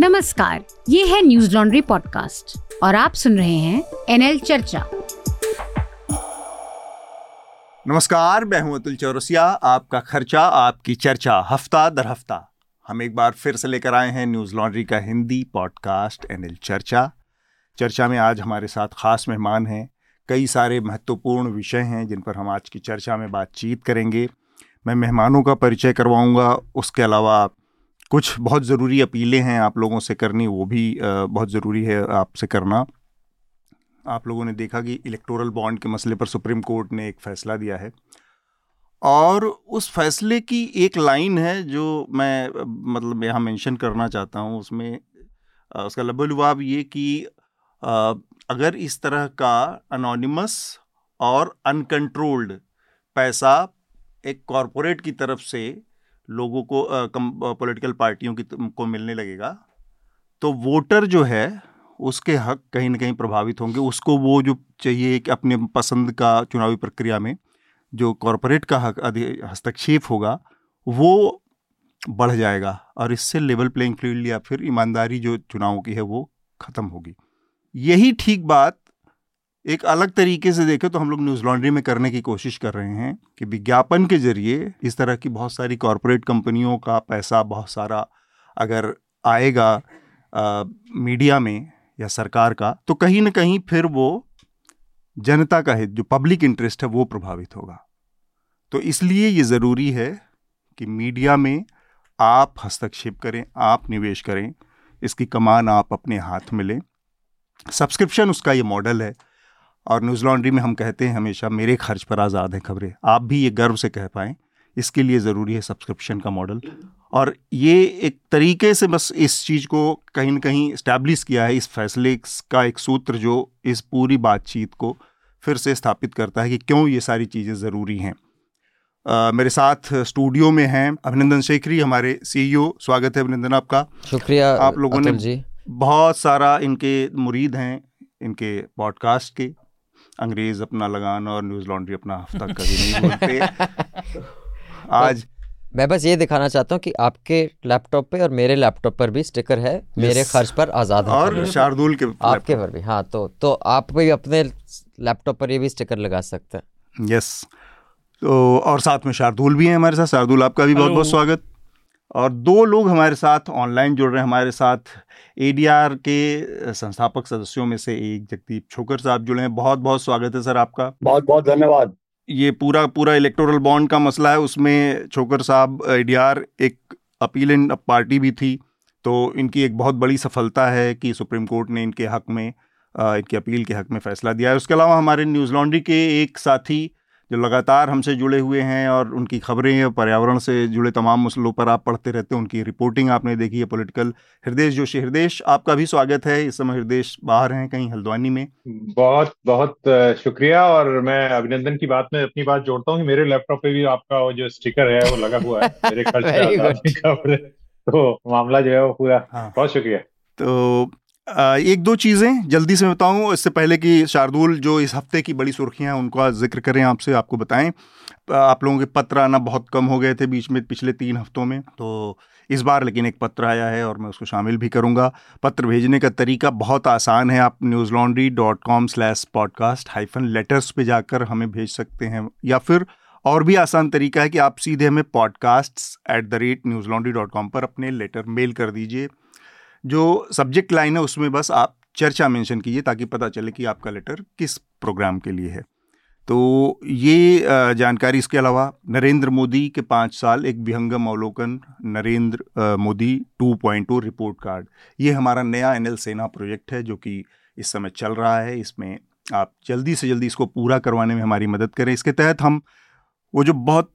नमस्कार, ये है न्यूज़ लॉन्ड्री पॉडकास्ट और आप सुन रहे हैं एनएल चर्चा। नमस्कार, मैं हूँ अतुल चौरसिया, आपका खर्चा, आपकी चर्चा, हफ़्ता दर हफ़्ता। हम एक बार फिर से लेकर आए हैं न्यूज़ लॉन्ड्री का हिंदी पॉडकास्ट एनएल चर्चा। चर्चा में आज हमारे साथ खास मेहमान हैं। कई सारे महत्वपूर्ण विषय हैं जिन पर हम आज की चर्चा में बातचीत करेंगे। मैं मेहमानों का परिचय करवाऊँगा, उसके अलावा कुछ बहुत ज़रूरी अपीलें हैं आप लोगों से करनी, वो भी बहुत ज़रूरी है आपसे करना। आप लोगों ने देखा कि इलेक्टोरल बॉन्ड के मसले पर सुप्रीम कोर्ट ने एक फ़ैसला दिया है। और उस फैसले की एक लाइन है जो मैं मतलब यहाँ मेंशन करना चाहता हूँ, उसमें उसका लबुलवाब ये कि अगर इस तरह का अनोनिमस और अनकंट्रोल्ड पैसा एक कॉरपोरेट की तरफ़ से लोगों को पॉलिटिकल पार्टियों की को मिलने लगेगा तो वोटर जो है, उसके हक कहीं ना कहीं प्रभावित होंगे। उसको वो जो चाहिए कि अपने पसंद का चुनावी प्रक्रिया में जो कॉरपोरेट का हक हस्तक्षेप होगा, वो बढ़ जाएगा और इससे लेवल प्लेइंग फ़ील्ड या फिर ईमानदारी जो चुनावों की है, वो ख़त्म होगी। यही ठीक बात एक अलग तरीके से देखें तो हम लोग न्यूज़ लॉन्ड्री में करने की कोशिश कर रहे हैं कि विज्ञापन के ज़रिए इस तरह की बहुत सारी कॉरपोरेट कंपनियों का पैसा बहुत सारा अगर आएगा आ, मीडिया में या सरकार का तो कहीं ना कहीं फिर वो जनता का हित जो पब्लिक इंटरेस्ट है वो प्रभावित होगा। तो इसलिए ये ज़रूरी है कि मीडिया में आप हस्तक्षेप करें आप निवेश करें इसकी कमान आप अपने हाथ में लें। सब्सक्रिप्शन उसका ये मॉडल है और न्यूज़ लॉन्ड्री में हम कहते हैं हमेशा मेरे खर्च पर आज़ाद हैं खबरें। आप भी ये गर्व से कह पाएँ इसके लिए ज़रूरी है सब्सक्रिप्शन का मॉडल। और ये एक तरीके से बस इस चीज़ को कहीं ना कहीं इस्टेब्लिश किया है इस फैसले का एक सूत्र जो इस पूरी बातचीत को फिर से स्थापित करता है कि क्यों ये सारी चीज़ें ज़रूरी हैं। मेरे साथ स्टूडियो में हैं अभिनंदन शेखरी हमारे सीईओ स्वागत है अभिनंदन आपका। शुक्रिया आप लोगों ने जी। बहुत सारा इनके मुरीद हैं इनके पॉडकास्ट के। अंग्रेज़ अपना लगान और न्यूज़ लॉन्ड्री अपना हफ़्ता कभी नहीं बोलते। आज मैं बस ये दिखाना चाहता हूँ कि आपके लैपटॉप पे और मेरे लैपटॉप पर भी स्टिकर है मेरे खर्च पर आज़ाद और शार्दुल के आपके पर भी हाँ तो तो आप भी अपने लैपटॉप पर ये भी स्टिकर लगा सकते हैं। यस तो और साथ में शार्दुल भी हैं हमारे साथ। शार्दुल आपका भी बहुत बहुत स्वागत। और दो लोग हमारे साथ ऑनलाइन जुड़ रहे हैं। हमारे साथ एडीआर के संस्थापक सदस्यों में से एक जगदीप छोकर साहब जुड़े हैं। बहुत बहुत स्वागत है सर आपका। बहुत बहुत धन्यवाद। ये पूरा पूरा इलेक्टोरल बॉन्ड का मसला है। उसमें छोकर साहब एडीआर एक अपील इन पार्टी भी थी। तो इनकी एक बहुत बड़ी सफलता है कि सुप्रीम कोर्ट ने इनके हक में इनकी अपील के हक में फैसला दिया है। उसके अलावा हमारे न्यूज़ लॉन्ड्री के एक साथी जो लगातार हमसे जुड़े हुए हैं और उनकी खबरें पर्यावरण से जुड़े तमाम मसलों पर आप पढ़ते रहते हैं उनकी रिपोर्टिंग आपने देखी है पॉलिटिकल हृदय जोशी हृदय आपका भी स्वागत है। इस समय हृदय बाहर हैं कहीं हल्द्वानी में। बहुत बहुत शुक्रिया और मैं अभिनंदन की बात में अपनी बात जोड़ता हूँ कि मेरे लैपटॉप पे भी आपका वो जो स्टिकर है वो लगा हुआ है। मेरे खर्च तो मामला जो है वो पूरा हाँ। बहुत शुक्रिया। तो एक दो चीज़ें जल्दी से बताऊँ, इससे पहले कि शार्दुल, जो इस हफ़्ते की बड़ी सुर्खियाँ हैं, उनका ज़िक्र करें आपसे, आपको बताएँ। आप लोगों के पत्र आना बहुत कम हो गए थे बीच में, पिछले तीन हफ्तों में तो इस बार लेकिन एक पत्र आया है और मैं उसको शामिल भी करूँगा। पत्र भेजने का तरीका बहुत आसान है, आप news laundry dot com slash podcast hyphen letters पर जाकर हमें भेज सकते हैं, या फिर और भी आसान तरीका है कि आप सीधे हमें podcast at the rate news laundry dot com पर अपने लेटर मेल कर दीजिए। जो सब्जेक्ट लाइन है, उसमें बस आप चर्चा मेंशन कीजिए ताकि पता चले कि आपका लेटर किस प्रोग्राम के लिए है। तो ये जानकारी इसके अलावा नरेंद्र मोदी के पाँच साल, एक विहंगम अवलोकन, Narendra Modi two point two report card ये हमारा नया एनएल सेना प्रोजेक्ट है, जो कि इस समय चल रहा है। इसमें आप जल्दी से जल्दी इसको पूरा करवाने में हमारी मदद करें। इसके तहत हम वो जो बहुत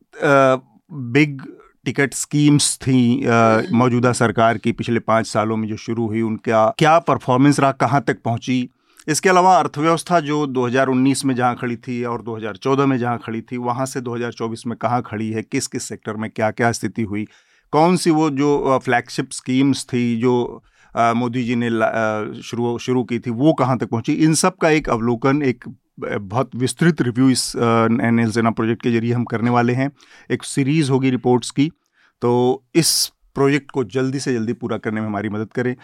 बिग टिकट स्कीम्स थी मौजूदा सरकार की पिछले पाँच सालों में जो शुरू हुई, उनका क्या परफॉर्मेंस रहा, कहाँ तक पहुँची? इसके अलावा अर्थव्यवस्था जो 2019 में जहाँ खड़ी थी और 2014 में जहाँ खड़ी थी, वहाँ से 2024 में कहाँ खड़ी है किस किस सेक्टर में क्या क्या स्थिति हुई कौन सी वो जो फ्लैगशिप स्कीम्स थी जो मोदी जी ने शुरू शुरू की थी, वो कहाँ तक पहुँची, इन सब का एक अवलोकन, एक बहुत विस्तृत रिव्यू इस एन एल सेना प्रोजेक्ट के ज़रिए हम करने वाले हैं। एक सीरीज़ होगी रिपोर्ट्स की तो इस प्रोजेक्ट को जल्दी से जल्दी पूरा करने में हमारी मदद करें।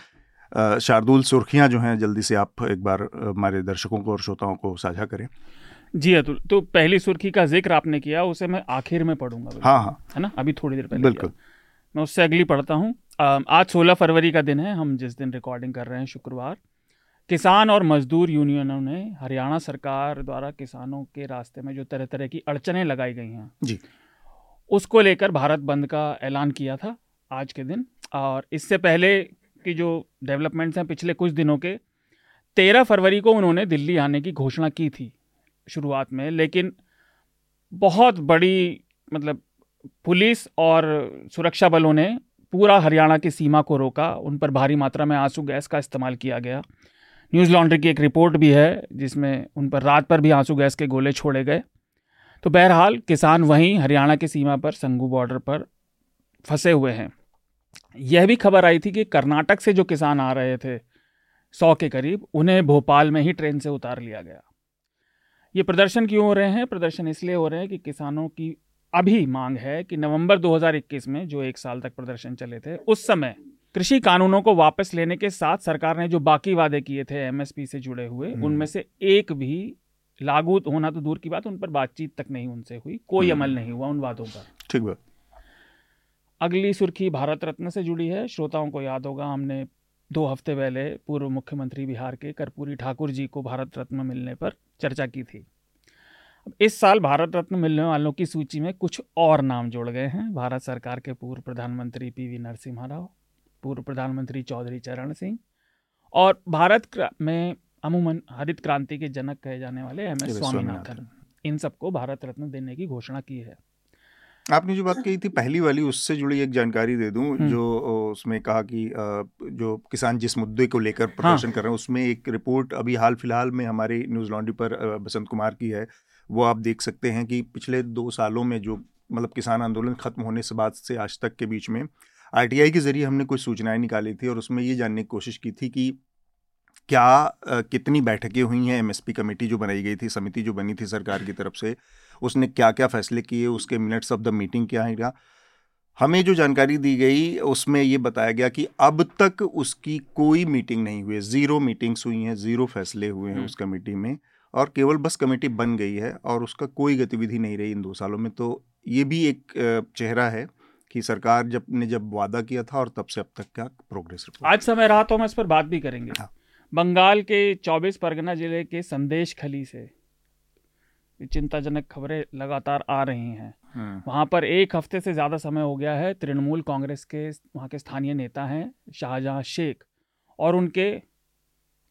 शार्दुल सुर्खियाँ जो हैं जल्दी से आप एक बार हमारे दर्शकों को और श्रोताओं को साझा करें। जी अतुल तो पहली सुर्खी का ज़िक्र आपने किया उसे मैं आखिर में पढ़ूँगा हाँ हाँ। है ना? अभी थोड़ी देर पहले बिल्कुल। मैं उससे अगली पढ़ता हूँ। आज 16 फरवरी का दिन है हम जिस दिन रिकॉर्डिंग कर रहे हैं शुक्रवार किसान और मजदूर यूनियनों ने हरियाणा सरकार द्वारा किसानों के रास्ते में जो तरह तरह की अड़चने लगाई गई हैं जी। उसको लेकर भारत बंद का ऐलान किया था आज के दिन। और इससे पहले की जो डेवलपमेंट्स हैं पिछले कुछ दिनों के तेरह फरवरी को उन्होंने दिल्ली आने की घोषणा की थी शुरुआत में लेकिन बहुत बड़ी मतलब पुलिस और सुरक्षा बलों ने पूरा हरियाणा की सीमा को रोका उन पर भारी मात्रा में आँसू गैस का इस्तेमाल किया गया। न्यूज़ लॉन्ड्री की एक रिपोर्ट भी है, जिसमें उन पर रात पर भी आँसू गैस के गोले छोड़े गए। तो बहरहाल, किसान वहीं हरियाणा की सीमा पर संगू बॉर्डर पर फंसे हुए हैं। यह भी खबर आई थी कि कर्नाटक से जो किसान आ रहे थे, सौ के करीब, उन्हें भोपाल में ही ट्रेन से उतार लिया गया। ये प्रदर्शन क्यों हो रहे हैं? प्रदर्शन इसलिए हो रहे हैं कि किसानों की अभी मांग है कि नवंबर 2021 में जो एक साल तक प्रदर्शन चले थे, उस समय कृषि कानूनों को वापस लेने के साथ सरकार ने जो बाकी वादे किए थे एमएसपी से जुड़े हुए हम्म। उनमें से एक भी लागू होना तो दूर की बात उन पर बातचीत तक नहीं उनसे हुई कोई हम्म। अमल नहीं हुआ उन वादों पर ठीक बात अगली सुर्खी भारत रत्न से जुड़ी है श्रोताओं को याद होगा हमने दो हफ़्ते पहले पूर्व मुख्यमंत्री बिहार के कर्पूरी ठाकुर जी को भारत रत्न मिलने पर चर्चा की थी अब इस साल भारत रत्न मिलने वालों की सूची में कुछ और नाम जोड़ गए हैं भारत सरकार के पूर्व प्रधानमंत्री पी वी नरसिम्हा राव पूर्व प्रधानमंत्री चौधरी चरण सिंह और भारत में अमूमन हरित क्रांति के जनक कहे जाने वाले एम एस स्वामीनाथन इन सबको भारत रत्न देने की घोषणा की है आपने जो बात कही थी पहली वाली उससे जुड़ी एक जानकारी दे दूँ हम्म। जो उसमें कहा कि जो किसान जिस मुद्दे को लेकर प्रदर्शन हाँ। प्रदर्शन कर रहे हैं उसमें एक रिपोर्ट अभी हाल फ़िलहाल में हमारे न्यूज़ लॉन्ड्री पर बसंत कुमार की है वो आप देख सकते हैं कि पिछले दो सालों में जो मतलब किसान आंदोलन खत्म होने से बाद से आज तक के बीच में आरटीआई के ज़रिए हमने कुछ सूचनाएँ निकाली थी और उसमें ये जानने की कोशिश की थी कि क्या आ, कितनी बैठकें हुई हैं एमएसपी कमेटी जो बनाई गई थी समिति जो बनी थी सरकार की तरफ़ से उसने क्या क्या फैसले किए उसके मिनट्स ऑफ़ द मीटिंग क्या है क्या? हमें जो जानकारी दी गई उसमें ये बताया गया कि अब तक उसकी कोई मीटिंग नहीं हुई है। ज़ीरो मीटिंग्स हुई हैं ज़ीरो फैसले हुए हैं। उस कमेटी में और केवल बस कमेटी बन गई है और उसका कोई गतिविधि नहीं रही इन दो सालों में। तो ये भी एक चेहरा है कि सरकार जब ने जब वादा किया था और तब से अब तक क्या प्रोग्रेस रिपोर्ट आज समय रहा तो हम इस पर बात भी करेंगे हाँ। बंगाल के 24 परगना ज़िले के संदेश खली से चिंताजनक खबरें लगातार आ रही हैं हाँ। वहाँ पर एक हफ़्ते से ज़्यादा समय हो गया है तृणमूल कांग्रेस के वहाँ के स्थानीय नेता हैं शाहजहां शेख और उनके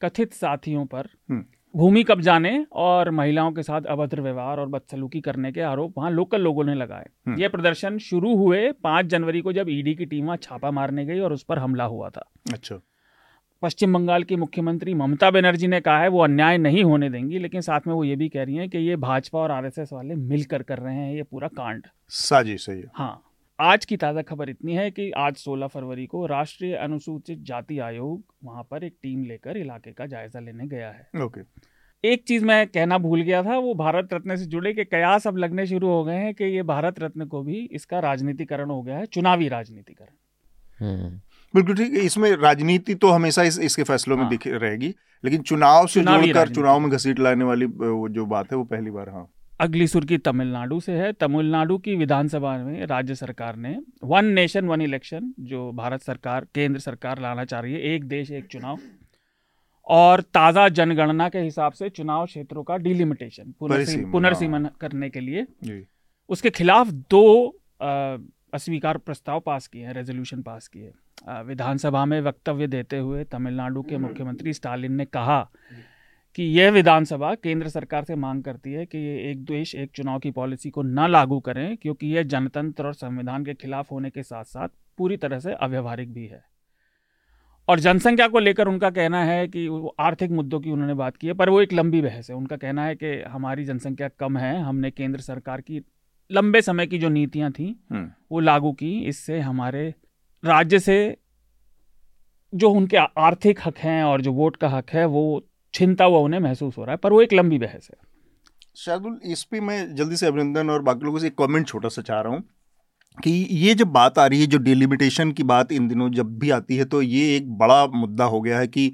कथित साथियों पर हम्म। भूमि कब्जाने और महिलाओं के साथ अभद्र व्यवहार और बदसलूकी करने के आरोप वहाँ लोकल लोगों ने लगाए। ये प्रदर्शन शुरू हुए पाँच जनवरी को जब ईडी की टीम वहाँ छापा मारने गई और उस पर हमला हुआ था। अच्छा। पश्चिम बंगाल की मुख्यमंत्री ममता बनर्जी ने कहा है वो अन्याय नहीं होने देंगी लेकिन साथ में वो ये भी कह रही हैं कि ये भाजपा और आरएसएस वाले मिलकर कर रहे हैं ये पूरा कांड। साजिश सही हाँ। आज की ताज़ा खबर इतनी है कि आज 16 फरवरी को राष्ट्रीय अनुसूचित जाति आयोग वहाँ पर एक टीम लेकर इलाके का जायजा लेने गया है ओके एक चीज़ मैं कहना भूल गया था वो भारत रत्न से जुड़े के कयास अब लगने शुरू हो गए हैं कि ये भारत रत्न को भी इसका राजनीतिकरण हो गया है चुनावी राजनीतिकरण हम्म। बिल्कुल ठीक है इसमें राजनीति तो हमेशा इस, इसके फैसलों हाँ। में। दिख रहेगी लेकिन चुनाव से जुड़कर चुनाव में घसीट लाने वाली वो जो बात है वो पहली बार हाँ अगली सुर्खी तमिलनाडु से है। तमिलनाडु की विधानसभा में राज्य सरकार ने वन नेशन वन इलेक्शन जो भारत सरकार केंद्र सरकार लाना चाह रही है एक देश एक चुनाव और ताज़ा जनगणना के हिसाब से चुनाव क्षेत्रों का डिलिमिटेशन पुनर्सीमन हाँ। करने के लिए। उसके खिलाफ दो अस्वीकार प्रस्ताव पास किए हैं रेजोल्यूशन पास किए विधानसभा में वक्तव्य देते हुए तमिलनाडु के मुख्यमंत्री स्टालिन ने कहा कि यह विधानसभा केंद्र सरकार से मांग करती है कि ये एक देश एक चुनाव की पॉलिसी को न लागू करें क्योंकि यह जनतंत्र और संविधान के खिलाफ होने के साथ साथ पूरी तरह से अव्यवहारिक भी है। और जनसंख्या को लेकर उनका कहना है कि वो आर्थिक मुद्दों की उन्होंने बात की है पर वो एक लंबी बहस है। उनका कहना है कि हमारी जनसंख्या कम है हमने केंद्र सरकार की लंबे समय की जो नीतियाँ थी हम्म। वो लागू की। इससे हमारे राज्य से जो उनके आर्थिक हक हैं और जो वोट का हक है वो छिनता हुआ उन्हें महसूस हो रहा है पर वो एक लंबी बहस है शार्दुल इस पर मैं जल्दी से अभिनंदन और बाकी लोगों से एक कमेंट छोटा सा चाह रहा हूँ कि ये जब बात आ रही है जो डिलिमिटेशन की बात इन दिनों जब भी आती है तो ये एक बड़ा मुद्दा हो गया है कि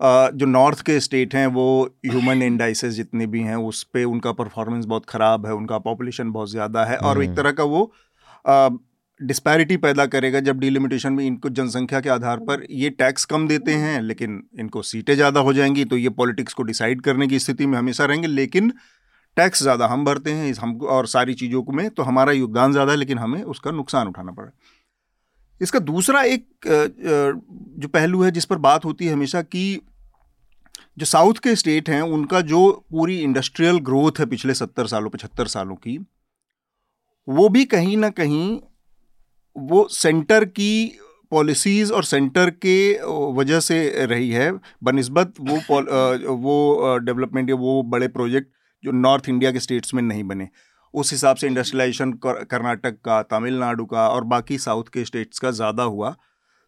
जो नॉर्थ के स्टेट हैं वो ह्यूमन इंडाइसेस जितने भी हैं उस पर उनका परफॉर्मेंस बहुत ख़राब है उनका पॉपुलेशन बहुत ज़्यादा है और एक हम्म। तरह का वो डिस्पैरिटी पैदा करेगा जब डिलिमिटेशन में इनको जनसंख्या के आधार पर ये टैक्स कम देते हैं लेकिन इनको सीटें ज़्यादा हो जाएँगी तो ये पॉलिटिक्स को डिसाइड करने की स्थिति में हमेशा रहेंगे लेकिन टैक्स ज़्यादा हम भरते हैं इस हम और सारी चीज़ों को में तो हमारा योगदान ज़्यादा है लेकिन हमें उसका नुकसान उठाना पड़ा इसका दूसरा एक जो पहलू है जिस पर बात होती है हमेशा कि जो साउथ के स्टेट हैं उनका जो पूरी इंडस्ट्रियल ग्रोथ है पिछले सत्तर सालों पचहत्तर सालों की वो भी कहीं ना कहीं वो सेंटर की पॉलिसीज़ और सेंटर के वजह से रही है, बनस्बत वो वो डेवलपमेंट या वो बड़े प्रोजेक्ट जो नॉर्थ इंडिया के स्टेट्स में नहीं बने, उस हिसाब से इंडस्ट्रियलाइजेशन कर्नाटक का, तमिलनाडु का और बाकी साउथ के स्टेट्स का ज़्यादा हुआ।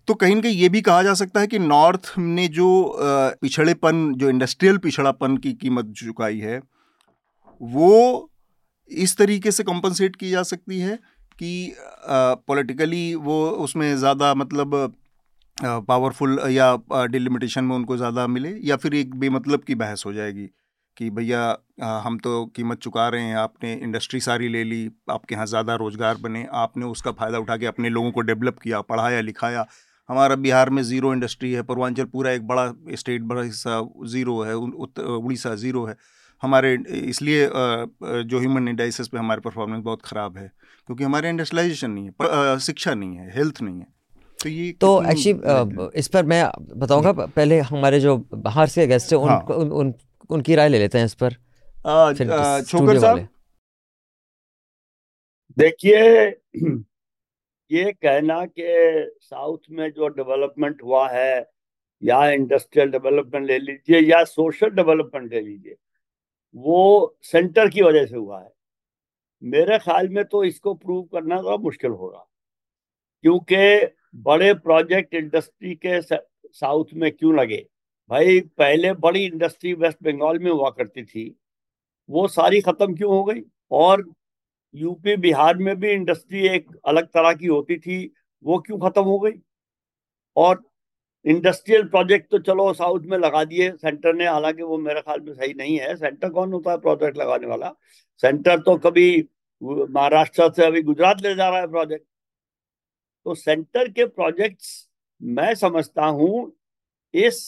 तो कहीं ना कहीं ये भी कहा जा सकता है कि नॉर्थ ने जो पिछड़ेपन, जो इंडस्ट्रियल पिछड़ापन की कीमत चुकाई है, वो इस तरीके से कंपनसेट की जा सकती है। कि पॉलिटिकली वो उसमें ज़्यादा मतलब पावरफुल या डिलिमिटेशन में उनको ज़्यादा मिले या फिर एक बेमतलब की बहस हो जाएगी कि भैया हम तो कीमत चुका रहे हैं, आपने इंडस्ट्री सारी ले ली, आपके यहाँ ज़्यादा रोज़गार बने, आपने उसका फ़ायदा उठा के अपने लोगों को डेवलप किया, पढ़ाया, लिखाया। हमारा बिहार में ज़ीरो इंडस्ट्री है, पूर्वांचल पूरा एक बड़ा स्टेट बड़ा हिस्सा ज़ीरो है उड़ीसा ज़ीरो है। हमारे इसलिए जो ह्यूमन इंडाइसिस पे हमारे परफॉर्मेंस बहुत ख़राब है क्योंकि हमारे इंडस्ट्रियलाइजेशन नहीं है शिक्षा नहीं है हेल्थ नहीं है। तो ये तो एक्चुअली इस पर मैं बताऊँगा पहले हमारे जो बाहर से गेस्ट है उन, हाँ। उन, उन उनकी राय ले लेते हैं इस पर। छोकर साहब? देखिए ये कहना कि साउथ में जो डेवलपमेंट हुआ है या इंडस्ट्रियल डेवलपमेंट ले लीजिए या सोशल डेवलपमेंट ले लीजिए वो सेंटर की वजह से हुआ है। मेरे ख्याल में तो इसको प्रूव करना तो मुश्किल होगा, क्योंकि बड़े प्रोजेक्ट इंडस्ट्री के साउथ में क्यों लगे? भाई, पहले बड़ी इंडस्ट्री वेस्ट बंगाल में हुआ करती थी, वो सारी खत्म क्यों हो गई? और यूपी, बिहार में भी इंडस्ट्री एक अलग तरह की होती थी, वो क्यों खत्म हो गई? और इंडस्ट्रियल प्रोजेक्ट तो चलो साउथ में लगा दिए। सेंटर ने हालाँकि वो मेरे ख्याल में सही नहीं है। सेंटर कौन होता है प्रोजेक्ट लगाने वाला? सेंटर तो कभी महाराष्ट्र से अभी गुजरात ले जा रहा है प्रोजेक्ट तो सेंटर के प्रोजेक्ट्स मैं समझता हूँ इस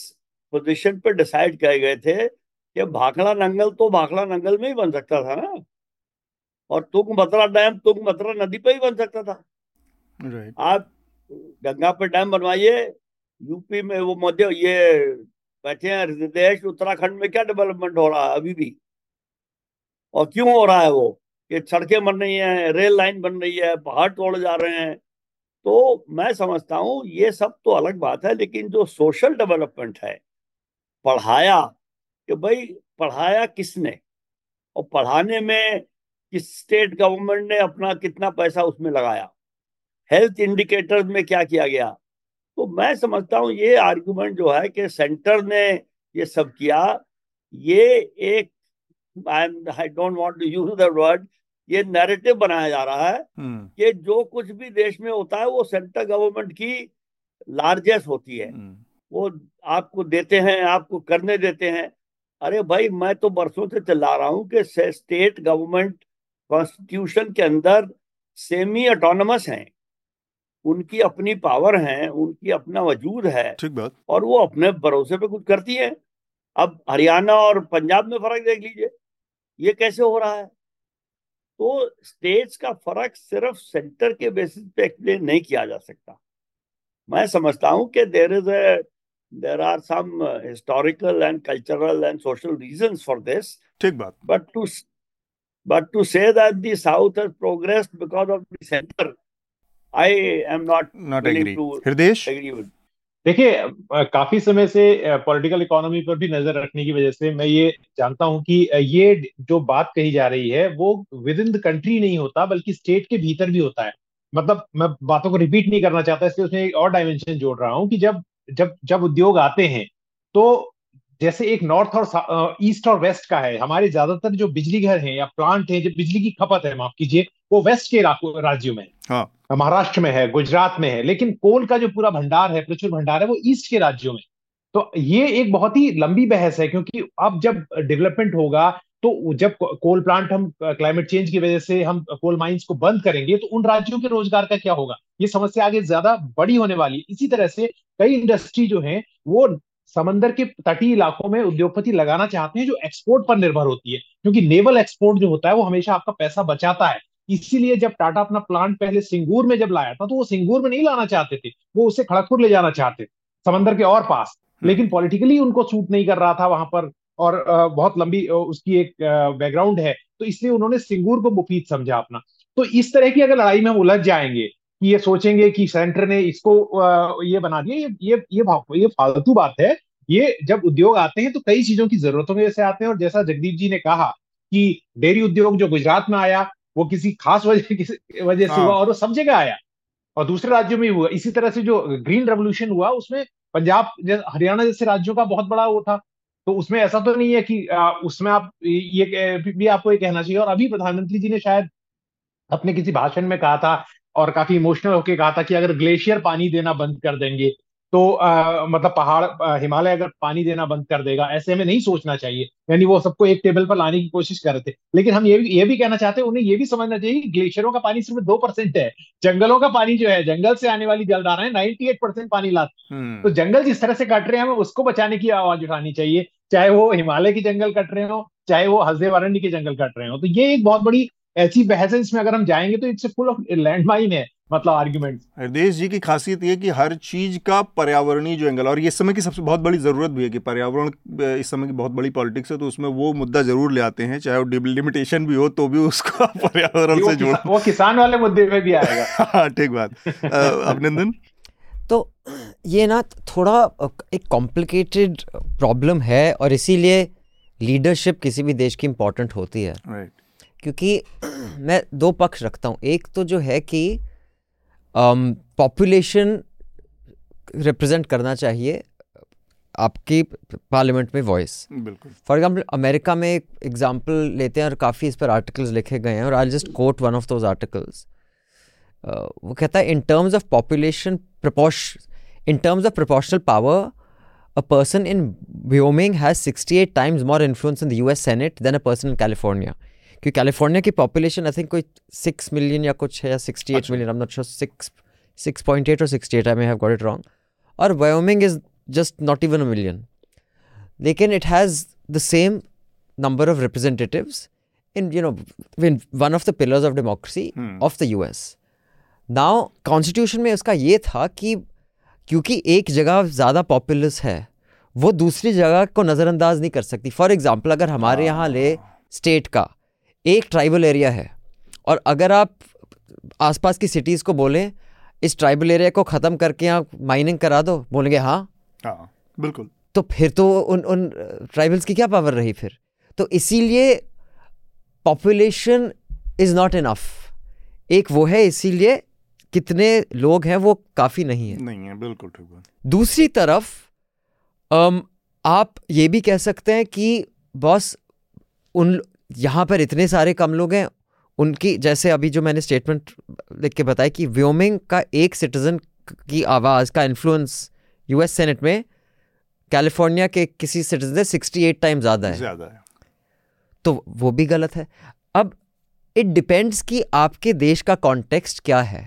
पोजीशन पर डिसाइड किए गए थे कि भाखड़ा नंगल तो भाखड़ा नंगल में ही बन सकता था ना? और तुंग भद्रा डैम तुंग भद्रा नदी पे ही बन सकता था। Right. आप गंगा पे डैम बनवाइए यूपी में वो मध्य, ये बैठे हैं ऋषिकेश उत्तराखंड में क्या डेवलपमेंट हो रहा है अभी भी? और क्यों हो रहा है वो? कि सड़कें बन रही हैं रेल लाइन बन रही है, पहाड़ तोड़ जा रहे हैं। तो मैं समझता हूँ, ये सब तो अलग बात है, लेकिन जो सोशल डेवलपमेंट है, पढ़ाया कि भाई पढ़ाया किसने? और पढ़ाने में किस स्टेट गवर्नमेंट ने अपना कितना पैसा उसमें लगाया? हेल्थ इंडिकेटर्स में क्या किया गया? तो मैं समझता हूँ ये आर्गुमेंट जो है कि सेंटर ने ये सब किया ये एक I I don't want to use the word ये नैरेटिव बनाया जा रहा है हम्म। कि जो कुछ भी देश में होता है वो सेंट्रल गवर्नमेंट की लार्जेस्ट होती है हम्म। वो आपको देते हैं आपको करने देते हैं अरे भाई मैं तो बरसों से चला रहा हूँ कि स्टेट गवर्नमेंट कॉन्स्टिट्यूशन के अंदर सेमी ऑटोनमस हैं उनकी अपनी पावर है उनकी अपना वजूद है ठीक बात। और वो अपने भरोसे पे कुछ करती है। अब हरियाणा और पंजाब में फ़र्क देख लीजिए ये कैसे हो रहा है? तो स्टेट्स का फ़र्क सिर्फ़ सेंटर के बेसिस पे एक्सप्लेन नहीं किया जा सकता। मैं समझता हूँ कि there is a there are some historical and cultural and social reasons for this ठीक बात। But to but to say that the south has progressed because of the centre I am not not agree देखिए काफ़ी समय से political economy पर भी नज़र रखने की वजह से मैं ये जानता हूँ कि ये जो बात कही जा रही है वो विद इन द कंट्री नहीं होता बल्कि स्टेट के भीतर भी होता है। मतलब मैं बातों को रिपीट नहीं करना चाहता इसलिए उसमें एक और डायमेंशन जोड़ रहा हूँ कि जब जब जब उद्योग आते हैं तो जैसे एक नॉर्थ और ईस्ट और वेस्ट का है हमारे ज़्यादातर जो बिजली घर हैं या प्लांट हैं जो बिजली की खपत है माफ़ कीजिए वो वेस्ट के राज्यों में हाँ। महाराष्ट्र में है गुजरात में है लेकिन कोल का जो पूरा भंडार है प्रचुर भंडार है वो ईस्ट के राज्यों में। तो ये एक बहुत ही लंबी बहस है क्योंकि अब जब डेवलपमेंट होगा तो जब कोल प्लांट हम क्लाइमेट चेंज की वजह से हम कोल माइंस को बंद करेंगे तो उन राज्यों के रोज़गार का क्या होगा? ये समस्या आगे ज़्यादा बड़ी होने वाली है। इसी तरह से कई इंडस्ट्री जो है वो समंदर के तटीय इलाकों में उद्योगपति लगाना चाहते हैं जो एक्सपोर्ट पर निर्भर होती है क्योंकि नेवल एक्सपोर्ट जो होता है वो हमेशा आपका पैसा बचाता है। इसीलिए जब टाटा अपना प्लांट पहले सिंगूर में जब लाया था तो वो सिंगूर में नहीं लाना चाहते थे वो उसे खड़गपुर ले जाना चाहते थे समंदर के और पास। हम्म। लेकिन पॉलिटिकली उनको सूट नहीं कर रहा था वहाँ पर और बहुत लंबी उसकी एक बैकग्राउंड है तो इसलिए उन्होंने सिंगूर को मुफीद समझा अपना। तो इस तरह की अगर लड़ाई में हम उलझ जाएँगे कि ये सोचेंगे कि सेंटर ने इसको ये बना दिया ये ये ये ये फालतू बात है। ये जब उद्योग आते हैं तो कई चीज़ों की जरूरतों की वजह से आते हैं और जैसा जगदीप जी ने कहा कि डेयरी उद्योग जो गुजरात में आया वो किसी खास वजह की वजह से हाँ। हुआ और वो सब जगह आया। और दूसरे राज्यों में हुआ। इसी तरह से जो ग्रीन रेवोल्यूशन हुआ उसमें पंजाब हरियाणा जैसे राज्यों का बहुत बड़ा वो था। तो उसमें ऐसा तो नहीं है कि आ, उसमें आप ये भी आपको ये कहना चाहिए। और अभी प्रधानमंत्री जी ने शायद अपने किसी भाषण में कहा था और काफ़ी इमोशनल होके कहा था कि अगर ग्लेशियर पानी देना बंद कर देंगे तो आ, मतलब पहाड़ हिमालय अगर पानी देना बंद कर देगा ऐसे में नहीं सोचना चाहिए। यानी वो सबको एक टेबल पर लाने की कोशिश कर रहे थे। लेकिन हम ये भी ये भी कहना चाहते हैं उन्हें ये भी समझना चाहिए कि ग्लेशियरों का पानी सिर्फ़ दो परसेंट है। जंगलों का पानी जो है जंगल से आने वाली जलधाराएँ नाइनटी एट परसेंट पानी लाती हम्म। तो जंगल जिस तरह से कट रहे हैं हमें उसको बचाने की आवाज़ उठानी चाहिए। चाहे वो हिमालय के जंगल कट रहे हो चाहे वो हल्दे वारंडी के जंगल कट रहे हो। तो ये एक बहुत बड़ी ऐसी बहस है इसमें अगर हम जाएँगे तो it's full of land mine है मतलब आर्ग्यूमेंट हृदय जी की खासियत ये कि हर चीज़ का पर्यावरणीय जो एंगल और ये समय की सबसे बहुत बड़ी ज़रूरत भी है कि पर्यावरण इस समय की बहुत बड़ी पॉलिटिक्स है तो उसमें वो मुद्दा ज़रूर ले आते हैं चाहे वो डिलिमिटेशन भी हो तो भी उसका पर्यावरण से जोड़। वो किसान वाले मुद्दे में भी आएगा। हाँ ठीक बात। अभिनंदन। तो ये ना थोड़ा एक कॉम्प्लिकेटेड प्रॉब्लम है और इसीलिए लीडरशिप किसी भी देश की इम्पोर्टेंट होती है। Right. क्योंकि मैं दो पक्ष रखता हूँ। एक तो जो है कि पॉपुलेशन रिप्रेजेंट करना चाहिए आपकी पार्लियामेंट में वॉइस बिल्कुल। फॉर एग्ज़ाम्पल अमेरिका में एक एग्जांपल लेते हैं और काफ़ी इस पर आर्टिकल्स लिखे गए हैं और I just quote one of those articles वो कहता है in terms of population proportion in terms of proportional power a person in Wyoming has sixty eight times more influence in the US Senate than a person in California क्योंकि California की population I think कोई six million या कुछ है या sixty eight million not sure six six point eight और sixty eight I may have got it wrong और Wyoming is just not even a million लेकिन it has the same number of representatives in you know in one of the pillars of democracy hmm. of the US. Now constitution में उसका ये था कि क्योंकि एक जगह ज़्यादा पॉपुलस है वो दूसरी जगह को नज़रअंदाज नहीं कर सकती। फॉर एग्ज़ाम्पल अगर हमारे यहाँ ले स्टेट का एक ट्राइबल एरिया है। और अगर आप आसपास की सिटीज़ को बोलें इस ट्राइबल एरिया को ख़त्म करके आप माइनिंग करा दो बोलेंगे हाँ। हाँ बिल्कुल। तो फिर तो उन उन ट्राइबल्स की क्या पावर रही फिर? तो इसीलिए पॉपुलेशन इज़ नॉट इनफ एक वो है इसीलिए कितने लोग हैं वो काफ़ी नहीं है। नहीं है बिल्कुल ठीक है दूसरी तरफ़ आप ये भी कह सकते हैं कि बॉस उन यहाँ पर इतने सारे कम लोग हैं उनकी जैसे अभी जो मैंने स्टेटमेंट लिख के बताया कि व्योमिंग का एक सिटीजन की आवाज़ का इन्फ्लुएंस यूएस सेनेट में कैलिफ़ोर्निया के किसी सिटीजन से सिक्सटी एट टाइम ज़्यादा है। ज़्यादा है। तो वो भी गलत है। अब इट डिपेंड्स कि आपके देश का कॉन्टेक्स्ट क्या है।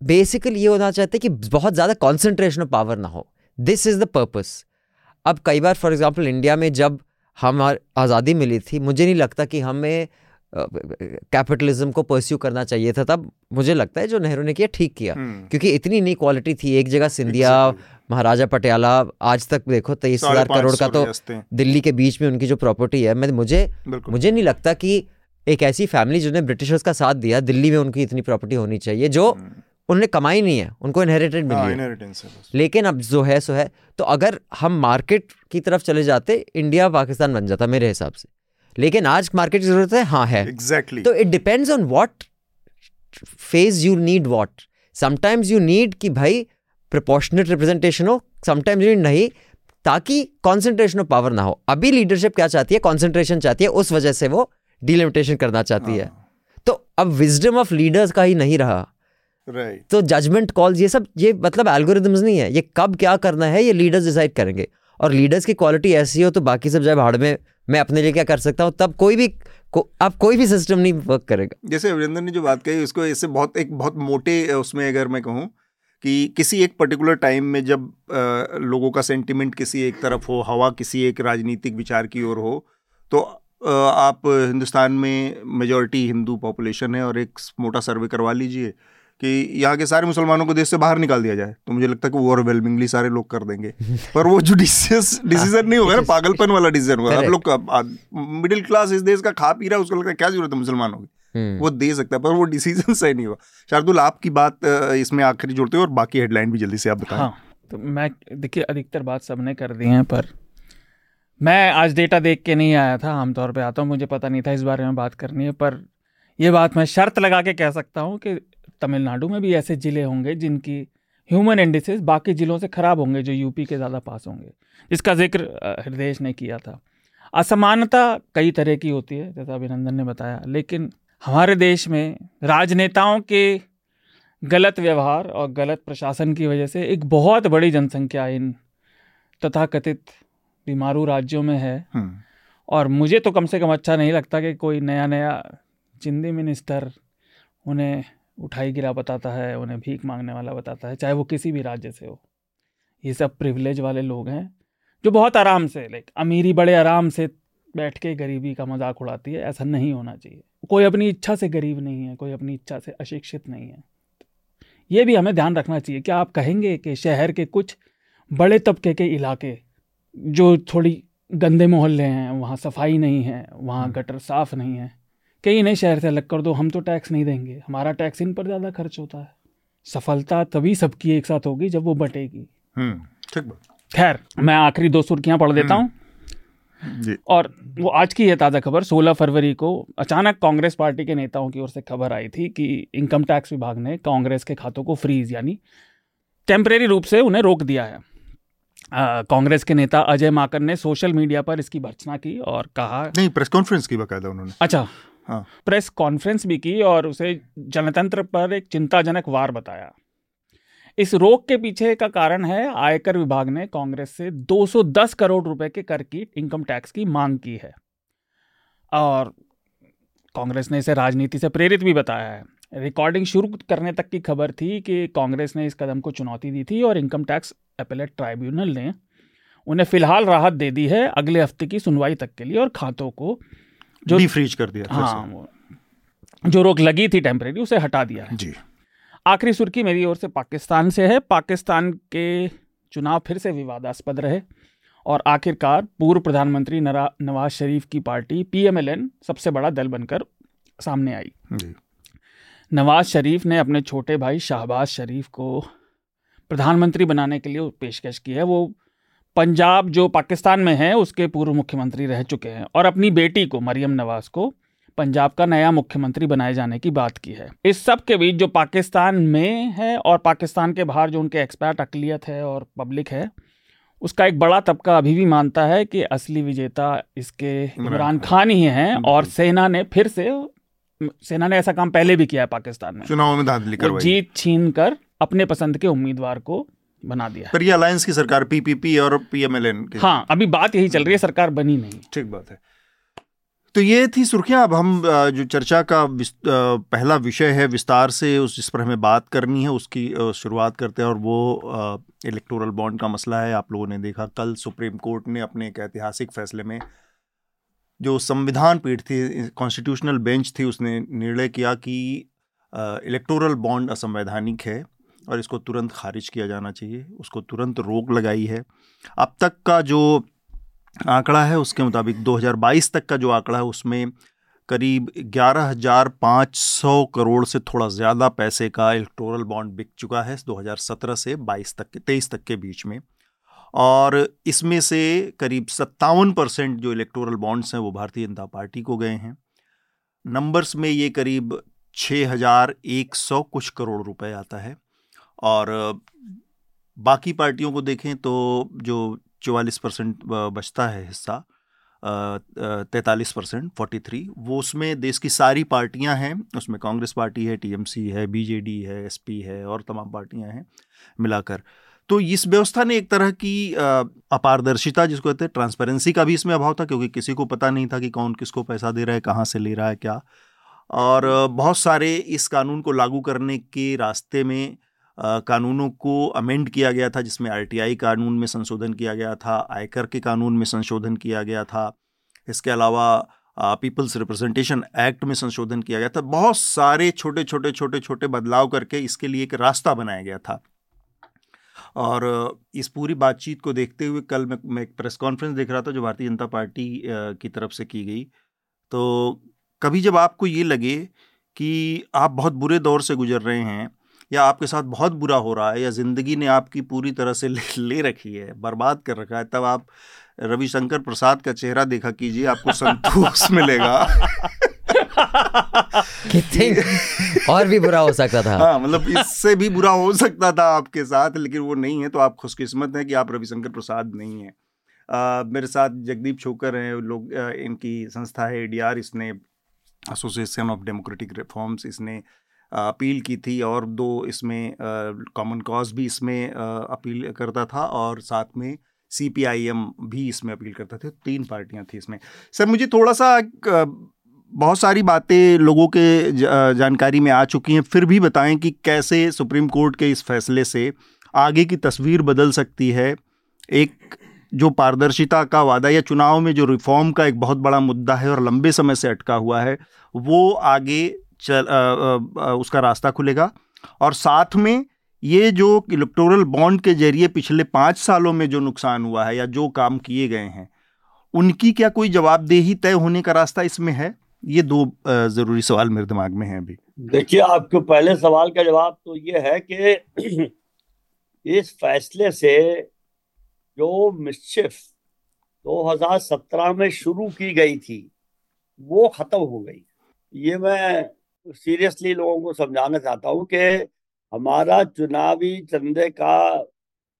Basically hmm. ये होना चाहते हैं कि बहुत ज़्यादा कॉन्सेंट्रेशन ऑफ़ पावर ना हो। दिस इज़ द पर्पस अब कई बार फॉर एग्ज़ाम्पल इंडिया में जब हमार आज़ादी मिली थी। मुझे नहीं लगता कि हमें कैपिटलिज्म को परस्यू करना चाहिए था तब। मुझे लगता है जो नेहरू ने किया ठीक किया। हम्म। क्योंकि इतनी नई क्वालिटी थी एक जगह सिंधिया महाराजा पटियाला आज तक देखो तेईस हज़ार करोड़ का तो दिल्ली के बीच में उनकी जो प्रॉपर्टी है मैं मुझे मुझे नहीं लगता कि एक ऐसी फैमिली जिन्होंने ब्रिटिशर्स का साथ दिया दिल्ली में उनकी इतनी प्रॉपर्टी होनी चाहिए जो हम्म। उन्होंने कमाई नहीं है उनको इनहेरिटेड मिली हाँ, है। लेकिन अब जो है सो है। तो अगर हम मार्केट की तरफ़ चले जाते इंडिया पाकिस्तान बन जाता मेरे हिसाब से। लेकिन आज मार्केट की ज़रूरत है हाँ है। एग्जैक्टली तो it depends on what phase you need what sometimes you need कि भाई प्रपोर्शनेट रिप्रेजेंटेशन हो समटाइम्स यू नीड नहीं ताकि कॉन्सेंट्रेशन ऑफ़ पावर ना हो। अभी लीडरशिप क्या चाहती है? कॉन्सेंट्रेशन चाहती है उस वजह से वो डिलिमिटेशन करना चाहती है। हाँ। तो अब विजडम ऑफ़ लीडर्स का ही नहीं रहा। राइट तो जजमेंट कॉल्स ये सब ये मतलब एल्गोरिदम्स नहीं है। ये कब क्या करना है ये लीडर्स डिसाइड करेंगे। और लीडर्स की क्वालिटी ऐसी हो तो बाकी सब जब भाड़ में मैं अपने लिए क्या कर सकता हूँ तब कोई भी को, अब कोई भी सिस्टम नहीं वर्क करेगा। जैसे अभिनंदन ने जो बात कही उसको इससे बहुत एक बहुत मोटे उसमें अगर मैं कहूँ कि किसी एक पर्टिकुलर टाइम में जब आ, लोगों का सेंटिमेंट किसी एक तरफ़ हो हवा किसी एक राजनीतिक विचार की ओर हो तो आ, आप हिंदुस्तान में मेजॉरिटी हिंदू पॉपुलेशन है और एक मोटा सर्वे करवा लीजिए। कि यहाँ के सारे मुसलमानों को देश से बाहर निकाल दिया जाए। तो मुझे लगता है कि ओवरवेलमिंगली सारे लोग कर देंगे। पर वो जुडिशियस डिसीज़न नहीं होगा ना पागलपन वाला डिसीज़न होगा आप लोग मिडिल क्लास इस देश का खा पी रहा है उसको लगता है क्या ज़रूरत है मुसलमानों की? हम्म। वो दे सकता है पर वो डिसीज़न सही नहीं हुआ। शार्दुल आपकी बात इसमें आखिरी जोड़ते हो और बाकी हेडलाइन भी जल्दी से आप बताएँ। हाँ तो मैं देखिए अधिकतर बात सबने कर दी है पर मैं आज डेटा देख के नहीं आया था आमतौर पे आता हूँ मुझे पता नहीं था इस बारे में बात करनी है पर यह बात मैं शर्त लगा के कह सकता हूँ कि तमिलनाडु में भी ऐसे ज़िले होंगे जिनकी ह्यूमन इंडिसेस बाकी ज़िलों से ख़राब होंगे जो यूपी के ज़्यादा पास होंगे जिसका ज़िक्र हृदय ने किया था असमानता कई तरह की होती है जैसा अभिनंदन ने बताया लेकिन हमारे देश में राजनेताओं के गलत व्यवहार और गलत प्रशासन की वजह से एक बहुत बड़ी जनसंख्या इन तथाकथित बीमारू राज्यों में है हम्म। और मुझे तो कम से कम अच्छा नहीं लगता कि कोई नया नया चिंदी मिनिस्टर उन्हें उठाई गिरा बताता है उन्हें भीख मांगने वाला बताता है चाहे वो किसी भी राज्य से हो। ये सब प्रिविलेज वाले लोग हैं जो बहुत आराम से लाइक अमीरी बड़े आराम से बैठ के गरीबी का मज़ाक उड़ाती है ऐसा नहीं होना चाहिए। कोई अपनी इच्छा से गरीब नहीं है कोई अपनी इच्छा से अशिक्षित नहीं है। ये भी हमें ध्यान रखना चाहिए क्या आप कहेंगे कि शहर के कुछ बड़े तबके के इलाके जो थोड़ी गंदे मोहल्ले हैं वहाँ सफ़ाई नहीं है वहाँ हम्म। गटर साफ़ नहीं है कहीं नए शहर से अलग कर दो हम तो टैक्स नहीं देंगे। हमारा टैक्स इन पर ज़्यादा खर्च होता है। सफलता तभी सबकी एक साथ होगी जब वो बटेगी। हम्म, ठीक खैर मैं आखिरी दो सुर्खियाँ पढ़ देता हूँ। हम्म, और वो आज की है ताज़ा खबर 16 फरवरी को अचानक कांग्रेस पार्टी के नेताओं की ओर से खबर आई थी कि इनकम टैक्स विभाग ने कांग्रेस के खातों को फ्रीज यानी टेम्परेरी रूप से उन्हें रोक दिया है। कांग्रेस के नेता अजय माकन ने सोशल मीडिया पर इसकी भर्सना की और कहा नहीं प्रेस कॉन्फ्रेंस की बकायदा उन्होंने। अच्छा हाँ। प्रेस कॉन्फ्रेंस भी की और उसे जनतंत्र पर एक चिंताजनक वार बताया। इस रोक के पीछे का कारण है, आयकर विभाग ने कांग्रेस से 210 करोड़ रुपए के कर की इनकम टैक्स की मांग की है। और कांग्रेस ने इसे राजनीति से प्रेरित भी बताया है। रिकॉर्डिंग शुरू करने तक की खबर थी कि कांग्रेस ने इस कदम को चुनौती दी थी और इनकम टैक्स अपेलेट ट्राइब्यूनल ने उन्हें फ़िलहाल राहत दे दी है अगले हफ़्ते की सुनवाई तक के लिए और खातों को जो फ्रीज कर दिया हाँ जो रोक लगी थी टेम्परेरी उसे हटा दिया है। जी। आखिरी सुर्खी मेरी ओर से पाकिस्तान से है। पाकिस्तान के चुनाव फिर से विवादास्पद रहे और आखिरकार पूर्व प्रधानमंत्री नवाज़ शरीफ की पार्टी पीएमएलएन सबसे बड़ा दल बनकर सामने आई। जी। नवाज़ शरीफ ने अपने छोटे भाई शाहबाज शरीफ को प्रधानमंत्री बनाने के लिए पेशकश की है। वो पंजाब जो पाकिस्तान में है उसके पूर्व मुख्यमंत्री रह चुके हैं और अपनी बेटी को मरियम नवाज़ को पंजाब का नया मुख्यमंत्री बनाए जाने की बात की है। इस सब के बीच जो पाकिस्तान में है और पाकिस्तान के बाहर जो उनके एक्सपर्ट अकलियत है और पब्लिक है उसका एक बड़ा तबका अभी भी मानता है कि असली विजेता इसके इमरान खान। ही हैं और सेना ने फिर से सेना ने ऐसा काम पहले भी किया है पाकिस्तान में। चुनाव में धांधली जीत छीन कर अपने पसंद के उम्मीदवार को बना दिया पर ये अलायंस की सरकार पीपीपी और पीएमएलएन हाँ अभी बात यही चल रही है सरकार बनी नहीं। ठीक बात है। तो ये थी सुर्खियाँ। अब हम जो चर्चा का पहला विषय है विस्तार से उस जिस पर हमें बात करनी है उसकी शुरुआत करते हैं। और वो इलेक्टोरल बॉन्ड का मसला है आप लोगों ने देखा। कल सुप्रीम कोर्ट ने अपने एक ऐतिहासिक फैसले में जो संविधान पीठ थी कॉन्स्टिट्यूशनल बेंच थी उसने निर्णय किया कि इलेक्टोरल बॉन्ड असंवैधानिक है। और इसको तुरंत खारिज किया जाना चाहिए। उसको तुरंत रोक लगाई है। अब तक का जो आंकड़ा है, उसके मुताबिक 2022 तक का जो आंकड़ा है, उसमें करीब ग्यारह हज़ार पाँच सौ करोड़ से थोड़ा ज़्यादा पैसे का इलेक्टोरल बॉन्ड बिक चुका है 2017 से 22 तक के, तेईस तक के बीच में। और इसमें से करीब सत्तावन परसेंट जो इलेक्टोरल बॉन्ड्स हैं, वो भारतीय जनता पार्टी को गए हैं। नंबर्स में ये करीब छः हज़ार एक सौ कुछ करोड़ रुपए आता है। और, बाकी पार्टियों को देखें तो जो चवालीस परसेंट बचता है हिस्सा तैंतालीस परसेंट, फोर्टी थ्री, वो उसमें देश की सारी पार्टियाँ हैं। उसमें कांग्रेस पार्टी है, टीएमसी है, बीजेडी है, एसपी है और तमाम पार्टियाँ हैं मिलाकर। तो इस व्यवस्था ने एक तरह की अपारदर्शिता जिसको कहते हैं, ट्रांसपेरेंसी का भी इसमें अभाव था क्योंकि किसी को पता नहीं था कि कौन किसको पैसा दे रहा है, कहाँ से ले रहा है, क्या। और, बहुत सारे इस कानून को लागू करने के रास्ते में कानूनों को अमेंड किया गया था, जिसमें आरटीआई कानून में संशोधन किया गया था, आयकर के कानून में संशोधन किया गया था, इसके अलावा पीपल्स रिप्रेजेंटेशन एक्ट में संशोधन किया गया था, बहुत सारे छोटे छोटे छोटे छोटे बदलाव करके इसके लिए एक रास्ता बनाया गया था। और इस पूरी बातचीत को देखते हुए कल मैं मैं एक प्रेस कॉन्फ्रेंस देख रहा था, जो भारतीय जनता पार्टी की तरफ़ से की गई। तो कभी जब आपको ये लगे कि आप बहुत बुरे दौर से गुजर रहे हैं या आपके साथ बहुत बुरा हो रहा है या ज़िंदगी ने आपकी पूरी तरह से ले, ले रखी है बर्बाद कर रखा है तब आप रविशंकर प्रसाद का चेहरा देखा कीजिए आपको संतोष मिलेगा। कितने और भी बुरा हो सकता था। हाँ मतलब इससे भी बुरा हो सकता था आपके साथ लेकिन वो नहीं है तो आप खुशकिस्मत हैं कि आप रविशंकर प्रसाद नहीं हैं। मेरे साथ जगदीप छोकर हैं लोग इनकी संस्था है एडीआर इसने एसोसिएशन ऑफ़ डेमोक्रेटिक रिफॉर्म्स इसने अपील की थी और दो इसमें कॉमन कॉज भी इसमें अपील करता था और साथ में सी पी आई एम भी इसमें अपील करता था। तीन पार्टियाँ थी इसमें। सर, मुझे थोड़ा सा बहुत सारी बातें लोगों के जानकारी में आ चुकी हैं। फिर भी बताएँ कि कैसे सुप्रीम कोर्ट के इस फैसले से आगे की तस्वीर बदल सकती है। एक, जो पारदर्शिता का वादा या चुनाव में जो रिफॉर्म का एक बहुत बड़ा मुद्दा है और लंबे समय से अटका हुआ है, वो आगे चल आ, आ, आ, उसका रास्ता खुलेगा। और साथ में ये जो इलेक्टोरल बॉन्ड के ज़रिए पिछले पाँच सालों में जो नुकसान हुआ है या जो काम किए गए हैं उनकी क्या कोई जवाबदेही तय होने का रास्ता इसमें है? ये दो ज़रूरी सवाल मेरे दिमाग में हैं अभी। देखिए आपके पहले सवाल का जवाब तो ये है कि इस फैसले से जो मिस्चिफ 2017 में शुरू की गई थी वो खत्म हो गई। ये मैं सीरियसली लोगों को समझाना चाहता हूँ कि हमारा चुनावी चंदे का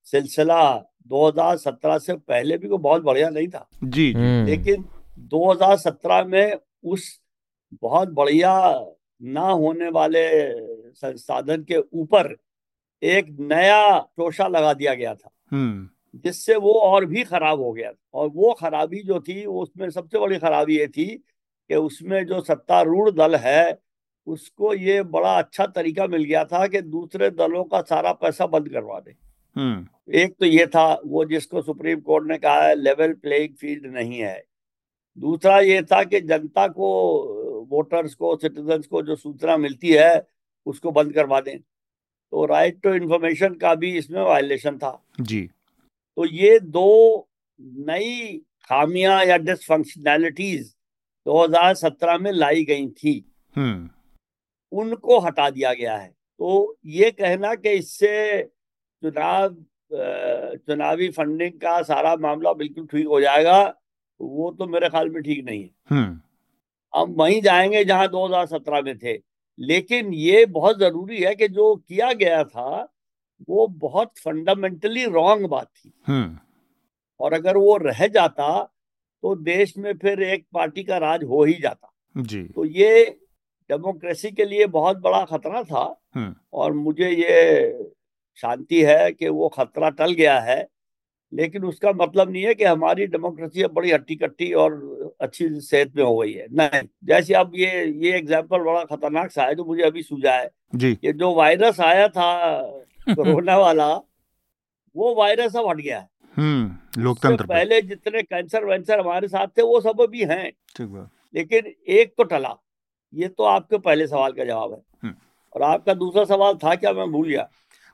सिलसिला 2017 से पहले भी को बहुत बढ़िया नहीं था जी, जी। लेकिन 2017 में उस बहुत बढ़िया ना होने वाले संसाधन के ऊपर एक नया टोशा लगा दिया गया था हम्म। जिससे वो और भी खराब हो गया और वो खराबी जो थी उसमें सबसे बड़ी खराबी ये थी कि उसमें जो सत्तारूढ़ दल है उसको ये बड़ा अच्छा तरीका मिल गया था कि दूसरे दलों का सारा पैसा बंद करवा दे। हम्म। एक तो ये था वो जिसको सुप्रीम कोर्ट ने कहा है लेवल प्लेइंग फ़ील्ड नहीं है। दूसरा ये था कि जनता को वोटर्स को सिटीजन्स को जो सूचना मिलती है उसको बंद करवा दें। तो राइट टू इंफॉर्मेशन का भी इसमें वायलेशन था। जी। तो ये दो नई खामियाँ या डिसफंक्शनैलिटीज 2017 में लाई गई थी। हम्म। उनको हटा दिया गया है। तो ये कहना कि इससे चुनाव चुनावी फंडिंग का सारा मामला बिल्कुल ठीक हो जाएगा वो तो मेरे ख्याल में ठीक नहीं है। हम्म। हम वहीं जाएँगे जहाँ 2017 में थे। लेकिन ये बहुत ज़रूरी है कि जो किया गया था वो बहुत फंडामेंटली रॉन्ग बात थी। हम्म। और अगर वो रह जाता तो देश में फिर एक पार्टी का राज हो ही जाता। जी। तो ये डेमोक्रेसी के लिए बहुत बड़ा खतरा था हम्म। और मुझे ये शांति है कि वो खतरा टल गया है लेकिन उसका मतलब नहीं है कि हमारी डेमोक्रेसी अब बड़ी हट्टी कट्टी और अच्छी सेहत में हो गई है। नहीं जैसे अब ये ये एग्ज़ाम्पल बड़ा खतरनाक सा है जो मुझे अभी सूझा है। जी। ये जो वायरस आया था कोरोना वाला वो वायरस अब हट गया है। हम्म लोकतंत्र पहले जितने कैंसर वैंसर हमारे साथ थे वो सब अभी हैं। ठीक लेकिन एक तो टला। ये तो आपके पहले सवाल का जवाब है। हम्म। और आपका दूसरा सवाल था क्या मैं भूल गया?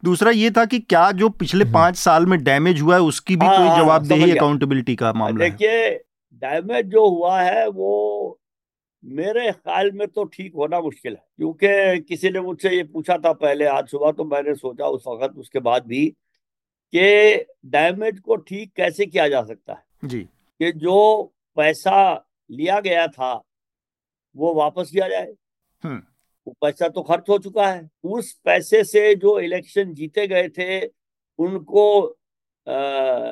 दूसरा ये था कि क्या जो पिछले हम्म। पाँच साल में डैमेज हुआ है उसकी भी हाँ, कोई हाँ, जवाबदेही अकाउंटेबिलिटी का मामला देखिए डैमेज जो हुआ है वो मेरे ख्याल में तो ठीक होना मुश्किल है क्योंकि किसी ने मुझसे ये पूछा था पहले आज सुबह तो मैंने सोचा उस वक्त उसके बाद भी कि डैमेज को ठीक कैसे किया जा सकता है? जी। कि जो पैसा लिया गया था वो वापस किया जाए। हम्म। वो पैसा तो खर्च हो चुका है। उस पैसे से जो इलेक्शन जीते गए थे उनको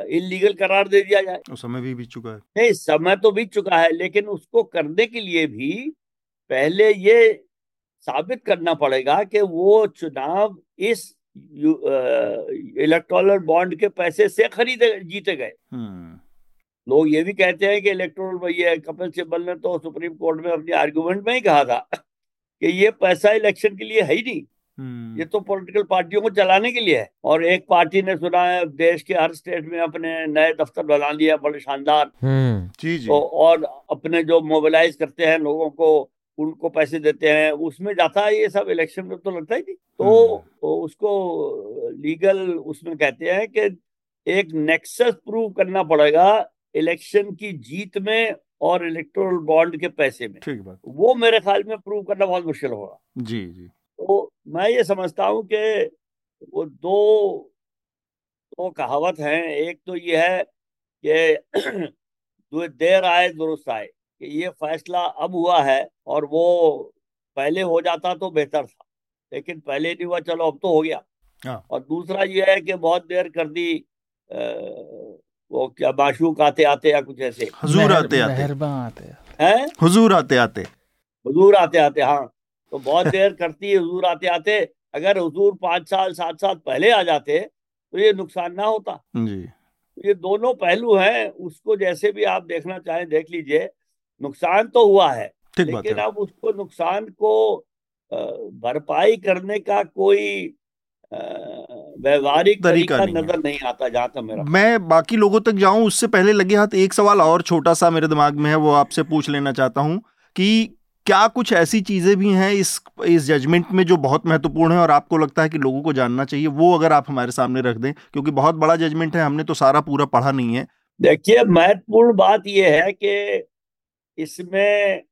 इलीगल करार दे दिया जाए। उस समय भी बीत चुका है। नहीं समय तो बीत चुका है लेकिन उसको करने के लिए भी पहले ये साबित करना पड़ेगा कि वो चुनाव इस इलेक्ट्रोल बॉन्ड के पैसे से खरीदे जीते गए। हम्म, लोग ये भी कहते हैं कि इलेक्ट्रोल ये कपिल सिब्बल ने तो सुप्रीम कोर्ट में अपने आर्गुमेंट में ही कहा था कि ये पैसा इलेक्शन के लिए है ही नहीं। हम्म, ये तो पॉलिटिकल पार्टियों को चलाने के लिए है। और एक पार्टी ने सुना है देश के हर स्टेट में अपने नए दफ्तर बना लिया बड़े शानदार। हम्म। जी जी। तो और अपने जो मोबिलाइज करते हैं लोगों को उनको पैसे देते हैं उसमें जाता है ये सब इलेक्शन में तो लगता ही नहीं। तो। तो उसको लीगल उसमें कहते हैं कि एक नेक्सस प्रूव करना पड़ेगा इलेक्शन की जीत में और इलेक्टोरल बॉन्ड के पैसे में। ठीक बात। वो मेरे ख्याल में प्रूव करना बहुत मुश्किल होगा। जी जी। तो मैं ये समझता हूँ कि वो दो दो कहावत हैं। एक तो ये है कि देर आए दुरुस्त आए। कि ये फैसला अब हुआ है और वो पहले हो जाता तो बेहतर था। लेकिन पहले नहीं हुआ चलो अब तो हो गया। हाँ। और दूसरा ये है कि बहुत देर कर दी वो क्या माशूक आते आते या कुछ ऐसे? हुजूर आते आते। हैं? हुजूर आते आते। हुजूर आते आते हाँ। तो बहुत देर करती है हुजूर आते आते। अगर हुजूर पाँच साल सात साल पहले आ जाते तो ये नुकसान ना होता। जी। ये दोनों पहलू हैं उसको जैसे भी आप देखना चाहें देख लीजिए। नुकसान तो हुआ है लेकिन अब उसको नुकसान को भरपाई करने का कोई व्यवहारिक तरीका तरीका नहीं नज़र नहीं आता जहाँ तक मेरा। मैं बाकी लोगों तक जाऊँ उससे पहले लगे हाथ एक सवाल और छोटा सा मेरे दिमाग में है वो आपसे पूछ लेना चाहता हूँ कि क्या कुछ ऐसी चीज़ें भी हैं इस इस जजमेंट में जो बहुत महत्वपूर्ण है और आपको लगता है कि लोगों को जानना चाहिए वो अगर आप हमारे सामने रख दें क्योंकि बहुत बड़ा जजमेंट है हमने तो सारा पूरा पढ़ा नहीं है। देखिए महत्वपूर्ण बात यह है कि इसमें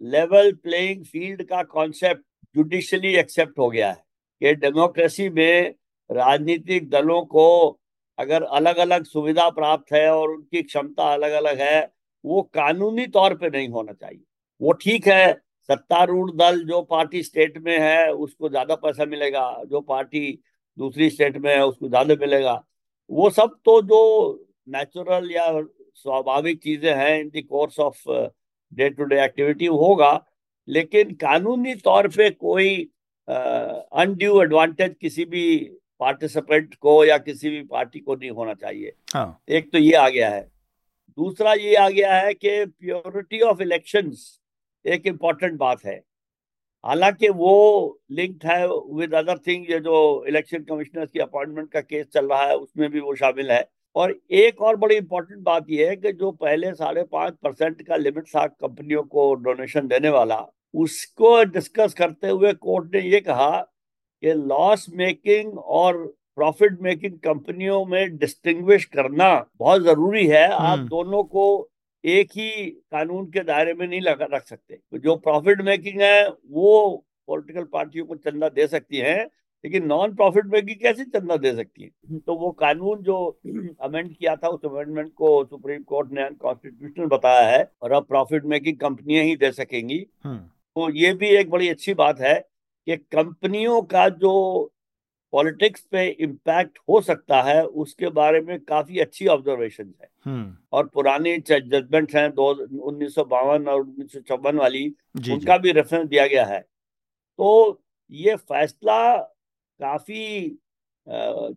लेवल प्लेइंग फ़ील्ड का कॉन्सेप्ट जुडिशली एक्सेप्ट हो गया है कि डेमोक्रेसी में राजनीतिक दलों को अगर अलग अलग सुविधा प्राप्त है और उनकी क्षमता अलग अलग है, वो कानूनी तौर पे नहीं होना चाहिए। वो ठीक है, सत्तारूढ़ दल जो पार्टी स्टेट में है, उसको ज़्यादा पैसा मिलेगा, जो पार्टी दूसरी स्टेट में है, उसको ज़्यादा मिलेगा। वो सब तो जो नेचुरल या स्वाभाविक चीज़ें हैं, in the course of day to day activity होगा, लेकिन कानूनी तौर पे कोई अनड्यू एडवांटेज किसी भी पार्टिसिपेंट को या किसी भी पार्टी को नहीं होना चाहिए। हाँ। एक तो ये आ गया है। दूसरा ये आ गया है कि प्योरिटी ऑफ़ इलेक्शंस एक इंपॉर्टेंट बात है। हालाँकि वो लिंक्ड है विद अदर थिंग ये जो इलेक्शन कमिश्नर की अपॉइंटमेंट का केस चल रहा है उसमें भी वो शामिल है। और एक और बड़ी इंपॉर्टेंट बात यह है कि जो पहले साढ़े पाँच परसेंट का लिमिट था कंपनियों को डोनेशन देने वाला उसको डिस्कस करते हुए कोर्ट ने ये कहा कि लॉस मेकिंग और प्रॉफिट मेकिंग कंपनियों में डिस्टिंग्विश करना बहुत ज़रूरी है। आप हम्म। दोनों को एक ही कानून के दायरे में नहीं लगा रख सकते। जो प्रॉफिट मेकिंग है वो पॉलिटिकल पार्टियों को चंदा दे सकती हैं लेकिन नॉन प्रॉफिट मेकिंग कैसे चंदा दे सकती है? तो वो कानून जो अमेंड किया था उस अमेंडमेंट को सुप्रीम कोर्ट ने अनकॉन्स्टिट्यूशनल बताया है और अब प्रॉफिट मेकिंग कंपनियाँ ही दे सकेंगी। हम्म, तो ये भी एक बड़ी अच्छी बात है। कि कंपनियों का जो पॉलिटिक्स पे इम्पैक्ट हो सकता है उसके बारे में काफ़ी अच्छी ऑब्जर्वेशन है। हम्म, और पुराने जजमेंट हैं दो उन्नीस और उन्नीस वाली जी उनका जी भी रेफरेंस दिया गया है। तो ये फैसला काफ़ी अ,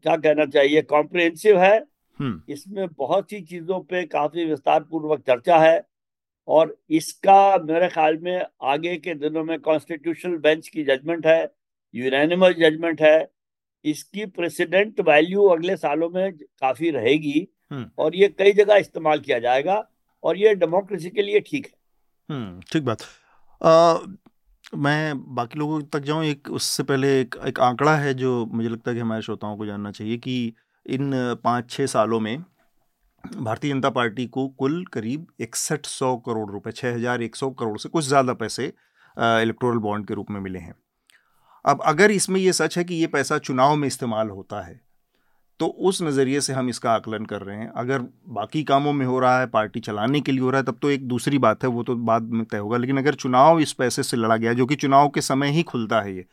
क्या कहना चाहिए कॉम्प्रिहेंसिव है। हम्म। इसमें बहुत सी चीज़ों पे काफ़ी विस्तार पूर्वक चर्चा है। और इसका मेरे ख्याल में आगे के दिनों में कॉन्स्टिट्यूशनल बेंच की जजमेंट है यूनानिमस जजमेंट है। इसकी प्रेसिडेंट वैल्यू अगले सालों में काफ़ी रहेगी हम्म। और ये कई जगह इस्तेमाल किया जाएगा और ये डेमोक्रेसी के लिए ठीक है। हम्म ठीक बात। आ, मैं बाकी लोगों तक जाऊँ एक उससे पहले एक एक आंकड़ा है जो मुझे लगता है कि हमारे श्रोताओं को जानना चाहिए कि इन पाँच छः सालों में भारतीय जनता पार्टी को कुल करीब इकसठ सौ करोड़ रुपए छः हज़ार एक सौ करोड़ से कुछ ज़्यादा पैसे इलेक्टोरल बॉन्ड के रूप में मिले हैं। अब अगर इसमें ये सच है कि ये पैसा चुनाव में इस्तेमाल होता है तो उस नज़रिए से हम इसका आकलन कर रहे हैं। अगर बाकी कामों में हो रहा है, पार्टी चलाने के लिए हो रहा है, तब तो एक दूसरी बात है, वो तो बाद में तय होगा। लेकिन अगर चुनाव इस पैसे से लड़ा गया, जो कि चुनाव के समय ही खुलता है ये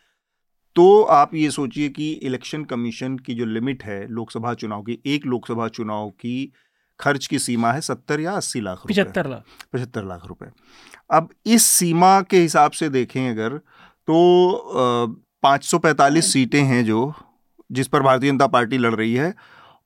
तो आप ये सोचिए कि इलेक्शन कमीशन की जो लिमिट है, लोकसभा चुनाव की, एक लोकसभा चुनाव की खर्च की सीमा है सत्तर या अस्सी लाख पचहत्तर लाख। पचहत्तर लाख रुपए। अब इस सीमा के हिसाब से देखें अगर तो पाँच सौ पैंतालीस सीटें हैं जो जिस पर भारतीय जनता पार्टी लड़ रही है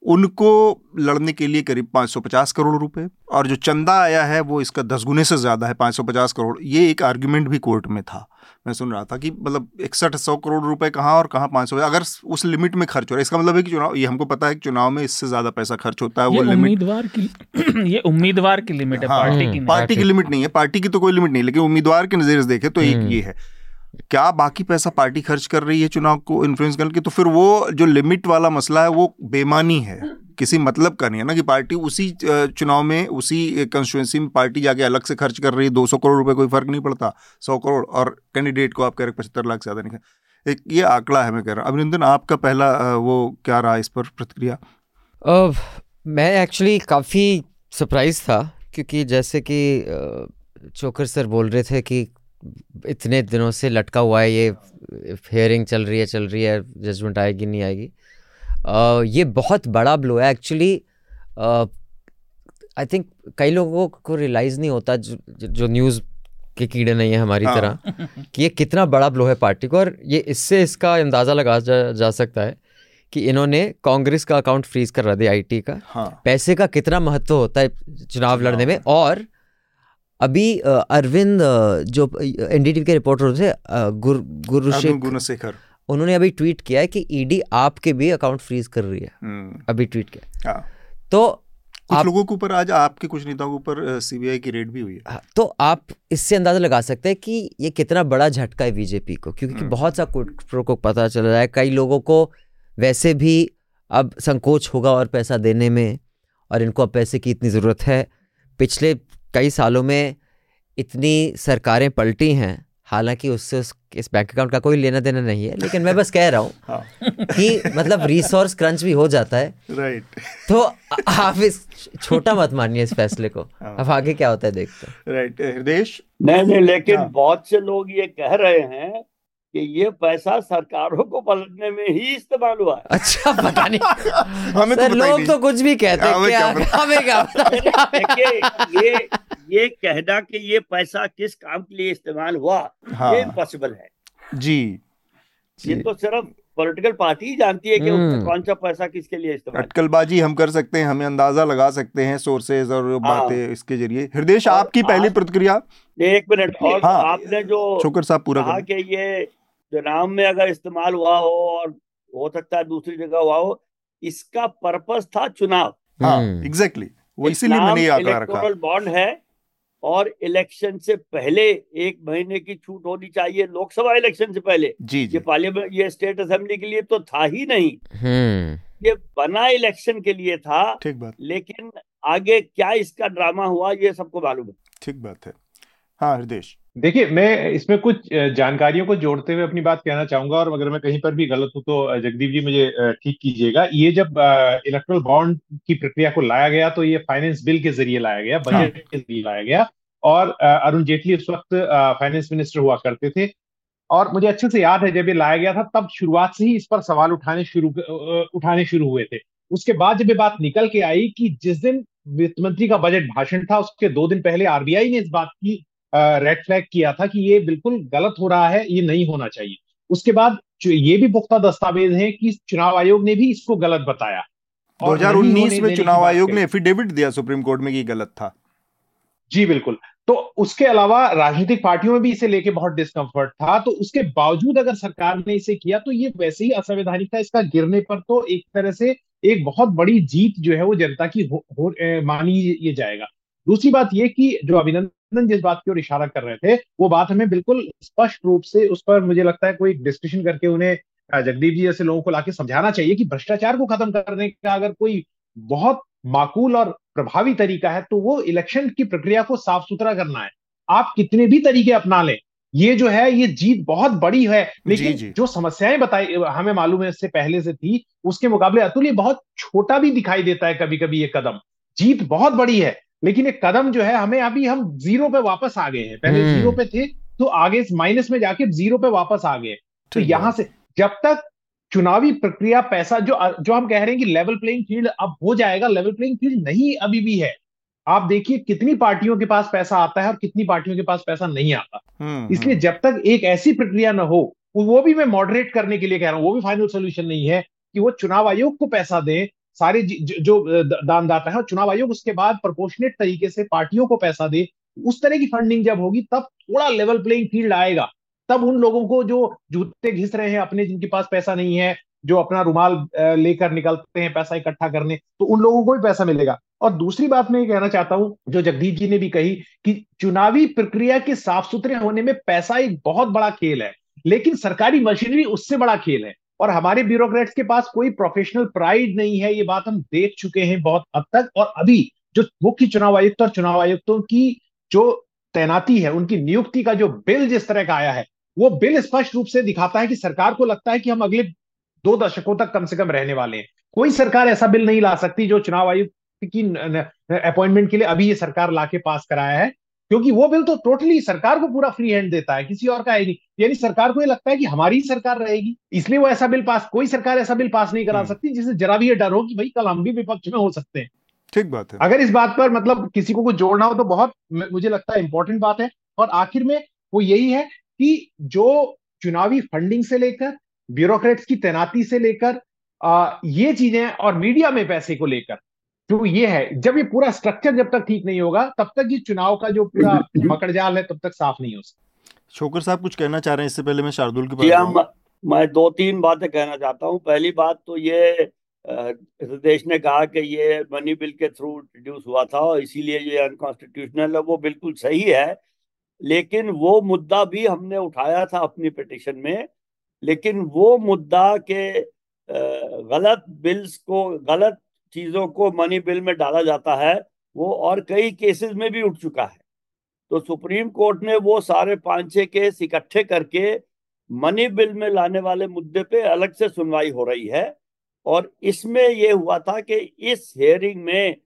उनको लड़ने के लिए करीब 550 करोड़ रुपए। और जो चंदा आया है वो इसका दस गुने से ज़्यादा है 550 करोड़। ये एक आर्ग्यूमेंट भी कोर्ट में था। मैं सुन रहा था कि मतलब इकसठ सौ करोड़ रुपए कहाँ और कहाँ पाँच सौ अगर उस लिमिट में खर्च हो रहा है इसका मतलब है कि चुनाव ये हमको पता है कि चुनाव में इससे ज़्यादा पैसा खर्च होता है वो उम्मीदवार की ये उम्मीदवार की लिमिट है हाँ, पार्टी की पार्टी की लिमिट नहीं है पार्टी की तो कोई लिमिट नहीं लेकिन उम्मीदवार के नज़र से देखे तो एक हम्म। ये है। क्या बाकी पैसा पार्टी खर्च कर रही है चुनाव को इन्फ्लुएंस करके तो फिर वो जो लिमिट वाला मसला है, वो बेमानी है। किसी मतलब का नहीं है ना कि पार्टी उसी चुनाव में, उसी कंस्टिट्यूंसी में पार्टी जाके अलग से खर्च कर रही है। दो सौ करोड़ रुपए कोई फ़र्क नहीं पड़ता। सौ करोड़ और कैंडिडेट को आप कह रहे पचहत्तर लाख से ज़्यादा नहीं एक ये आंकड़ा है मैं कह रहा हूँ। अभिनंदन, आपका पहला वो क्या रहा इस पर प्रतिक्रिया? मैं एक्चुअली काफ़ी सरप्राइज़ था, क्योंकि जैसे कि चोकर सर बोल रहे थे कि इतने दिनों से लटका हुआ है ये हेयरिंग चल रही है चल रही है जजमेंट आएगी नहीं आएगी। uh, ये बहुत बड़ा ब्लो है। एक्चुअली आई थिंक कई लोगों को रियलाइज़ नहीं होता जो, जो न्यूज़ के कीड़े नहीं है हमारी हाँ. तरह कि ये कितना बड़ा ब्लो है पार्टी को। और ये इससे इसका अंदाज़ा लगा जा, जा सकता है कि इन्होंने कांग्रेस का अकाउंट फ्रीज कर रहा दिया आईटी का। हाँ. पैसे का कितना महत्व होता है चुनाव लड़ने में। और अभी अरविंद जो एनडीटीवी के रिपोर्टर थे गुर गुरुशेखर उन्होंने अभी ट्वीट किया है कि ईडी आपके भी अकाउंट फ्रीज कर रही है हम्म। अभी ट्वीट किया हाँ। तो कुछ आप, लोगों के ऊपर आज आपके कुछ नेताओं के ऊपर सीबीआई की रेड भी हुई है हाँ, तो आप इससे अंदाज़ा लगा सकते हैं कि ये कितना बड़ा झटका है बीजेपी को क्योंकि हम्म। बहुत सा प्रो को पता चल रहा है कई लोगों को वैसे भी अब संकोच होगा और पैसा देने में और इनको अब पैसे की इतनी ज़रूरत है पिछले कई सालों में इतनी सरकारें पलटी हैं हालाँकि उससे उस इस बैंक अकाउंट का कोई लेना देना नहीं है लेकिन मैं बस कह रहा हूँ हाँ। कि मतलब रिसोर्स क्रंच भी हो जाता है राइट तो आप इस छोटा मत मानिए इस फैसले को हाँ। अब आगे क्या होता है देखते राइट हृदय नहीं नहीं लेकिन हाँ। बहुत से लोग ये कह रहे हैं कि ये पैसा सरकारों को पलटने में ही इस्तेमाल हुआ है। अच्छा पता नहीं। हमें तो लोग तो कुछ भी कहते हैं क्या हमें क्या ये ये कहना कि ये पैसा किस काम के लिए इस्तेमाल हुआ हाँ, ये इम्पॉसिबल है। जी। ये तो सिर्फ़ पॉलिटिकल पार्टी ही जानती है कि हम्म। कौन सा पैसा किसके लिए इस्तेमाल अटकलबाजी हम कर सकते हैं हमें अंदाज़ा लगा सकते हैं सोर्सेज और हाँ। बातें इसके ज़रिए। हृदय आपकी पहली प्रतिक्रिया? एक मिनट और हाँ, आपने जो शुक्र साहब पूरा कहा कि ये चुनाव में अगर इस्तेमाल हुआ हो और हो सकता है दूसरी जगह हुआ हो इसका पर्पस था चुनाव। हाँ एग्जैक्टली हम्म। वो इसीलिए मैंने ये आंकड़ा रखा। बॉन्ड है और इलेक्शन से पहले एक महीने की छूट होनी चाहिए लोकसभा इलेक्शन से पहले। जी, जी. ये पार्लियामेंट ये स्टेट असेंबली के लिए तो था ही नहीं। हम्म। ये बना इलेक्शन के लिए था ठीक बात। लेकिन आगे क्या इसका ड्रामा हुआ ये सबको मालूम है। ठीक बात है। हाँ हृदय देखिए मैं इसमें कुछ जानकारियों को जोड़ते हुए अपनी बात कहना चाहूँगा और अगर मैं कहीं पर भी गलत हूँ तो जगदीप जी मुझे ठीक कीजिएगा। ये जब इलेक्ट्रल बॉन्ड की प्रक्रिया को लाया गया तो ये फाइनेंस बिल के ज़रिए लाया गया बजट हाँ। के ज़रिए लाया गया और अरुण जेटली उस वक्त फाइनेंस मिनिस्टर हुआ करते थे। और मुझे अच्छे से याद है जब ये लाया गया था तब शुरुआत से ही इस पर सवाल उठाने शुरू उठाने शुरू हुए थे। उसके बाद जब ये बात निकल के आई कि जिस दिन वित्त मंत्री का बजट भाषण था उसके दो दिन पहले आरबीआई ने इस बात की रेड फ्लैग किया था कि ये बिल्कुल गलत हो रहा है ये नहीं होना चाहिए। उसके बाद ये भी पुख्ता दस्तावेज़ है कि चुनाव आयोग ने भी इसको गलत बताया। 2019 में चुनाव आयोग ने एफिडेविट दिया सुप्रीम कोर्ट में कि गलत था। जी बिल्कुल। तो उसके अलावा राजनीतिक पार्टियों में भी इसे लेके बहुत डिस्कम्फर्ट था। तो उसके बावजूद अगर सरकार ने इसे किया तो ये वैसे ही असंवैधानिक था इसका गिरने पर तो एक तरह से एक बहुत बड़ी जीत जो है वो जनता की हो, हो, मानी ये जाएगा। दूसरी बात ये कि जो अभिनंदन जिस बात की ओर इशारा कर रहे थे वो बात हमें बिल्कुल स्पष्ट रूप से उस पर मुझे लगता है कोई डिस्कशन करके उन्हें जगदीप जी जैसे लोगों को लाके समझाना चाहिए कि भ्रष्टाचार को खत्म करने का अगर कोई बहुत माकूल और प्रभावी तरीका है तो वो इलेक्शन की प्रक्रिया को साफ़ सुथरा करना है आप कितने भी तरीके अपना लें ये जो है ये जीत बहुत बड़ी है लेकिन जी जी। जो समस्याएँ बताई हमें मालूम है इससे पहले से थी उसके मुकाबले अतुल ये बहुत छोटा भी दिखाई देता है कभी कभी ये कदम जीत बहुत बड़ी है लेकिन एक कदम जो है हमें अभी हम ज़ीरो पे वापस आ गए हैं। पहले ज़ीरो हम्म। पे थे तो आगे माइनस में जाके ज़ीरो पे वापस आ गए तो यहाँ से जब तक चुनावी प्रक्रिया पैसा जो जो हम कह रहे हैं कि लेवल प्लेइंग फ़ील्ड अब हो जाएगा लेवल प्लेइंग फ़ील्ड नहीं अभी भी है। आप देखिए कितनी पार्टियों के पास पैसा आता है और कितनी पार्टियों के पास पैसा नहीं आता। हम्म, इसलिए। जब तक एक ऐसी प्रक्रिया ना हो वो भी मैं मॉडरेट करने के लिए कह रहा हूँ वो भी फाइनल सोल्यूशन नहीं है कि वो चुनाव आयोग को पैसा दे सारे जो दानदाता है, चुनाव आयोग उसके बाद प्रोपोर्शनेट तरीके से पार्टियों को पैसा दे, उस तरह की फंडिंग जब होगी, तब थोड़ा लेवल प्लेइंग फ़ील्ड आएगा। तब उन लोगों को जो जूते घिस रहे हैं अपने, जिनके पास पैसा नहीं है, जो अपना रुमाल लेकर निकलते हैं पैसा इकट्ठा करने तो उन लोगों को भी पैसा मिलेगा। और दूसरी बात मैं ये कहना चाहता हूँ, जो जगदीप जी ने भी कही कि चुनावी प्रक्रिया के साफ़ सुथरे होने में पैसा एक बहुत बड़ा खेल है, लेकिन सरकारी मशीनरी उससे बड़ा खेल है। और हमारे ब्यूरोक्रेट्स के पास कोई प्रोफेशनल प्राइड नहीं है, ये बात हम देख चुके हैं बहुत हद तक। और अभी जो मुख्य चुनाव आयुक्त और चुनाव आयुक्तों की जो तैनाती है, उनकी नियुक्ति का जो बिल जिस तरह का आया है, वो बिल स्पष्ट रूप से दिखाता है कि सरकार को लगता है कि हम अगले दो दशकों तक कम से कम रहने वाले हैं। कोई सरकार ऐसा बिल नहीं ला सकती जो चुनाव आयुक्त की अपॉइंटमेंट के लिए अभी ये सरकार लाके पास कराया है। क्योंकि वो बिल तो टोटली सरकार को पूरा फ्री हैंड देता है किसी और का है नहीं। यानी सरकार को ये लगता है कि हमारी ही सरकार रहेगी इसलिए वो ऐसा बिल पास कोई सरकार ऐसा बिल पास नहीं करा हम्म। सकती जिससे जरा भी ये डर हो कि भाई कल हम भी विपक्ष में हो सकते हैं। ठीक बात है। अगर इस बात पर मतलब किसी को कुछ जोड़ना हो तो बहुत मुझे लगता है इंपॉर्टेंट बात है। और आखिर में वो यही है कि जो चुनावी फंडिंग से लेकर ब्यूरोक्रेट्स की तैनाती से लेकर ये चीज़ें और मीडिया में पैसे को लेकर जो ये है जब ये पूरा स्ट्रक्चर जब तक ठीक नहीं होगा तब तक ये चुनाव का जो पूरा मकड़जाल है तब तक साफ़ नहीं हो सकता। शोकर साहब कुछ कहना चाह रहे हैं इससे पहले मैं शार्दुल की बात मैं दो तीन बातें कहना चाहता हूँ। पहली बात तो ये देश ने कहा कि ये मनी बिल के थ्रू इंट्रोड्यूस हुआ था और इसीलिए ये अनकॉन्स्टिट्यूशनल है वो बिल्कुल सही है। लेकिन वो मुद्दा भी हमने उठाया था अपनी पिटिशन में लेकिन वो मुद्दा के गलत बिल्स को गलत चीज़ों को मनी बिल में डाला जाता है, वो और कई केसेस में भी उठ चुका है। तो सुप्रीम कोर्ट ने वो सारे पाँच छह केस इकट्ठे करके मनी बिल में लाने वाले मुद्दे पे अलग से सुनवाई हो रही है और इसमें ये हुआ था कि इस हेयरिंग में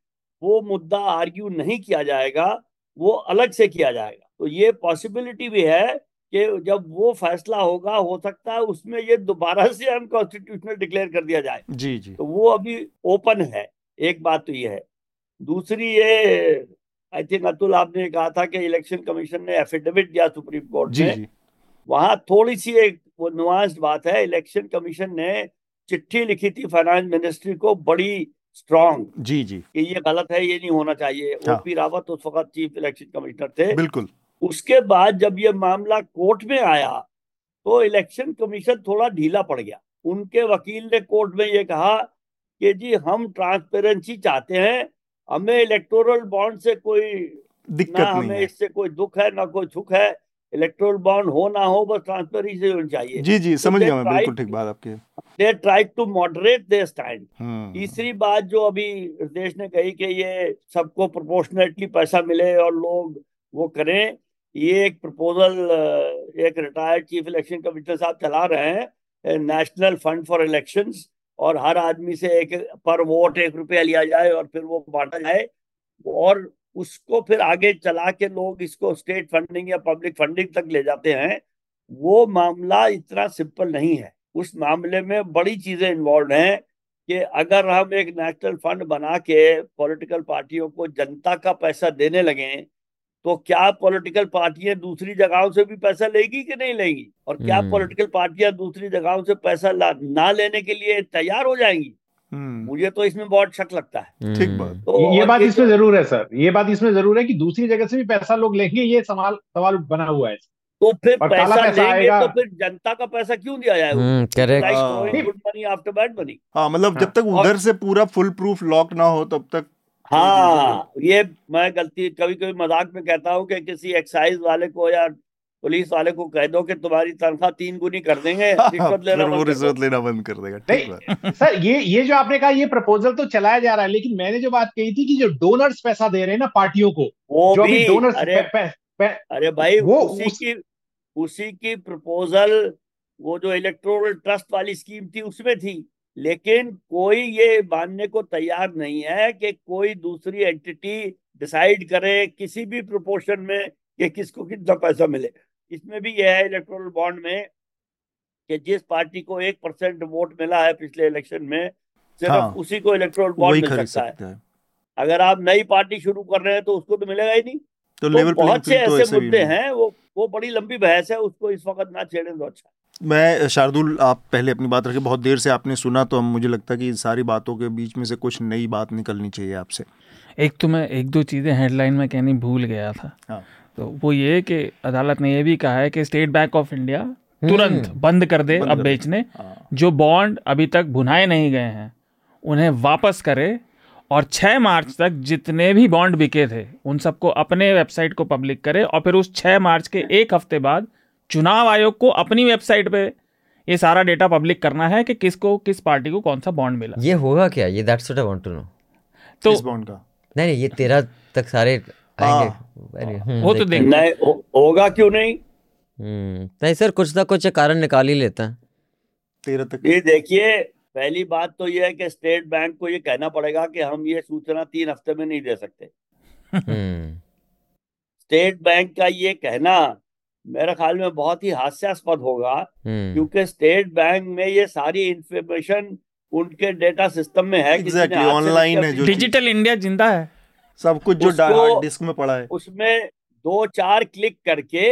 वो मुद्दा आर्ग्यू नहीं किया जाएगा, वो अलग से किया जाएगा। तो ये पॉसिबिलिटी भी है कि जब वो फैसला होगा हो सकता है उसमें ये दोबारा से अनकॉन्स्टिट्यूशनल डिक्लेयर कर दिया जाए। जी जी। तो वो अभी ओपन है एक बात तो ये है। दूसरी ये आई थिंक अतुल आपने कहा था कि इलेक्शन कमीशन ने एफिडेविट दिया सुप्रीम कोर्ट में। वहाँ थोड़ी सी एक वो नुआंस्ड बात है इलेक्शन कमीशन ने चिट्ठी लिखी थी फाइनेंस मिनिस्ट्री को बड़ी स्ट्रॉन्ग जी जी। कि ये गलत है ये नहीं होना चाहिए। हाँ। ओपी रावत उस वक्त चीफ इलेक्शन कमिश्नर थे। बिल्कुल। उसके बाद जब ये मामला कोर्ट में आया तो इलेक्शन कमीशन थोड़ा ढीला पड़ गया। उनके वकील ने कोर्ट में ये कहा कि जी हम ट्रांसपेरेंसी चाहते हैं हमें इलेक्टोरल बॉन्ड से कोई दिक्कत ना हमें इससे कोई दुख है ना कोई सुख है। इलेक्टोरल बॉन्ड हो ना हो बस ट्रांसपेरेंसी होनी चाहिए। जी जी तो समझ गया मैं बिल्कुल ठीक बात आपकी। They try to moderate they stand तीसरी बात जो अभी देश ने कही कि ये सबको प्रोपोर्शनलिटी पैसा मिले और लोग वो करें ये एक प्रपोजल एक रिटायर्ड चीफ इलेक्शन कमिश्नर साहब चला रहे हैं नेशनल फंड फॉर इलेक्शंस और हर आदमी से एक पर वोट एक रुपया लिया जाए और फिर वो बांटा जाए, और उसको फिर आगे चला के लोग इसको स्टेट फंडिंग या पब्लिक फंडिंग तक ले जाते हैं, वो मामला इतना सिंपल नहीं है। उस मामले में बड़ी चीज़ें इन्वॉल्व हैं कि अगर हम एक नेशनल फंड बना के पॉलिटिकल पार्टियों को जनता का पैसा देने लगे तो क्या पॉलिटिकल पार्टियाँ दूसरी जगहों से भी पैसा लेगी कि नहीं लेगी? और क्या पॉलिटिकल हम्म। पार्टियाँ दूसरी जगहों से पैसा ना लेने के लिए तैयार हो जाएँगी? हम्म। मुझे तो इसमें बहुत शक लगता है। ठीक बात। तो ये बात इसमें ज़रूर है सर। ये बात इसमें ज़रूर है कि दूसरी जगह से भी पैसा लोग लेंगे ये सवाल सवाल बना हुआ है। तो फिर पैसा, पैसा लेंगे तो फिर जनता का पैसा क्यों दिया जाएगा? मनी आफ्टर बैड मनी हाँ। मतलब जब तक उधर से पूरा फुल प्रूफ लॉक ना हो तब तक हाँ। ये मैं गलती कभी कभी मज़ाक में कहता हूँ कि किसी एक्साइज वाले को या पुलिस वाले को कह दो कि तुम्हारी तनख्वाह तीन गुनी कर देंगे रिश्वत लेना वो रिश्वत लेना बंद कर देगा ठीक सर ये ये जो आपने कहा ये प्रपोजल तो चलाया जा रहा है लेकिन मैंने जो बात कही थी कि जो डोनर्स पैसा दे रहे हैं ना पार्टियों को वो जो भी डोनर्स अरे, पे, पे, अरे भाई वो उसी उस... की उसी की प्रपोजल वो जो इलेक्ट्रोल ट्रस्ट वाली स्कीम थी उसमें थी। लेकिन कोई ये मानने को तैयार नहीं है कि कोई दूसरी एंटिटी डिसाइड करे किसी भी प्रोपोर्शन में कि किसको कितना पैसा मिले। इसमें भी यह है इलेक्ट्रोल बॉन्ड में कि जिस पार्टी को एक परसेंट वोट मिला है पिछले इलेक्शन में सिर्फ़ हाँ, उसी को इलेक्ट्रोल बॉन्ड मिल सकता है।, है। अगर आप नई पार्टी शुरू कर रहे हैं तो उसको तो मिलेगा ही नहीं। तो, तो बहुत से तो ऐसे मुद्दे हैं वो वो बड़ी लंबी बहस है उसको इस वक्त ना छेड़े तो अच्छा मैं शार्दुल आप पहले अपनी बात रखे बहुत देर से आपने सुना तो मुझे लगता है कि सारी बातों के बीच में से कुछ नई बात निकलनी चाहिए आपसे एक तो मैं एक दो चीज़ें हेडलाइन में कहनी भूल गया था हाँ। तो वो ये कि अदालत ने ये भी कहा है कि स्टेट बैंक ऑफ़ इंडिया तुरंत। बंद कर दे बंद अब बेचने हाँ। जो बॉन्ड अभी तक भुनाए नहीं गए हैं उन्हें वापस करे और 6 मार्च तक जितने भी बॉन्ड बिके थे उन सबको अपने वेबसाइट को पब्लिक करे और फिर उस 6 मार्च के एक हफ़्ते बाद चुनाव आयोग को अपनी वेबसाइट पे ये सारा डेटा पब्लिक करना है कि किसको किस पार्टी को कौन सा बॉन्ड मिला। ये होगा क्या? ये that's what I want to know तो बॉन्ड का? नहीं नहीं ये तेरह तक सारे आएँगे। हाँ। हम्म, वो तो देख नहीं होगा क्यों नहीं? हम्म नहीं सर कुछ ना कुछ कारण निकाल ही लेता है। तेरह तक ये देखिए पहली बात तो ये है कि स्टेट बैंक को ये कहना पड़ेगा कि हम ये सूचना तीन हफ़्ते में नहीं दे सकते हम्म। स्टेट बैंक का ये कहना मेरे ख्याल में बहुत ही हास्यास्पद होगा हम्म। क्योंकि स्टेट बैंक में ये सारी इंफॉर्मेशन उनके डेटा सिस्टम में है exactly, ऑनलाइन है जो डिजिटल इंडिया ज़िंदा है सब कुछ जो हार्ड डिस्क में पड़ा है उसमें दो चार क्लिक करके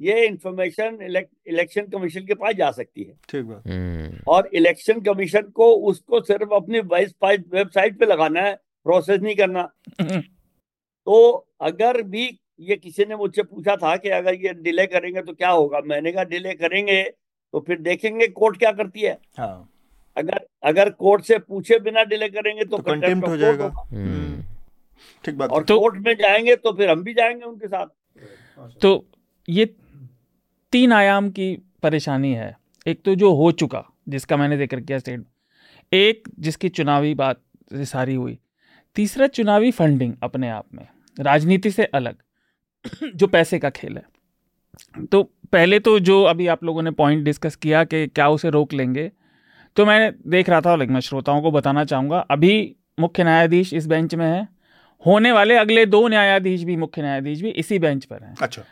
ये इंफॉर्मेशन इलेक्शन कमीशन के पास जा सकती है। ठीक बात। हम्म। और इलेक्शन कमीशन को उसको सिर्फ़ अपनी वेबसाइट पे लगाना है प्रोसेस नहीं करना। तो अगर भी ये किसी ने मुझसे पूछा था कि अगर ये डिले करेंगे तो क्या होगा? मैंने कहा डिले करेंगे तो फिर देखेंगे कोर्ट क्या करती है। हाँ। अगर अगर कोर्ट से पूछे बिना डिले करेंगे तो, तो कंटेम्प्ट हो जाएगा। हम्म। ठीक बात। और तो, कोर्ट में जाएँगे तो फिर हम भी जाएँगे उनके साथ। तो ये तीन आयाम की परेशानी है। एक तो जो हो चुका, जिसका मैंने ज़िक्र किया स्टेट एक जिसकी चुनावी बात सारी हुई, तीसरा चुनावी फंडिंग अपने आप में, राजनीति से अलग, जो पैसे का खेल है। तो पहले तो जो अभी आप लोगों ने पॉइंट डिस्कस किया कि क्या उसे रोक लेंगे तो मैं देख रहा था लेकिन मैं श्रोताओं को बताना चाहूँगा, अभी मुख्य न्यायाधीश इस बेंच में है, होने वाले अगले दो न्यायाधीश भी मुख्य न्यायाधीश भी इसी बेंच पर हैं। अच्छा।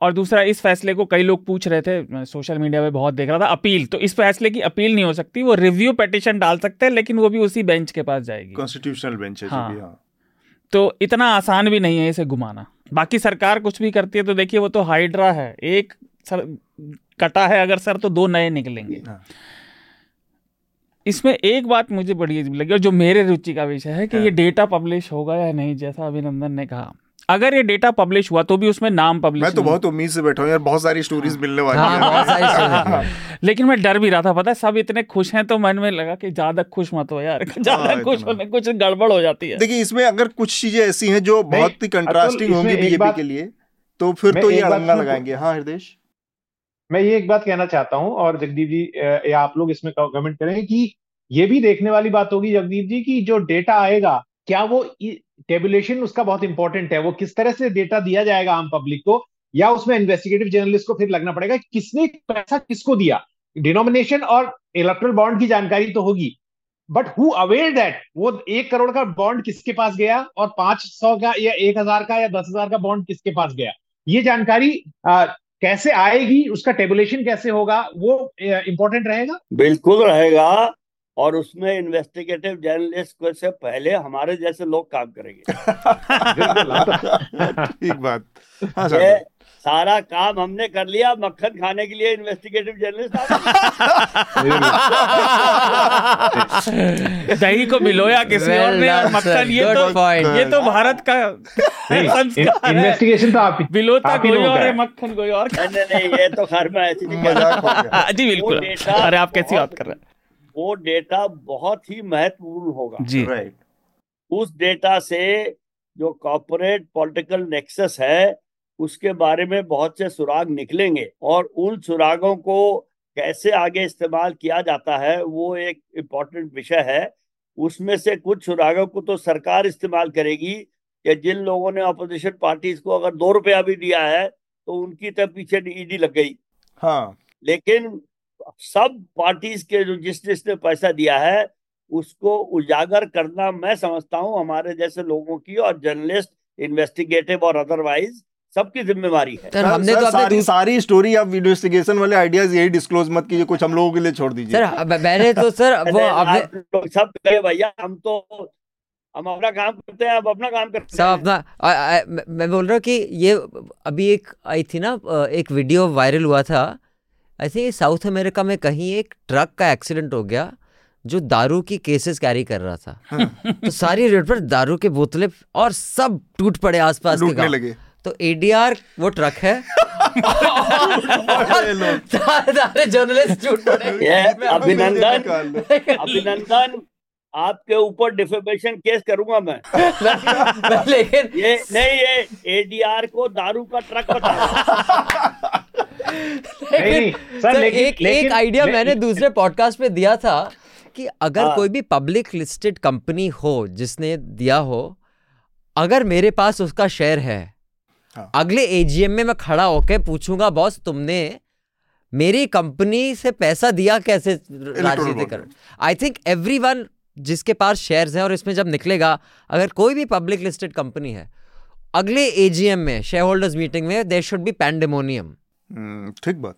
और दूसरा इस फैसले को कई लोग पूछ रहे थे मैं सोशल मीडिया पे बहुत देख रहा था अपील तो इस फैसले की अपील नहीं हो सकती वो रिव्यू पिटिशन डाल सकते हैं लेकिन वो भी उसी बेंच के पास जाएगी कॉन्स्टिट्यूशनल बेंच है हाँ।, हाँ तो इतना आसान भी नहीं है इसे घुमाना बाकी सरकार कुछ भी करती है तो देखिए वो तो हाइड्रा है एक सर कटा है अगर सर तो दो नए निकलेंगे हाँ। इसमें एक बात मुझे बड़ी अजीब लगी और जो मेरे रुचि का विषय है कि हाँ। ये डेटा पब्लिश होगा या नहीं जैसा अभिनंदन ने कहा अगर ये डेटा पब्लिश हुआ तो भी उसमें नाम पब्लिश मैं तो बहुत उम्मीद से बैठा हूँ यार बहुत सारी स्टोरीज हाँ। मिलने वाली हाँ, बहुत सारी लेकिन मैं डर भी रहा था पता है सब इतने खुश हैं तो मन में लगा कि ज़्यादा खुश मत हो यार। ज़्यादा हाँ, खुश होने कुछ गड़बड़ हो जाती है। देखिए इसमें अगर कुछ चीज़ें ऐसी हैं जो बहुत ही कंट्रास्टिंग होंगी बीजेपी के लिए तो फिर तो ये अड़ंगा लगाएँगे। हाँ हृदय मैं ये एक बात कहना चाहता हूँ और जगदीप जी या आप लोग इसमें कमेंट करेंगे कि ये भी देखने वाली बात होगी जगदीप जी की जो डेटा आएगा क्या वो टेबुलेशन उसका बहुत इंपॉर्टेंट है। वो किस तरह से डेटा दिया जाएगा आम पब्लिक को या उसमें इन्वेस्टिगेटिव जर्नलिस्ट को फिर लगना पड़ेगा किसने पैसा किसको दिया। डिनोमिनेशन और इलेक्ट्रल बॉन्ड की जानकारी तो होगी। बट हु अवेयर दैट वो एक करोड़ का बॉन्ड किसके पास गया और पाँच सौ का या एक हज़ार का या दस हज़ार का बॉन्ड किसके पास गया? ये जानकारी आ, कैसे आएगी उसका टेबुलेशन कैसे होगा वो इंपॉर्टेंट रहेगा? बिल्कुल रहेगा। और उसमें इन्वेस्टिगेटिव जर्नलिस्ट को से पहले हमारे जैसे लोग काम करेंगे। ठीक बात। हाँ, सारा काम हमने कर लिया मक्खन खाने के लिए इन्वेस्टिगेटिव जर्नलिस्ट दही को मिलोया किसी और ने और मक्खन ये तो ये तो भारत का इन्वेस्टिगेशन तो आप बिलोता कोई और है मक्खन कोई और। नहीं नहीं ये तो खैर में ऐसी जी बिल्कुल। अरे आप कैसी बात कर रहे हैं? वो डेटा बहुत ही महत्वपूर्ण होगा। जी। राइट उस डेटा से जो कॉपोरेट पॉलिटिकल नेक्सस है उसके बारे में बहुत से सुराग निकलेंगे और उन सुरागों को कैसे आगे इस्तेमाल किया जाता है वो एक इम्पोर्टेंट विषय है। उसमें से कुछ सुरागों को तो सरकार इस्तेमाल करेगी कि जिन लोगों ने अपोजिशन पार्टीज़ को अगर दो रुपया भी दिया है तो उनकी तब पीछे ईडी लग गई। हाँ। लेकिन सब पार्टीज़ के जो जिस जिसने पैसा दिया है उसको उजागर करना मैं समझता हूँ हमारे जैसे लोगों की और जर्नलिस्ट इन्वेस्टिगेटिव और अदरवाइज़ सबकी जिम्मेवारी है। सर हमने सर, तो अपने सारी, दूस- सारी स्टोरी आप इन्वेस्टिगेशन वाले आइडियाज़ यही डिस्क्लोज मत कीजिए कुछ हम लोगों के लिए छोड़ दीजिए। सर मैंने तो सर वो अरे अपने आप सब कहे भैया हम तो हम अपना काम करते हैं आप अपना काम करते सब हैं। अपना आ, आ, मैं मैं बोल रहा हूँ कि ये अभी एक आई थी ना एक वीडियो वायरल हुआ था आई थिंक साउथ अमेरिका में कहीं एक ट्रक का एक्सीडेंट हो गया जो दारू की केसेस कैरी कर रहा था। तो सारी रोड पर दारू के बोतलें और सब टूट पड़े आसपास के गाँव। लगे। तो एडीआर वो ट्रक है। सारे सारे जर्नलिस्ट टूट पड़े। अभिनंदन। अभिनंदन आपके ऊपर डिफेमेशन केस करूँगा मैं। लेकिन ये नहीं ये एडीआर को दारू का ट्रक नहीं, लेकिन सर, सर, लेकिन- एक लेकिन- एक आइडिया मैंने दूसरे पॉडकास्ट पे दिया था कि अगर हाँ। कोई भी पब्लिक लिस्टेड कंपनी हो जिसने दिया हो अगर मेरे पास उसका शेयर है हाँ। अगले एजीएम में मैं खड़ा होके पूछूँगा बॉस तुमने मेरी कंपनी से पैसा दिया कैसे राजनीति कर आई थिंक एवरी वन जिसके पास शेयर्स हैं और इसमें जब निकलेगा अगर कोई भी पब्लिक लिस्टेड कंपनी है अगले एजीएम में शेयर होल्डर्स मीटिंग में देर शुड बी पैंडेमोनियम ठीक बात।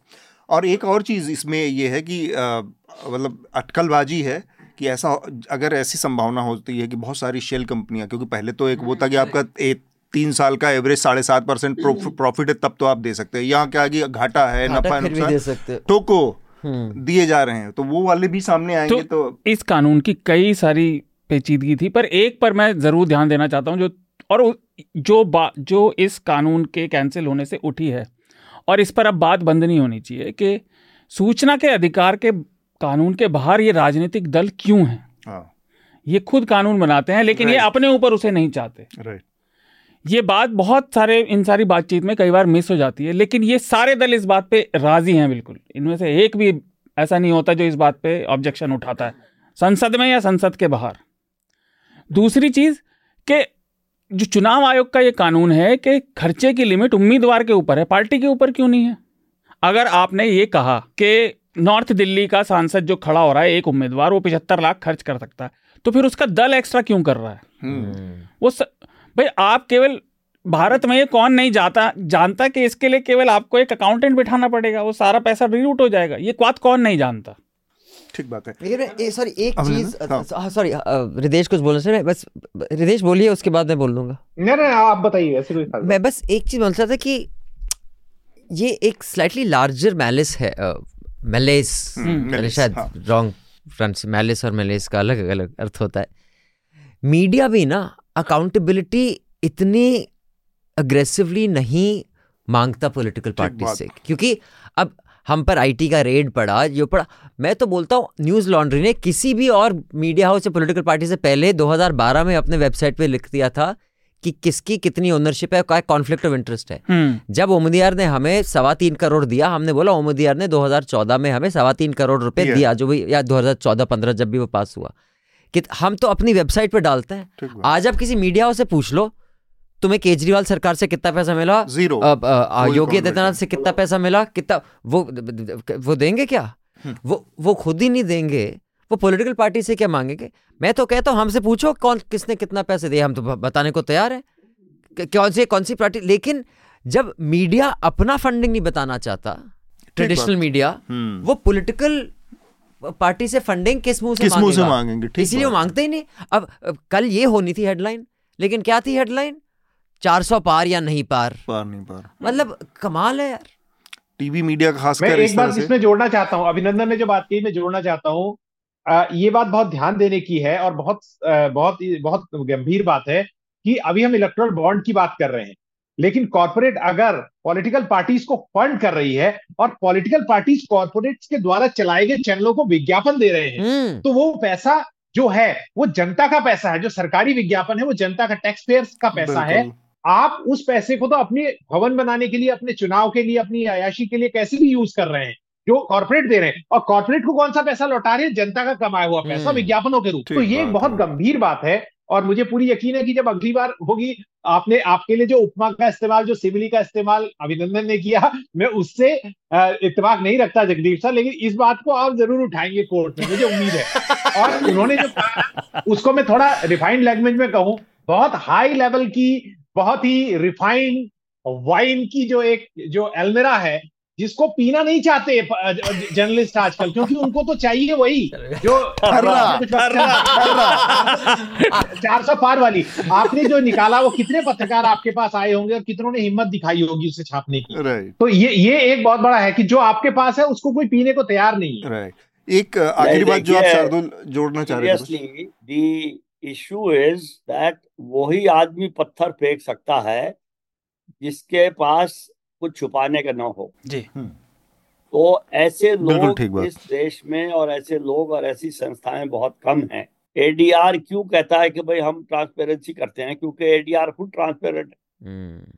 और एक और चीज़ इसमें ये है कि मतलब अटकलबाजी है कि ऐसा अगर ऐसी संभावना होती है कि बहुत सारी शेल कंपनियाँ क्योंकि पहले तो एक वो था कि आपका एक तीन साल का एवरेज साढ़े सात परसेंट प्रॉफिट है तब तो आप दे सकते हैं। यहाँ क्या कि घाटा है नफा नुकसान दे सकते टोको हम्म। दिए जा रहे हैं। तो वो वाले भी सामने आएँगे तो, तो इस कानून की कई सारी पेचीदगी थी पर एक पर मैं ज़रूर ध्यान देना चाहता हूँ जो और जो बा जो इस कानून के कैंसिल होने से उठी है और इस पर अब बात बंद नहीं होनी चाहिए कि सूचना के अधिकार के कानून के बाहर ये राजनीतिक दल क्यों हैं? हाँ। ये खुद कानून बनाते हैं लेकिन ये अपने ऊपर उसे नहीं चाहते। ये बात बहुत सारे इन सारी बातचीत में कई बार मिस हो जाती है लेकिन ये सारे दल इस बात पे राज़ी हैं बिल्कुल। इनमें से एक भी ऐसा नहीं होता जो इस बात पे ऑब्जेक्शन उठाता है संसद में या संसद के बाहर। दूसरी चीज़ कि जो चुनाव आयोग का ये कानून है कि खर्चे की लिमिट उम्मीदवार के ऊपर है पार्टी के ऊपर क्यों नहीं है? अगर आपने ये कहा कि नॉर्थ दिल्ली का सांसद जो खड़ा हो रहा है एक उम्मीदवार वो पिछहत्तर लाख खर्च कर सकता है तो फिर उसका दल एक्स्ट्रा क्यों कर रहा है? हम्म। वो स... भाई आप केवल भारत में ये कौन नहीं जाता जानता कि इसके लिए केवल आपको एक अकाउंटेंट बिठाना पड़ेगा वो सारा पैसा रीरूट हो जाएगा ये बात कौन नहीं जानता? ठीक बात है। लेकिन सॉरी एक चीज़ हाँ। सॉरी रिदेश कुछ बोलना चाहिए? बस रिदेश बोलिए उसके बाद मैं बोल लूँगा। नहीं नहीं आप बताइए ऐसे कोई बात मैं बस एक चीज़ बोल रहा था कि ये एक स्लाइटली लार्जर मैलिस है मैलेस हम्म, मैंने शायद हाँ। रॉन्ग फ्रेंड्स मैलिस और मैलेस का अलग अलग अर्थ होता है। मीडिया भी ना अकाउंटेबिलिटी इतनी अग्रेसिवली नहीं माँगता पॉलिटिकल पार्टी से क्योंकि हम पर आईटी का रेड पड़ा जो पड़ा। मैं तो बोलता हूँ न्यूज़ लॉन्ड्री ने किसी भी और मीडिया हाउस या पॉलिटिकल पार्टी से पहले 2012 में अपने वेबसाइट पे लिख दिया था कि किसकी कितनी ओनरशिप है क्या कॉन्फ्लिक्ट ऑफ़ इंटरेस्ट है। हम्म। जब ओमदियार ने हमें सवा तीन करोड़ दिया हमने बोला ओमदियार ने 2014 में हमें सवा तीन करोड़ रुपए दिया। जो भी या 2014-15 जब भी वो पास हुआ। कि हम तो अपनी वेबसाइट पर डालते हैं। आज आप किसी मीडिया हाउस से पूछ लो तुम्हें केजरीवाल सरकार से कितना पैसा मिला? ज़ीरो योगी आदित्यनाथ से कितना पैसा मिला? कितना वो वो देंगे क्या? हम्म। वो वो खुद ही नहीं देंगे। वो पॉलिटिकल पार्टी से क्या मांगेंगे? मैं तो कहता हूँ हमसे पूछो कौन किसने कितना पैसे दिया हम तो बताने को तैयार हैं। कौन सी कौन सी पार्टी लेकिन जब मीडिया अपना फंडिंग नहीं बताना चाहता ट्रेडिशनल मीडिया हम्म। वो पॉलिटिकल पार्टी से फंडिंग किस मुँह से किस मुँह से मांगेंगे? इसीलिए वो मांगते ही नहीं। अब अब कल ये होनी थी हेडलाइन लेकिन क्या थी हेडलाइन 400 पार या नहीं पार? पार नहीं पार। मतलब कमाल है यार। टीवी मीडिया मैं खासकर इस एक बात इसमें जोड़ना चाहता हूँ अभिनंदन ने जो बात की मैं जोड़ना चाहता हूँ। ये बात बहुत ध्यान देने की है और बहुत बहुत बहुत गंभीर बात है कि अभी हम इलेक्ट्रल बॉन्ड की बात कर रहे हैं। लेकिन कॉरपोरेट अगर पॉलिटिकल पार्टीज़ को फंड कर रही है और पॉलिटिकल पार्टीज़ कॉरपोरेट्स के द्वारा चलाए गए चैनलों को विज्ञापन दे रहे हैं हम्म। तो वो पैसा जो है वो जनता का पैसा है जो सरकारी विज्ञापन है वो जनता का टैक्स पेयर्स का पैसा है। आप उस पैसे को तो अपने भवन बनाने के लिए अपने चुनाव के लिए अपनी अयाशी के लिए कैसे भी यूज़ कर रहे हैं जो कॉर्पोरेट दे रहे हैं। और कॉर्पोरेट को कौन सा पैसा लौटा रहे हैं? जनता का कमाया हुआ पैसा हम्म। विज्ञापनों के रूप तो ये एक बहुत गंभीर बात है और मुझे पूरी यकीन है कि जब अगली बार होगी आपने आपके लिए जो उपमा का इस्तेमाल जो सिमिली का इस्तेमाल अभिनंदन ने किया मैं उससे इतफाक नहीं रखता जगदीप सर लेकिन इस बात को आप ज़रूर उठाएँगे कोर्ट में मुझे उम्मीद है। और उन्होंने जो उसको मैं थोड़ा रिफाइंड लैंग्वेज में कहूँ बहुत हाई लेवल की बहुत ही रिफाइंड वाइन की जो एक जो एलमेरा है जिसको पीना नहीं चाहते जर्नलिस्ट आजकल क्योंकि उनको तो चाहिए वही जो चार सौ पार वाली आपने जो निकाला वो कितने पत्रकार आपके पास आए होंगे और कितनों ने हिम्मत दिखाई होगी उसे छापने की? तो ये ये एक बहुत बड़ा है कि जो आपके पास है उसको कोई पीने को तैयार नहीं है। एक आखिरी बात जो आप शार्दुल जोड़ना चाह रहे थे इशू इज़ दैट वही आदमी पत्थर फेंक सकता है जिसके पास कुछ छुपाने का ना हो। जी। हम्म। तो ऐसे लोग इस देश में और ऐसे लोग और ऐसी संस्थाएँ बहुत कम हैं। एडीआर क्यों कहता है कि भाई हम ट्रांसपेरेंसी करते हैं? क्योंकि एडीआर खुद ट्रांसपेरेंट है। हम्म।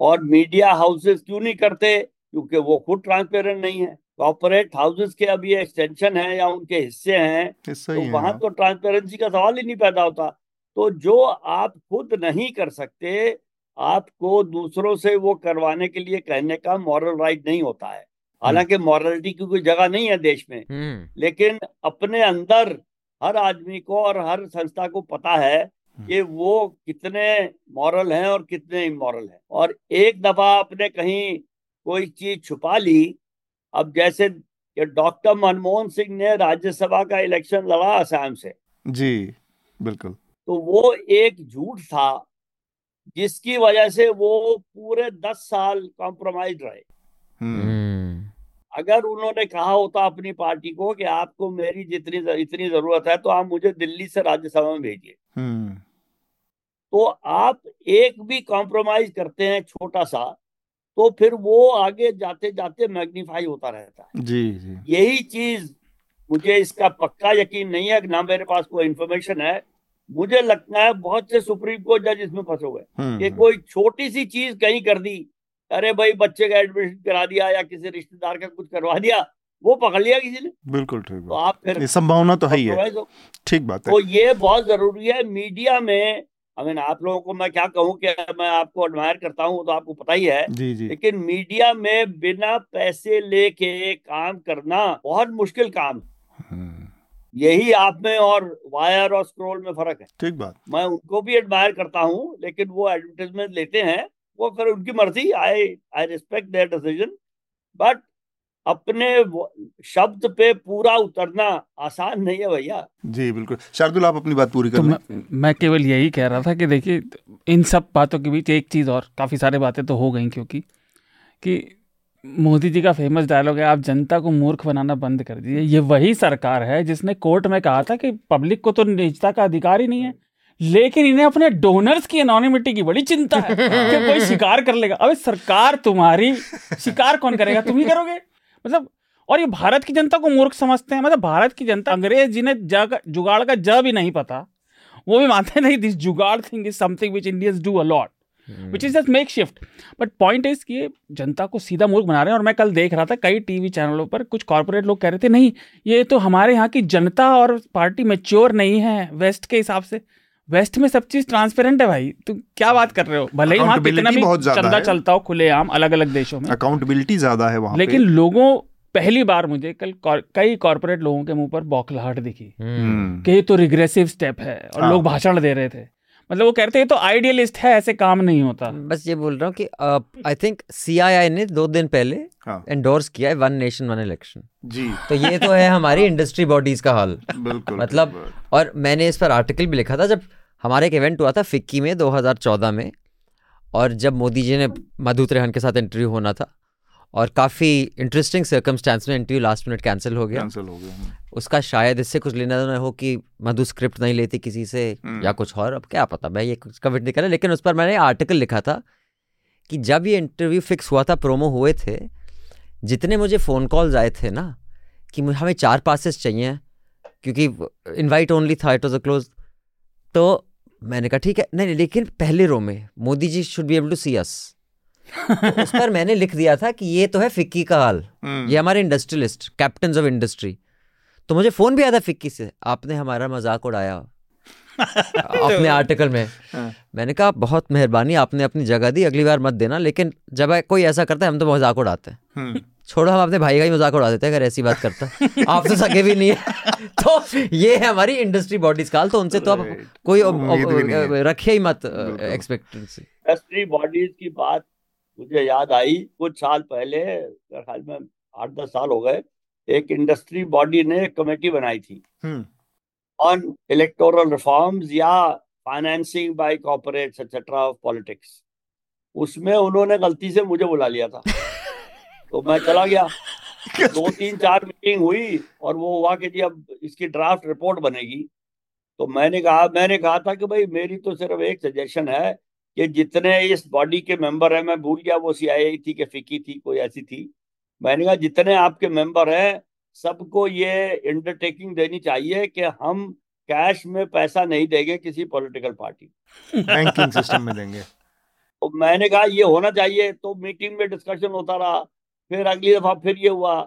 और मीडिया हाउसेस क्यों नहीं करते? क्योंकि वो खुद ट्रांसपेरेंट नहीं है। कॉपोरेट हाउसेस के अब ये एक्सटेंशन है या उनके हिस्से हैं तो वहाँ। तो ट्रांसपेरेंसी का सवाल ही नहीं पैदा होता तो जो आप खुद नहीं कर सकते आपको दूसरों से वो करवाने के लिए कहने का मॉरल राइट नहीं होता है हम्म। हालाँकि मॉरलिटी की कोई जगह नहीं है देश में हम्म। लेकिन अपने अंदर हर आदमी को और हर संस्था को पता है हम्म। कि वो कितने मॉरल हैं और कितने इमोरल हैं और एक दफ़ा आपने कहीं कोई चीज़ छुपा ली अब जैसे डॉक्टर मनमोहन सिंह ने राज्यसभा का इलेक्शन लड़ा असम से। जी बिल्कुल। तो वो एक झूठ था जिसकी वजह से वो पूरे दस साल कॉम्प्रोमाइज रहे। हम्म। अगर उन्होंने कहा होता अपनी पार्टी को कि आपको मेरी जितनी इतनी ज़रूरत है तो आप मुझे दिल्ली से राज्यसभा में भेजिए। हम्म। तो आप एक भी कॉम्प्रोमाइज करते हैं छोटा सा तो फिर वो आगे जाते जाते मैग्नीफाई होता रहता है। जी जी। यही चीज़ मुझे इसका पक्का यकीन नहीं है ना मेरे पास कोई इन्फॉर्मेशन है। मुझे लगता है बहुत से सुप्रीम कोर्ट जज इसमें फंसे हुए हम्म, कि हम्म। कोई छोटी सी चीज़ कहीं कर दी अरे भाई बच्चे का एडमिशन करा दिया या किसी रिश्तेदार का कुछ करवा दिया वो पकड़ लिया किसी ने। बिल्कुल ठीक तो आप फिर संभावना तो है ही है। ठीक बात है। तो ये बहुत ज़रूरी है। मीडिया में मीन आप लोगों को मैं क्या कहूँ कि मैं आपको एडमायर करता हूँ तो आपको पता ही है। जी जी। लेकिन मीडिया में बिना पैसे लेके काम करना बहुत मुश्किल काम है। हम्म। यही आप में और वायर और स्क्रोल में फ़र्क है। ठीक बात। मैं उनको भी एडमायर करता हूँ लेकिन वो एडवर्टाइजमेंट लेते हैं वो फिर उनकी मर्ज़ी I I respect their decision but अपने शब्द पे पूरा उतरना आसान नहीं है भैया। जी बिल्कुल। शार्दुल आप अपनी बात पूरी कर तो मैं, मैं केवल यही कह रहा था कि देखिए इन सब बातों के बीच एक चीज़ और काफ़ी सारे बातें तो हो गई क्योंकि कि मोदी जी का फ़ेमस डायलॉग है आप जनता को मूर्ख बनाना बंद कर दीजिए। ये वही सरकार है जिसने कोर्ट में कहा था कि पब्लिक को तो निजता का अधिकार ही नहीं है। लेकिन इन्हें अपने डोनर्स की एनोनिमिटी की बड़ी चिंता है कि कोई शिकार कर लेगा। अबे सरकार तुम्हारी शिकार कौन करेगा? तुम ही करोगे। मतलब और ये भारत की जनता को मूर्ख समझते हैं। मतलब भारत की जनता अंग्रेज़ जिन्हें जग जुगाड़ का ज भी नहीं पता। वो भी मानते नहीं this jugaad thing is something which Indians do a lot which is just makeshift but point is कि जनता को सीधा मूर्ख बना रहे हैं। और मैं कल देख रहा था कई टीवी चैनलों पर कुछ कॉरपोरेट लोग कह रहे थे नहीं ये तो हमारे यहाँ की जनता और पार्टी मेच्योर नहीं है वेस्ट के हिसाब से। वेस्ट में सब चीज़ ट्रांसपेरेंट है भाई। तुम क्या बात कर रहे हो? भले ही वहाँ कितना भी चंदा चलता हो खुलेआम अलग अलग देशों में। अकाउंटेबिलिटी ज़्यादा है वहाँ लेकिन लोगों पहली बार मुझे कल कई कॉरपोरेट लोगों के मुँह पर बौखलाहट दिखी। हम्म। कि ये तो रिग्रेसिव स्टेप है और हाँ। लोग भाषण दे रहे थे। मतलब वो कहते हैं तो आइडियलिस्ट है ऐसे काम नहीं होता। बस ये बोल रहा हूँ कि आई थिंक सीआईआई ने दो दिन पहले एंडोर्स हाँ. किया है वन नेशन वन इलेक्शन जी। तो ये तो है हमारी इंडस्ट्री बॉडीज का हाल। बिल्कुल मतलब और मैंने इस पर आर्टिकल भी लिखा था जब हमारे एक इवेंट हुआ था फिक्की में 2014 में और जब मोदी जी ने मधु त्रेहन के साथ इंटरव्यू होना था और काफ़ी इंटरेस्टिंग सर्कमस्टांस में इंटरव्यू लास्ट मिनट कैंसिल हो गया कैंसिल हो गया हम्म। उसका शायद इससे कुछ लेना देना हो कि मधु स्क्रिप्ट नहीं लेती किसी से हम्म। या कुछ और अब क्या पता मैं ये कुछ कमिट नहीं करा लेकिन उस पर मैंने आर्टिकल लिखा था कि जब ये इंटरव्यू फिक्स हुआ था प्रोमो हुए थे जितने मुझे फ़ोन कॉल्स आए थे ना कि हमें चार पासेस चाहिए क्योंकि इनवाइट ओनली था इट वॉज़ अ क्लोज तो मैंने कहा ठीक है। नहीं नहीं लेकिन पहले रो में Modi ji should be able to see us तो उस पर मैंने लिख दिया था कि ये तो है फिक्की का हाल। हम्म। ये हमारे इंडस्ट्रियलिस्ट कैप्टन ऑफ़ इंडस्ट्री तो मुझे फ़ोन भी आया था फिक्की से आपने हमारा मज़ाक उड़ाया। अपने आर्टिकल में। हाँ। मैंने कहा बहुत मेहरबानी आपने अपनी जगह दी अगली बार मत देना। लेकिन जब कोई ऐसा करता है हम तो मज़ाक उड़ाते हैं। हम्म। छोड़ो हम अपने भाई का ही मज़ाक उड़ा देते हैं अगर ऐसी बात करता। आप तो सगे भी नहीं है। तो ये है हमारी इंडस्ट्री बॉडीज काल तो उनसे तो आप कोई रखिए ही मत एक्सपेक्टेंसी इंडस्ट्री बॉडीज की बात मुझे याद आई कुछ साल पहले ख्याल में आठ दस साल हो गए एक इंडस्ट्री बॉडी ने एक कमेटी बनाई थी। ऑन इलेक्टोरल रिफॉर्म्स या financing by corporates etcetera of politics उसमें उन्होंने गलती से मुझे बुला लिया था। तो मैं चला गया। दो तीन चार मीटिंग हुई और वो हुआ कि जी अब इसकी ड्राफ्ट रिपोर्ट बनेगी। तो मैंने कहा मैंने कहा था कि भाई मेरी तो सिर्फ़ एक सजेशन है कि जितने इस बॉडी के मेंबर हैं मैं भूल गया वो सी थी कि फिकी थी कोई ऐसी थी। मैंने कहा जितने आपके मेंबर हैं सबको ये अंडरटेकिंग देनी चाहिए कि हम कैश में पैसा नहीं देंगे किसी पॉलिटिकल पार्टी बैंकिंग सिस्टम में देंगे। तो मैंने कहा ये होना चाहिए। तो मीटिंग में डिस्कशन होता रहा। फिर अगली दफ़ा फिर ये हुआ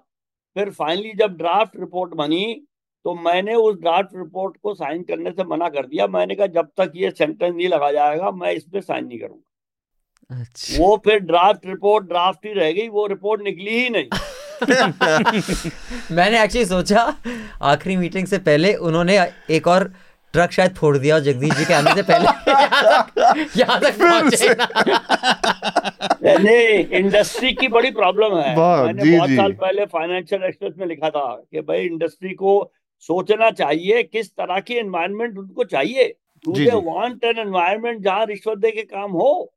फिर फाइनली जब ड्राफ्ट रिपोर्ट बनी तो मैंने उस ड्राफ्ट रिपोर्ट को साइन करने से मना कर दिया। मैंने कहा जब तक ये सेंटेंस नहीं लगा जाएगा मैं इस पर साइन नहीं करूँगा। अच्छा। वो फिर ड्राफ्ट रिपोर्ट ड्राफ्ट ही रह गई वो रिपोर्ट निकली ही नहीं। मैंने एक्चुअली सोचा आखिरी मीटिंग से पहले उन्होंने एक और ट्रक शायद फोड़ दिया जगदीश जी के आने से पहले यहाँ तक पहुँचे नहीं इंडस्ट्री की बड़ी प्रॉब्लम है। मैंने जी, बहुत जी. साल पहले फाइनेंशियल एक्सप्रेस में लिखा था कि भाई इंडस्ट्री को सोचना चाहिए किस तरह की एनवायरनमेंट उनको चाहिए। Do they want an environment जहाँ रिश्वत दे के काम हो?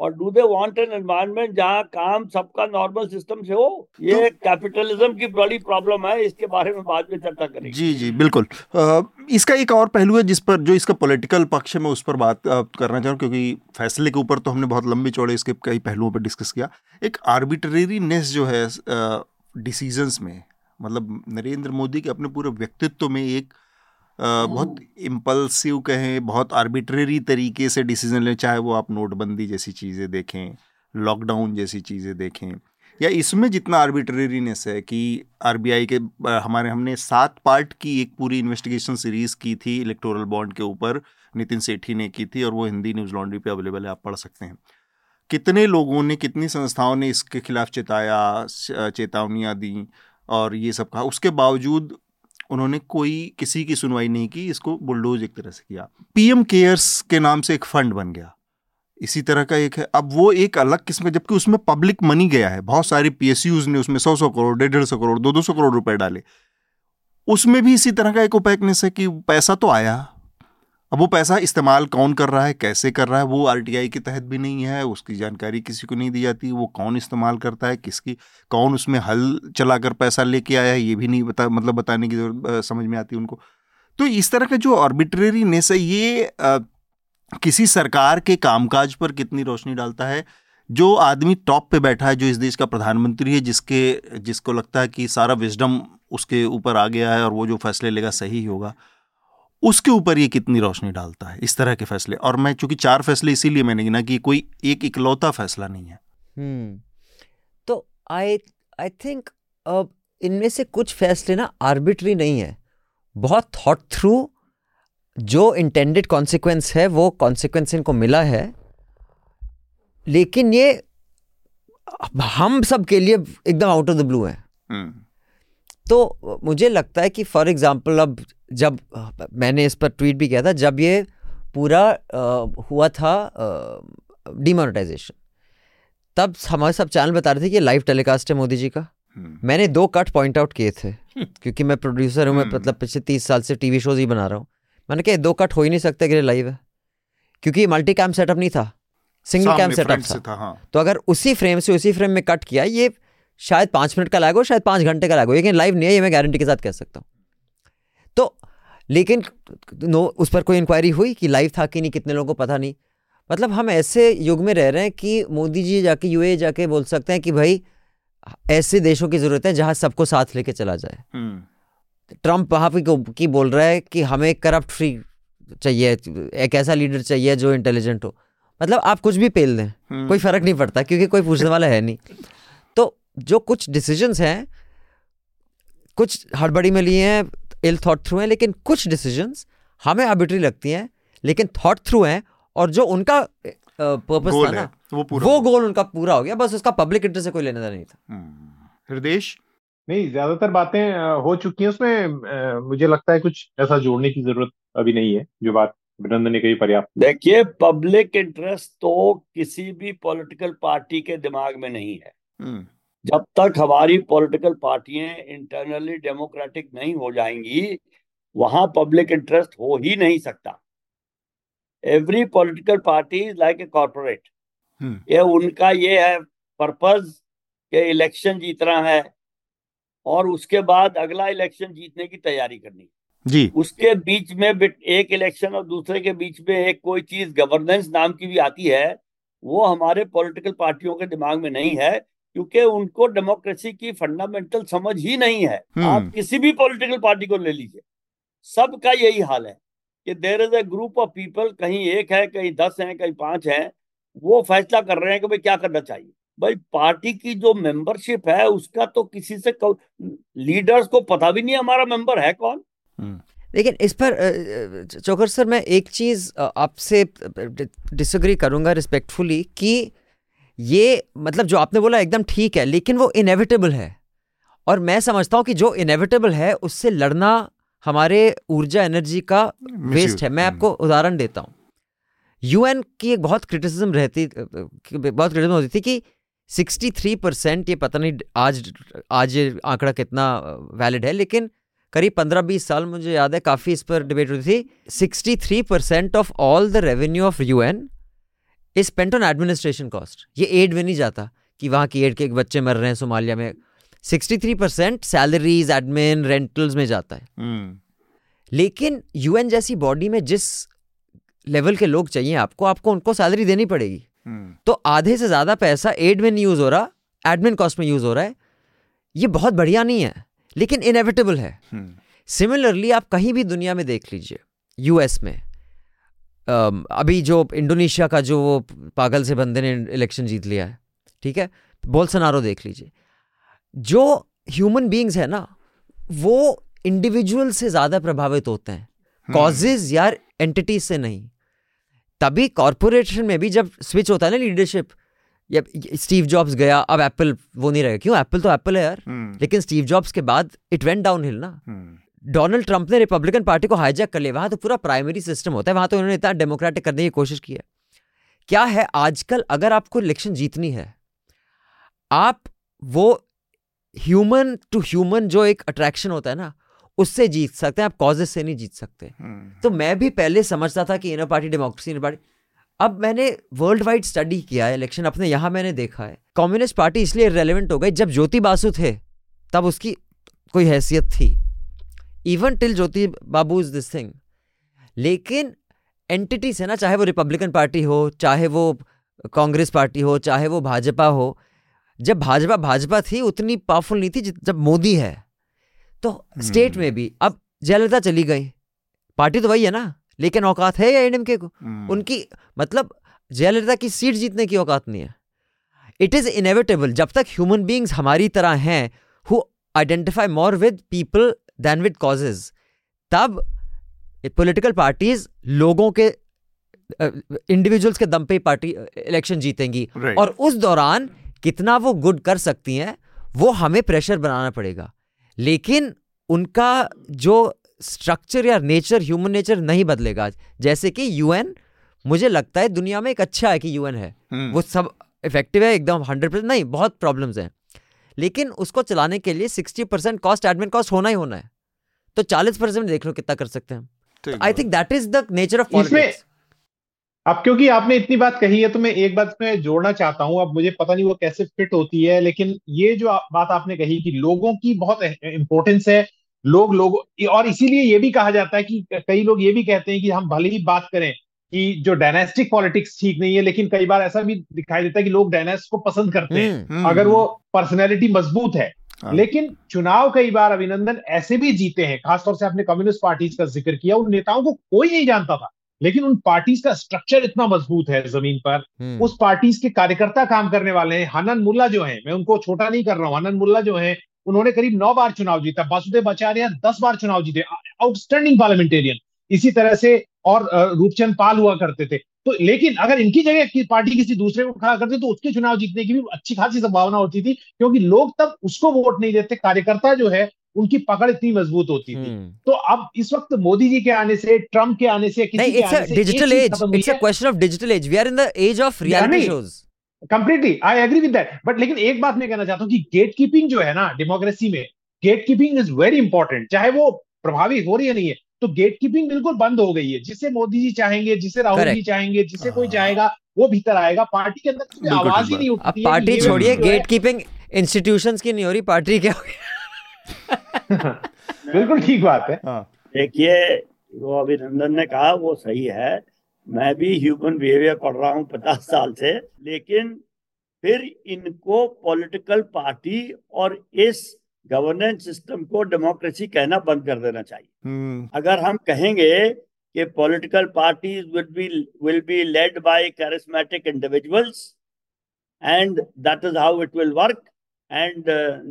और do they want an environment जहाँ काम सबका नॉर्मल सिस्टम से हो? ये तो, कैपिटलिज्म की बड़ी प्रॉब्लम है इसके बारे में बाद में चर्चा करेंगे। जी जी बिल्कुल। आ, इसका एक और पहलू है जिस पर जो इसका पॉलिटिकल पक्ष है मैं उस पर बात आ, करना चाहूँ क्योंकि फैसले के ऊपर तो हमने बहुत लंबी चौड़े इसके कई पहलुओं पर डिस्कस किया। एक आर्बिट्रेरीनेस जो है डिसीजंस में मतलब नरेंद्र मोदी के अपने पूरे व्यक्तित्व में एक बहुत इम्पल्सिव कहें बहुत आर्बिट्रेरी तरीके से डिसीज़न लें चाहे वो आप नोटबंदी जैसी चीज़ें देखें लॉकडाउन जैसी चीज़ें देखें या इसमें जितना आर्बिट्रेरीनेस है कि आरबीआई के हमारे हमने सात पार्ट की एक पूरी इन्वेस्टिगेशन सीरीज़ की थी इलेक्टोरल बॉन्ड के ऊपर नितिन सेठी ने की थी और वो हिंदी न्यूज़ लॉन्ड्री पे अवेलेबल है आप पढ़ सकते हैं। कितने लोगों ने कितनी संस्थाओं ने इसके खिलाफ चेताया चेतावनियाँ दी और ये सब कहा उसके बावजूद उन्होंने कोई किसी की सुनवाई नहीं की, इसको बुलडोज एक तरह से किया। पीएम केयर्स के नाम से एक फंड बन गया। इसी तरह का एक है। अब वो एक अलग किस्म जबकि उसमें पब्लिक मनी गया है। बहुत सारे पी ने उसमें सौ सौ करोड़, डेढ़ डेढ़ सौ करोड़, दो दो सौ करोड़ रुपए डाले। उसमें भी इसी तरह का एक ओपैकनेस है कि पैसा तो आया। अब वो पैसा इस्तेमाल कौन कर रहा है कैसे कर रहा है वो आरटीआई के तहत भी नहीं है उसकी जानकारी किसी को नहीं दी जाती वो कौन इस्तेमाल करता है किसकी कौन उसमें हल चलाकर पैसा लेके आया है ये भी नहीं बता मतलब बताने की ज़रूरत समझ में आती उनको। तो इस तरह का जो आर्बिट्रेरीनेस है ये आ, किसी सरकार के कामकाज पर कितनी रोशनी डालता है? जो आदमी टॉप पे बैठा है जो इस देश का प्रधानमंत्री है जिसके जिसको लगता है कि सारा विजडम उसके ऊपर आ गया है और वो जो फैसले लेगा सही होगा। उसके ऊपर ये कितनी रोशनी डालता है? इस तरह के फैसले। और मैं चूँकि चार फैसले इसीलिए मैंने गिना कि कोई एक इकलौता फैसला नहीं है। हम्म। तो आई आई थिंक अब इनमें से कुछ फैसले ना आर्बिट्री नहीं है। बहुत थॉट थ्रू जो इंटेंडेड कॉन्सिक्वेंस है वो कॉन्सिक्वेंस इनको मिला है। लेकिन ये हम सब के लिए एकदम आउट ऑफ़ द ब्लू है। तो मुझे लगता है कि फॉर एग्ज़ाम्पल अब जब मैंने इस पर ट्वीट भी किया था जब ये पूरा आ, हुआ था डिमोनेटाइजेशन तब हमारे सब चैनल बता रहे थे कि लाइव टेलीकास्ट है मोदी जी का हम्म। मैंने दो कट पॉइंट आउट किए थे क्योंकि मैं प्रोड्यूसर हूँ मैं हम्म। मतलब पिछले तीस साल से टीवी शोज़ ही बना रहा हूँ मैंने कहा दो कट हो ही नहीं सकते कि लाइव है क्योंकि मल्टी कैम सेटअप नहीं था सिंगल कैम सेटअप था, था हाँ। तो अगर उसी फ्रेम से उसी फ्रेम में कट किया ये शायद पाँच मिनट का लागो शायद पाँच घंटे का लागो लेकिन लाइव नहीं है ये मैं गारंटी के साथ कह सकता हूँ। तो लेकिन नो उस पर कोई इंक्वायरी हुई कि लाइव था कि नहीं कितने लोगों को पता नहीं? मतलब हम ऐसे युग में रह रहे हैं कि मोदी जी जाके यूए जाके बोल सकते हैं कि भाई ऐसे देशों की ज़रूरत है जहाँ सबको साथ लेके चला जाए। ट्रंप वहाँ पे की बोल रहा है कि हमें करप्ट फ्री चाहिए एक ऐसा लीडर चाहिए जो इंटेलिजेंट हो। मतलब आप कुछ भी पेल दें हम्म। कोई फ़र्क नहीं पड़ता क्योंकि कोई पूछने वाला है नहीं। जो कुछ डिसीजंस हैं कुछ हड़बड़ी में लिए हैं इल थॉट थ्रू हैं लेकिन कुछ डिसीजंस हमें आर्बिट्री लगती हैं लेकिन थॉट थ्रू हैं और जो उनका पर्पस था ना वो पूरा वो गोल उनका पूरा हो गया बस उसका पब्लिक इंटरेस्ट से कोई लेना देना नहीं था। हम्म। हृदय नहीं ज़्यादातर बातें हो चुकी हैं उसमें मुझे लगता है कुछ ऐसा जोड़ने की ज़रूरत अभी नहीं है जो बात अभिनंदन ने कही पर्याप्त। देखिए पब्लिक इंटरेस्ट तो किसी भी पॉलिटिकल पार्टी के दिमाग में नहीं है। हम्म, जब तक हमारी पॉलिटिकल पार्टियाँ इंटरनली डेमोक्रेटिक नहीं हो जाएँगी वहाँ पब्लिक इंटरेस्ट हो ही नहीं सकता। Every political party is like a corporate ये उनका ये है पर्पज के इलेक्शन जीतना है और उसके बाद अगला इलेक्शन जीतने की तैयारी करनी। जी। उसके बीच में एक इलेक्शन और दूसरे के बीच में एक कोई चीज़ गवर्नेंस नाम की भी आती है वो हमारे पॉलिटिकल पार्टियों के दिमाग में नहीं है। क्योंकि उनको डेमोक्रेसी की फंडामेंटल समझ ही नहीं है। हम्म। आप किसी भी पॉलिटिकल पार्टी को ले लीजिए सबका यही हाल है कि there is a group of people कहीं एक है कहीं दस हैं कहीं पाँच हैं वो फैसला कर रहे हैं कि भाई क्या करना चाहिए। भाई पार्टी की जो मेंबरशिप है उसका तो किसी से कौ... लीडर्स को पता भी नहीं हमारा मेंबर है कौन। हम्म, लेकिन इस पर चोकर सर मैं एक चीज़ आपसे डिसग्री करूँगा रिस्पेक्टफुली कि ये मतलब जो आपने बोला एकदम ठीक है लेकिन वो इनएविटेबल है। और मैं समझता हूँ कि जो इनएविटेबल है उससे लड़ना हमारे ऊर्जा एनर्जी का वेस्ट है। मैं हम्म, आपको उदाहरण देता हूँ। यूएन की एक बहुत क्रिटिसिज्म रहती बहुत क्रिटिसिज्म होती थी कि 63 परसेंट ये पता नहीं आज आज ये आंकड़ा कितना वैलिड है लेकिन करीब 15-20 साल मुझे याद है काफ़ी इस पर डिबेट होती थी। 63 percent of all the revenue of UN is spent on administration cost ये एड में नहीं जाता कि वहाँ की एड के एक बच्चे मर रहे हैं सोमालिया में। 63 परसेंट सैलरीज एडमिन रेंटल्स में जाता है। हम्म, लेकिन यूएन जैसी बॉडी में जिस लेवल के लोग चाहिए आपको आपको उनको सैलरी देनी पड़ेगी। हम्म, तो आधे से ज़्यादा पैसा एड में नहीं यूज़ हो रहा एडमिन कॉस्ट में यूज़ हो रहा है। ये बहुत बढ़िया नहीं है लेकिन इनएविटेबल है। सिमिलरली आप कहीं भी दुनिया में देख लीजिए यूएस में। अभी जो इंडोनेशिया का जो वो पागल से बंदे ने इलेक्शन जीत लिया है ठीक है? बोल्सनारो देख लीजिए। जो ह्यूमन बींग्स है ना वो इंडिविजुअल से ज़्यादा प्रभावित होते हैं। कॉजेज या एंटिटीज से नहीं। तभी कॉरपोरेशन में भी जब स्विच होता है ना लीडरशिप या स्टीव जॉब्स गया अब एप्पल वो नहीं रहेगा क्यों? एप्पल तो एप्पल है यार। हम्म, लेकिन स्टीव जॉब्स के बाद इट वेंट डाउन हिल ना। हम्म, डोनाल्ड ट्रंप ने रिपब्लिकन पार्टी को हाईजैक कर लिया। वहाँ तो पूरा प्राइमरी सिस्टम होता है। वहाँ तो उन्होंने इतना डेमोक्रेटिक करने की कोशिश की है। क्या है आजकल? अगर आपको इलेक्शन जीतनी है आप वो ह्यूमन टू ह्यूमन जो एक अट्रैक्शन होता है ना उससे जीत सकते हैं। आप कॉजेज से नहीं जीत सकते। हम्म, तो मैं भी पहले समझता था कि inner party democracy inner party. अब मैंने वर्ल्ड वाइड स्टडी किया है इलेक्शन। अपने यहाँ मैंने देखा है। कम्युनिस्ट पार्टी इसलिए रेलिवेंट हो गई। जब ज्योति बासु थे तब उसकी कोई हैसियत थी। Even till Jyoti Babu is this thing लेकिन एंटिटीज है ना चाहे वो रिपब्लिकन पार्टी हो चाहे वो कांग्रेस पार्टी हो चाहे वो भाजपा हो जब भाजपा भाजपा थी उतनी पावरफुल नहीं थी जब मोदी है। तो स्टेट में भी अब जयललिता चली गई। पार्टी तो वही है ना लेकिन औकात है या एडीएमके को? हम्म, उनकी मतलब जयललिता की सीट जीतने की औकात नहीं है। इट इज़ इनएविटेबल जब तक ह्यूमन बींग्स हमारी तरह हैं who identify more with people than with causes तब पॉलिटिकल पार्टीज़ लोगों के इंडिविजुअल्स के दम पे ही पार्टी इलेक्शन जीतेंगी। Right. और उस दौरान कितना वो गुड कर सकती हैं वो हमें प्रेशर बनाना पड़ेगा। लेकिन उनका जो स्ट्रक्चर या नेचर ह्यूमन नेचर नहीं बदलेगा जैसे कि यूएन मुझे लगता है दुनिया में एक अच्छा है कि यूएन है। हम्म, वो सब इफ़ेक्टिव है एकदम हंड्रेड परसेंट नहीं बहुत प्रॉब्लम्स हैं। लेकिन उसको चलाने के लिए sixty percent cost admin cost होना ही होना है। तो चालीस परसेंट देख लो कितना कर सकते हैं। I think that is the nature of इसमें पॉलिटिक्स अब क्योंकि आपने इतनी बात कही है तो मैं एक बात में जोड़ना चाहता हूँ। अब मुझे पता नहीं वो कैसे फिट होती है लेकिन ये जो आप, बात आपने कही कि लोगों की बहुत इंपॉर्टेंस है लोग लोग और इसीलिए ये भी कहा जाता है कि कई लोग ये भी कहते हैं कि हम भले ही बात करें कि जो डायनेस्टिक पॉलिटिक्स ठीक नहीं है लेकिन कई बार ऐसा भी दिखाई देता है कि लोग डायनेस्ट को पसंद करते हैं। हम्म, अगर वो पर्सनैलिटी मज़बूत है। हाँ। लेकिन चुनाव कई बार अभिनंदन ऐसे भी जीते हैं खासतौर से आपने कम्युनिस्ट पार्टीज़ का ज़िक्र किया उन नेताओं को कोई नहीं जानता था। लेकिन उन पार्टीज़ का स्ट्रक्चर इतना मज़बूत है ज़मीन पर। हम्म, उस पार्टीज़ के कार्यकर्ता काम करने वाले हैं। हनन मुल्ला जो है मैं उनको छोटा नहीं कर रहा हूँ हनन मुल्ला जो है उन्होंने करीब नौ बार चुनाव जीता। वासुदेव आचार्य दस बार चुनाव जीते। आउटस्टैंडिंग पार्लियामेंटेरियन इसी तरह से और रूपचंद पाल हुआ करते थे। तो लेकिन अगर इनकी जगह की पार्टी किसी दूसरे को खड़ा करते तो उसके चुनाव जीतने की भी अच्छी खासी संभावना होती थी क्योंकि लोग तब उसको वोट नहीं देते। कार्यकर्ता जो है उनकी पकड़ इतनी मज़बूत होती थी। हम्म। तो अब इस वक्त मोदी जी के आने से ट्रंप के आने से किसी के आने से digital age it's a question of digital age we are in the age of reality shows completely I agree with that but लेकिन एक बात मैं कहना चाहता हूँ कि गेट कीपिंग जो है ना डेमोक्रेसी में gatekeeping is very important चाहे वो प्रभावी हो रही है नहीं है। तो गेट कीपिंग बिल्कुल बंद हो गई है। जिसे मोदी जी चाहेंगे जिसे राहुल जी चाहेंगे जिसे कोई चाहेगा हाँ। वो भीतर आएगा। पार्टी के अंदर तो आवाज़ ही नहीं उठती पार्टी छोड़िए गेट कीपिंग इंस्टीट्यूशन की नहीं हो रही पार्टी क्या बिल्कुल ठीक बात है। हाँ। देखिए वो अभिनंदन ने कहा वो सही है। मैं भी ह्यूमन बिहेवियर पढ़ रहा हूँ पचास साल से लेकिन फिर इनको पॉलिटिकल पार्टी और इस गवर्नेंस सिस्टम को डेमोक्रेसी कहना बंद कर देना चाहिए hmm. अगर हम कहेंगे कि political parties will be will be led by charismatic individuals and that is how it will work and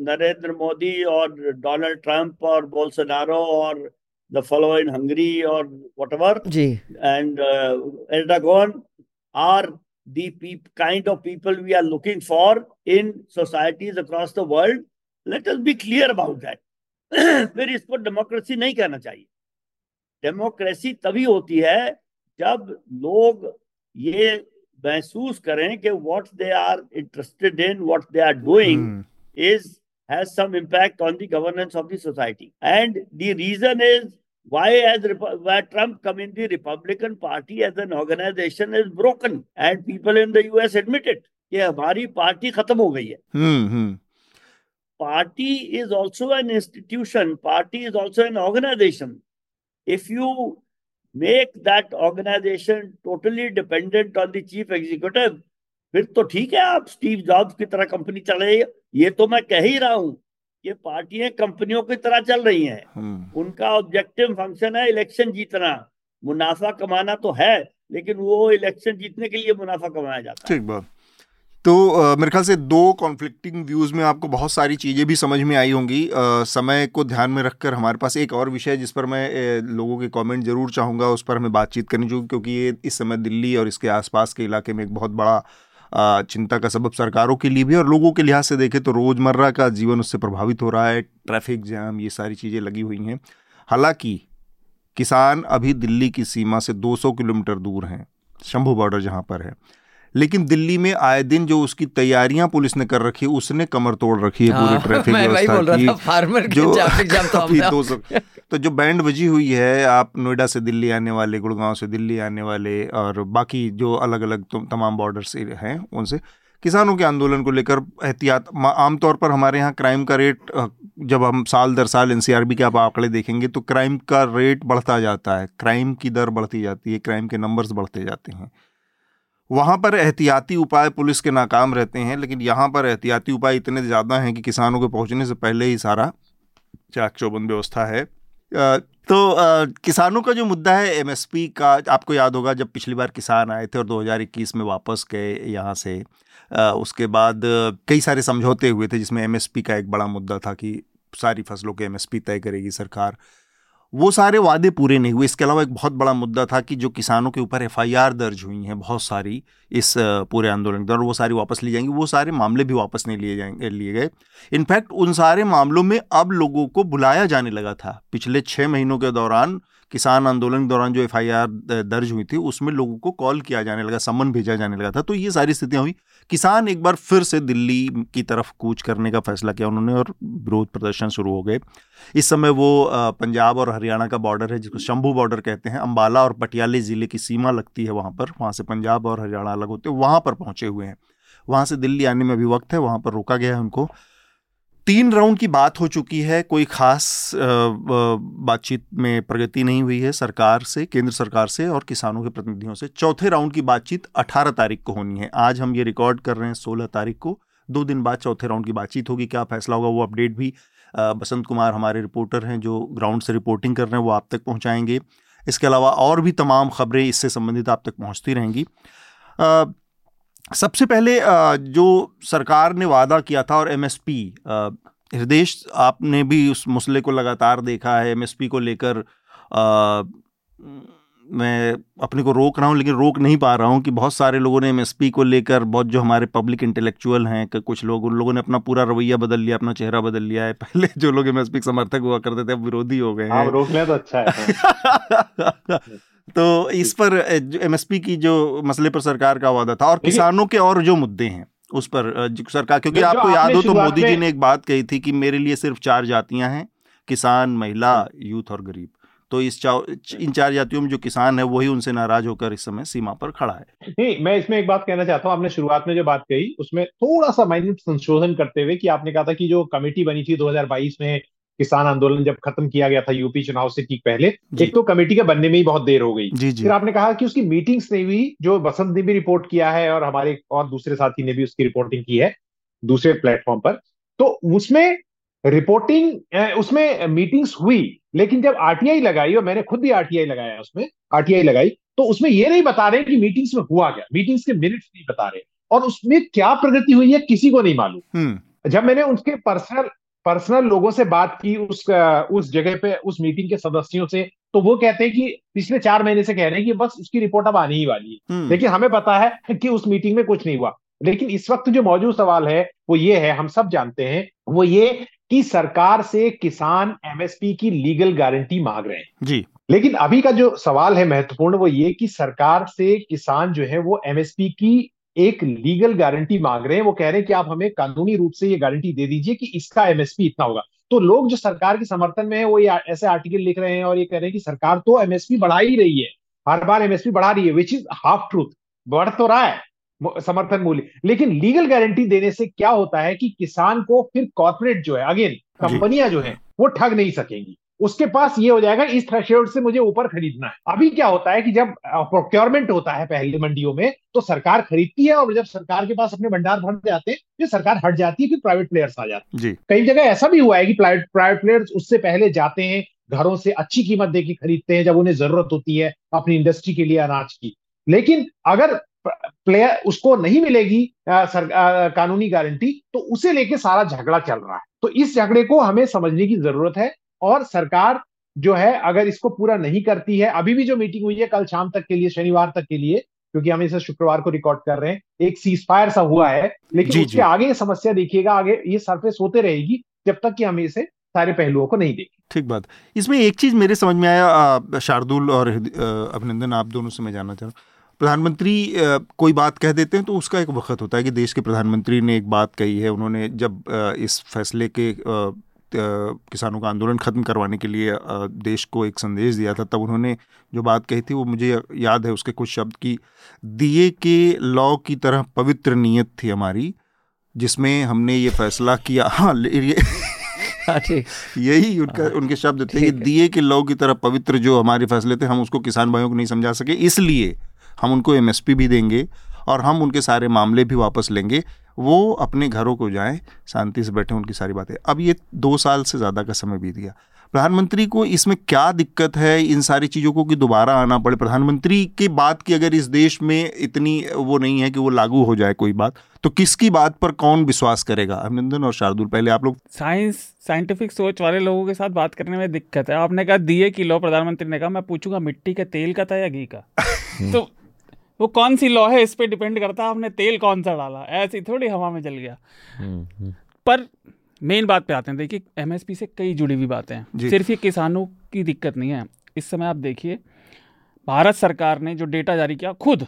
Narendra Modi और डोनाल्ड ट्रंप और बोल्सोनारो और द फॉलो इन हंगरी और whatever Xi and Erdogan are the kind of people we are looking for in societies across the world let us be clear about that फिर इसको democracy नहीं कहना चाहिए। Democracy तभी होती है जब लोग ये महसूस करें कि what they are interested in what they are doing is has some impact on the governance of the society and the reason is why as why Trump come in the Republican party as an organisation is broken and people in the US admitted कि हमारी party खत्म हो गई है। हम्म party is also an institution, party is also an organization. If you make that organization totally dependent on the chief executive, फिर तो ठीक है आप स्टीव जॉब्स की तरह कंपनी चले ये तो मैं कह ही रहा हूँ ये पार्टियाँ कंपनियों की तरह चल रही हैं। हम्म। उनका ऑब्जेक्टिव फ़ंक्शन है इलेक्शन जीतना। मुनाफा कमाना तो है लेकिन वो इलेक्शन जीतने के लिए मुनाफा कमाया जाता है। ठीक बात। तो मेरे ख्याल से दो कॉन्फ्लिक्टिंग व्यूज़ में आपको बहुत सारी चीज़ें भी समझ में आई होंगी। समय को ध्यान में रखकर हमारे पास एक और विषय जिस पर मैं लोगों के कमेंट ज़रूर चाहूँगा, उस पर हमें बातचीत करनी चाहिए, क्योंकि ये इस समय दिल्ली और इसके आसपास के इलाके में एक बहुत बड़ा चिंता का सबब सरकारों के लिए भी और लोगों के लिहाज से देखें तो रोज़मर्रा का जीवन उससे प्रभावित हो रहा है। ट्रैफ़िक जैम, ये सारी चीज़ें लगी हुई हैं। हालाँकि, किसान अभी दिल्ली की सीमा से 200 किलोमीटर दूर हैं, शंभू बॉर्डर जहाँ पर है। लेकिन दिल्ली में आए दिन जो उसकी तैयारियाँ पुलिस ने कर रखी है उसने कमर तोड़ रखी है पूरी ट्रैफ़िक हाँ, व्यवस्था की। फार्मर जो तो, दो सौ तो जो बैंड बजी हुई है आप नोएडा से दिल्ली आने वाले गुड़गांव से दिल्ली आने वाले और बाकी जो अलग अलग तमाम बॉर्डर से हैं उनसे किसानों के आंदोलन को लेकर एहतियात आमतौर पर हमारे यहाँ क्राइम का रेट जब हम साल दर साल एनसीआरबी के आप आंकड़े देखेंगे तो क्राइम का रेट बढ़ता जाता है। क्राइम की दर बढ़ती जाती है क्राइम के नंबर्स बढ़ते जाते हैं। वहाँ पर एहतियाती उपाय पुलिस के नाकाम रहते हैं, लेकिन यहाँ पर एहतियाती उपाय इतने ज़्यादा हैं कि किसानों के पहुँचने से पहले ही सारा चाक चौबंद व्यवस्था है। तो किसानों का जो मुद्दा है एमएसपी का, आपको याद होगा जब पिछली बार किसान आए थे और 2021 में वापस गए यहाँ से उसके बाद कई सारे समझौते हुए थे जिसमें एमएसपी का एक बड़ा मुद्दा था कि सारी फ़सलों के एमएसपी तय करेगी सरकार। वो सारे वादे पूरे नहीं हुए। इसके अलावा एक बहुत बड़ा मुद्दा था कि जो किसानों के ऊपर एफआईआर दर्ज हुई हैं, बहुत सारी इस पूरे आंदोलन के दौरान, वो सारी वापस ली जाएँगी, वो सारे मामले भी वापस नहीं लिए जाएँगे, लिए गए। इनफैक्ट उन सारे मामलों में अब लोगों को बुलाया जाने लगा था। पिछले छः महीनों के दौरान किसान आंदोलन के दौरान जो एफआईआर दर्ज हुई थी, उसमें लोगों को कॉल किया जाने लगा, समन भेजा जाने लगा था। तो ये सारी स्थितियाँ हुई। किसान एक बार फिर से दिल्ली की तरफ़ कूच करने का फैसला किया उन्होंने और विरोध प्रदर्शन शुरू हो गए। इस समय वो पंजाब और हरियाणा का बॉर्डर है, जिसको शंभू बॉर्डर कहते हैं। अम्बाला और पटियाले ज़िले की सीमा लगती है वहाँ पर। वहाँ से पंजाब और हरियाणा अलग होते हैं वहाँ पर पहुँचे हुए हैं। वहाँ से दिल्ली आने में अभी वक्त है, वहाँ पर रोका गया है उनको। तीन राउंड की बात हो चुकी है। कोई खास बातचीत में प्रगति नहीं हुई है सरकार से, केंद्र सरकार से और किसानों के प्रतिनिधियों से। चौथे राउंड की बातचीत 18 तारीख को होनी है। आज हम ये रिकॉर्ड कर रहे हैं 16 तारीख को। दो दिन बाद चौथे राउंड की बातचीत होगी। क्या फैसला होगा वो अपडेट भी बसंत कुमार हमारे रिपोर्टर हैं जो ग्राउंड से रिपोर्टिंग कर रहे हैं, वो आप तक पहुँचाएँगे। इसके अलावा और भी तमाम खबरें इससे संबंधित आप तक पहुँचती रहेंगी। सबसे पहले जो सरकार ने वादा किया था और एमएसपी हृदय आपने भी उस मसले को लगातार देखा है एमएसपी को लेकर मैं अपने को रोक रहा हूँ लेकिन रोक नहीं पा रहा हूँ कि बहुत सारे लोगों ने एमएसपी को लेकर बहुत जो हमारे पब्लिक इंटेलेक्चुअल हैं कुछ लोग उन लोगों ने अपना पूरा रवैया बदल लिया अपना चेहरा बदल लिया है। पहले जो लोग एमएसपी समर्थक हुआ करते थे अब विरोधी हो गए हैं रोक लिया तो अच्छा है। तो इस पर एमएसपी की जो मसले पर सरकार का वादा था और किसानों के और जो मुद्दे हैं उस पर सरकार क्योंकि आपको याद हो तो मोदी जी ने एक बात कही थी कि मेरे लिए सिर्फ़ चार जातियाँ हैं किसान महिला यूथ और गरीब। तो इस इन चार जातियों में जो किसान है वही उनसे नाराज़ होकर इस समय सीमा पर खड़ा है। नहीं मैं इसमें एक बात कहना चाहता हूँ आपने शुरुआत में जो बात कही उसमें थोड़ा सा माइन्यूट संशोधन करते हुए कि आपने कहा था कि जो कमेटी बनी थी 2022 में किसान आंदोलन जब खत्म किया गया था यूपी चुनाव से ठीक पहले एक तो कमेटी के बनने में ही बहुत देर हो गई। जी जी। फिर आपने कहा कि उसकी मीटिंग्स नहीं हुई जो बसंत ने भी रिपोर्ट किया है और हमारे और दूसरे साथी ने भी उसकी रिपोर्टिंग की है दूसरे प्लेटफॉर्म पर। तो उसमें रिपोर्टिंग उसमें मीटिंग्स हुई लेकिन जब आरटीआई लगाई और मैंने खुद भी आरटीआई लगाया उसमें आरटीआई लगाई तो उसमें ये नहीं बता रहे कि मीटिंग्स में हुआ क्या मीटिंग्स के मिनट्स नहीं बता रहे। और उसमें क्या प्रगति हुई है किसी को नहीं मालूम। हम्म। जब मैंने उसके पर्सनल पर्सनल लोगों से बात की उस उस जगह पे उस मीटिंग के सदस्यों से तो वो कहते हैं कि पिछले चार महीने से कह रहे हैं कि बस उसकी रिपोर्ट अब आने ही वाली है। हम्म। लेकिन हमें पता है कि उस मीटिंग में कुछ नहीं हुआ। लेकिन इस वक्त जो मौजूद सवाल है वो ये है हम सब जानते हैं वो ये कि सरकार से किसान एमएसपी की लीगल गारंटी मांग रहे हैं। जी। लेकिन अभी का जो सवाल है महत्वपूर्ण वो ये कि सरकार से किसान जो है वो एमएसपी की एक लीगल गारंटी मांग रहे हैं वो कह रहे हैं कि आप हमें कानूनी रूप से ये गारंटी दे दीजिए कि इसका एमएसपी इतना होगा। तो लोग जो सरकार के समर्थन में है वो ये ऐसे आर्टिकल लिख रहे हैं और ये कह रहे हैं कि सरकार तो एमएसपी बढ़ा ही रही है। हर बार एमएसपी बढ़ा रही है विच इज़ हाफ़ ट्रूथ बढ़ तो रहा है समर्थन मूल्य। लेकिन लीगल गारंटी देने से क्या होता है कि किसान को फिर कॉर्पोरेट जो है अगेन कंपनियाँ जो है वो ठग नहीं सकेंगी। उसके पास ये हो जाएगा इस थ्रेशोल्ड से मुझे ऊपर खरीदना है। अभी क्या होता है कि जब प्रोक्योरमेंट होता है पहले मंडियों में तो सरकार खरीदती है और जब सरकार के पास अपने भंडार भर जाते हैं फिर सरकार हट जाती है फिर प्राइवेट प्लेयर्स आ जाते हैं। कई जगह ऐसा भी हुआ है कि प्राइवेट प्लेयर्स उससे पहले जाते हैं घरों से अच्छी कीमत देके खरीदते हैं जब उन्हें ज़रूरत होती है अपनी इंडस्ट्री के लिए अनाज की। लेकिन अगर प्लेयर उसको नहीं मिलेगी आ, सर, आ, कानूनी गारंटी तो उसे लेके सारा झगड़ा चल रहा है। तो इस झगड़े को हमें समझने की ज़रूरत है और सरकार जो है अगर इसको पूरा नहीं करती है अभी भी जो मीटिंग हुई है कल शाम तक के लिए शनिवार तक के लिए क्योंकि हम इसे शुक्रवार को रिकॉर्ड कर रहे हैं एक सीज फायर सा हुआ है लेकिन जी, उसके जी. आगे समस्या देखिएगा आगे ये सरफेस होते रहेगी जब तक कि हम इसे सारे पहलुओं को नहीं देखें। ठीक बात। इसमें एक चीज़ मेरे समझ में आया शार्दुल और अभिनंदन आप दोनों से मैं जानना चाह रहा हूँ। प्रधानमंत्री कोई बात कह देते हैं तो उसका एक वक्त होता है कि देश के प्रधानमंत्री ने एक बात कही है उन्होंने जब इस फैसले के किसानों का आंदोलन ख़त्म करवाने के लिए देश को एक संदेश दिया था तब उन्होंने जो बात कही थी वो मुझे याद है उसके कुछ शब्द की दिए के लॉ की तरह पवित्र नीयत थी हमारी जिसमें हमने ये फैसला किया। हाँ ये हाँ, यही उनका हाँ, उनके शब्द थे कि दिए के लॉ की तरह पवित्र जो हमारे फैसले थे हम उसको किसान भाइयों को नहीं समझा सके इसलिए हम उनको एमएसपी भी देंगे और हम उनके सारे मामले भी वापस लेंगे। वो अपने घरों को जाएँ शांति से बैठे उनकी सारी बातें। अब ये दो साल से ज़्यादा का समय बीत गया। प्रधानमंत्री को इसमें क्या दिक्कत है इन सारी चीज़ों को कि दोबारा आना पड़े? प्रधानमंत्री के बात की अगर इस देश में इतनी वो नहीं है कि वो लागू हो जाए कोई बात तो किसकी बात पर कौन विश्वास करेगा? अभिनंदन और शार्दुल पहले आप लोग साइंस साइंटिफिक सोच वाले लोगों के साथ बात करने में दिक्कत है। आपने कहा दिए किलो प्रधानमंत्री ने कहा मैं पूछूँगा मिट्टी के तेल का था या घी का? तो वो कौन सी लॉ है इस पर डिपेंड करता है आपने तेल कौन सा डाला? ऐसी थोड़ी हवा में जल गया। हम्म, हम्म। पर मेन बात पे आते हैं देखिए एमएसपी से कई जुड़ी हुई बातें हैं। सिर्फ़ ये किसानों की दिक्कत नहीं है। इस समय आप देखिए भारत सरकार ने जो डेटा जारी किया खुद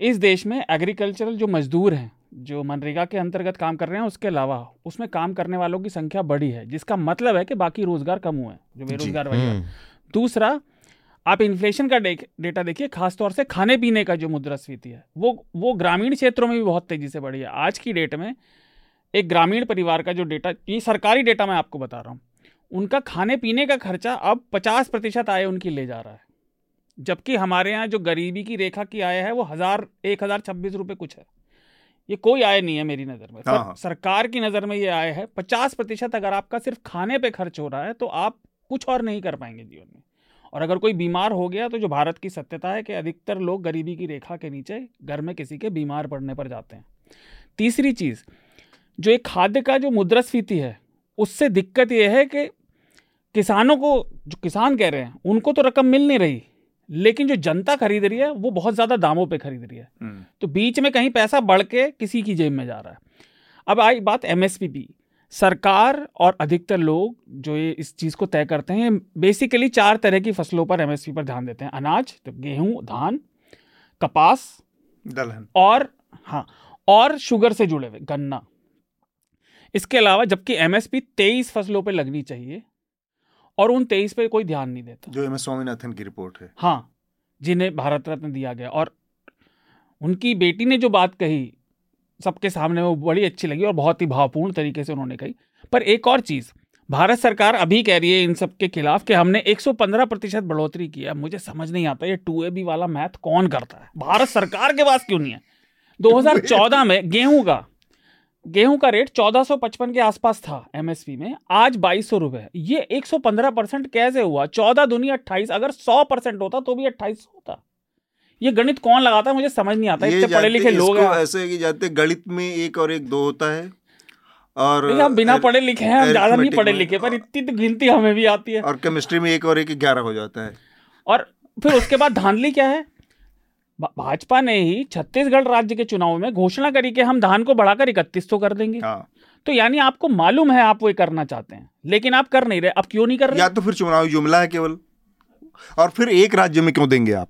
इस देश में एग्रीकल्चरल जो मजदूर हैं जो मनरेगा के अंतर्गत काम कर रहे हैं उसके अलावा उसमें काम करने वालों की संख्या बढ़ी है जिसका मतलब है कि बाकी रोज़गार कम हुए हैं जो बेरोजगार वही हम्म। दूसरा आप इन्फ्लेशन का डेटा देखिए खासतौर से खाने पीने का जो मुद्रास्फीति है वो वो ग्रामीण क्षेत्रों में भी बहुत तेज़ी से बढ़ी है। आज की डेट में एक ग्रामीण परिवार का जो डेटा ये सरकारी डेटा मैं आपको बता रहा हूँ उनका खाने पीने का खर्चा अब पचास प्रतिशत आय उनकी ले जा रहा है। जबकि हमारे यहाँ जो गरीबी की रेखा की आय है वो हज़ार एक हज़ार छब्बीस रुपये कुछ है। ये कोई आय नहीं है मेरी नज़र में। सर, हाँ, हाँ। सरकार की नज़र में ये आय है पचास प्रतिशत अगर आपका सिर्फ़ खाने पे खर्च हो रहा है तो आप कुछ और नहीं कर पाएँगे जीवन में। और अगर कोई बीमार हो गया तो जो भारत की सत्यता है कि अधिकतर लोग गरीबी की रेखा के नीचे घर में किसी के बीमार पड़ने पर जाते हैं। तीसरी चीज़ जो एक खाद्य का जो मुद्रास्फीति है उससे दिक्कत यह है कि किसानों को जो किसान कह रहे हैं उनको तो रकम मिल नहीं रही लेकिन जो जनता खरीद रही है वो बहुत ज़्यादा दामों पे खरीद रही है। हम्म। तो बीच में कहीं पैसा बढ़ के किसी की जेब में जा रहा है। अब आई बात एमएसपी की सरकार और अधिकतर लोग जो ये इस चीज़ को तय करते हैं बेसिकली चार तरह की फ़सलों पर एमएसपी पर ध्यान देते हैं। अनाज तो गेहूँ धान कपास दलहन। और हाँ और शुगर से जुड़े हुए गन्ना। इसके अलावा जबकि एमएसपी तेईस फ़सलों पर लगनी चाहिए और उन तेईस पे कोई ध्यान नहीं देता। जो एम एस स्वामीनाथन की रिपोर्ट है। हाँ जिन्हें भारत रत्न दिया गया और उनकी बेटी ने जो बात कही सबके सामने वो बड़ी अच्छी लगी और बहुत ही भावपूर्ण तरीके से उन्होंने कही। पर एक और चीज़, भारत सरकार अभी कह रही है इन सब के खिलाफ कि हमने 115 प्रतिशत बढ़ोतरी की है। मुझे समझ नहीं आता ये टू ए बी वाला मैथ कौन करता है? भारत सरकार के पास क्यों नहीं है? 2014 में गेहूँ का गेहूँ का रेट 1455 के आसपास था एमएसपी में, आज बाईस सौ रुपए ये 115 परसेंट कैसे हुआ? चौदह दुनिया अट्ठाईस, अगर 100 परसेंट होता तो भी अट्ठाईस होता। ये गणित कौन लगाता है? मुझे समझ नहीं आता। इतने पढ़े लिखे लोग हैं। ऐसे कि जाते गणित में एक और एक दो होता है। और हम बिना पढ़े लिखे हैं हम ज़्यादा नहीं पढ़े लिखे पर इतनी तो गिनती हमें भी आती है। और केमिस्ट्री में एक और एक ग्यारह हो जाता है। और फिर उसके बाद धांधली क्या है? भाजपा ने ही छत्तीसगढ़ राज्य के चुनाव में घोषणा करी कि हम धान को बढ़ाकर इकतीस तो कर देंगे। हाँ। तो यानी आपको मालूम है आप वो करना चाहते हैं लेकिन आप कर नहीं रहे। अब क्यों नहीं कर रहे? या तो फिर चुनावी जुमला है केवल। और फिर एक राज्य में क्यों देंगे आप?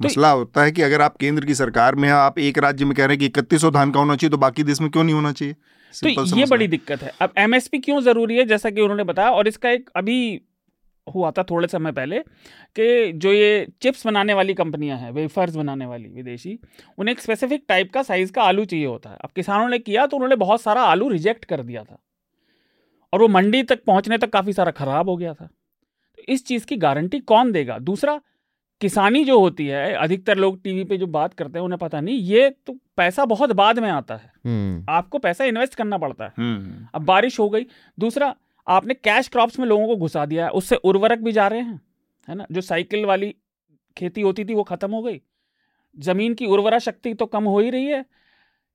मसला होता है कि अगर आप केंद्र की सरकार में हैं आप एक राज्य में कह रहे हैं कि इकतीस धान का होना चाहिए तो बाकी देश में क्यों नहीं होना चाहिए? तो ये बड़ी दिक्कत है। अब एमएसपी क्यों ज़रूरी है जैसा कि उन्होंने बताया और इसका एक अभी हुआ था थोड़े समय पहले कि जो ये चिप्स बनाने वाली कंपनियाँ हैं वेफर्स बनाने वाली विदेशी उन्हें एक स्पेसिफिक टाइप का साइज़ का आलू चाहिए होता है। अब किसानों ने किया तो उन्होंने बहुत सारा आलू रिजेक्ट कर दिया था। और वो मंडी तक पहुँचने तक काफ़ी सारा खराब हो गया था। तो इस चीज़ की गारंटी कौन देगा? दूसरा किसानी जो होती है अधिकतर लोग टीवी पे जो बात करते हैं उन्हें पता नहीं ये तो पैसा बहुत बाद में आता है। हम्म। आपको पैसा इन्वेस्ट करना पड़ता है। हम्म। अब बारिश हो गई दूसरा आपने कैश क्रॉप्स में लोगों को घुसा दिया है उससे उर्वरक भी जा रहे हैं है ना? जो साइकिल वाली खेती होती थी वो खत्म हो गई। ज़मीन की उर्वरा शक्ति तो कम हो ही रही है।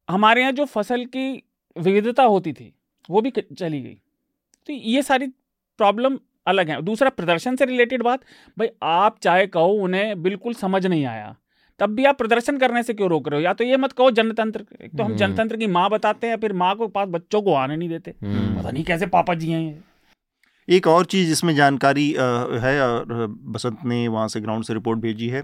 हमारे यहाँ जो फ़सल की विविधता होती थी वो भी चली गई। तो ये सारी प्रॉब्लम अलग है। दूसरा प्रदर्शन से रिलेटेड बात भाई आप चाहे कहो उन्हें बिल्कुल समझ नहीं आया। तब भी आप प्रदर्शन करने से क्यों रोक रहे हो? या तो ये मत कहो जनतंत्र एक तो हम हम्म। जनतंत्र की माँ बताते हैं फिर माँ को पास बच्चों को आने नहीं देते। हम्म। पता नहीं कैसे पापा जी हैं एक और चीज़ इसमें जानकारी है बसंत ने वहाँ से ग्राउंड से रिपोर्ट भेजी है।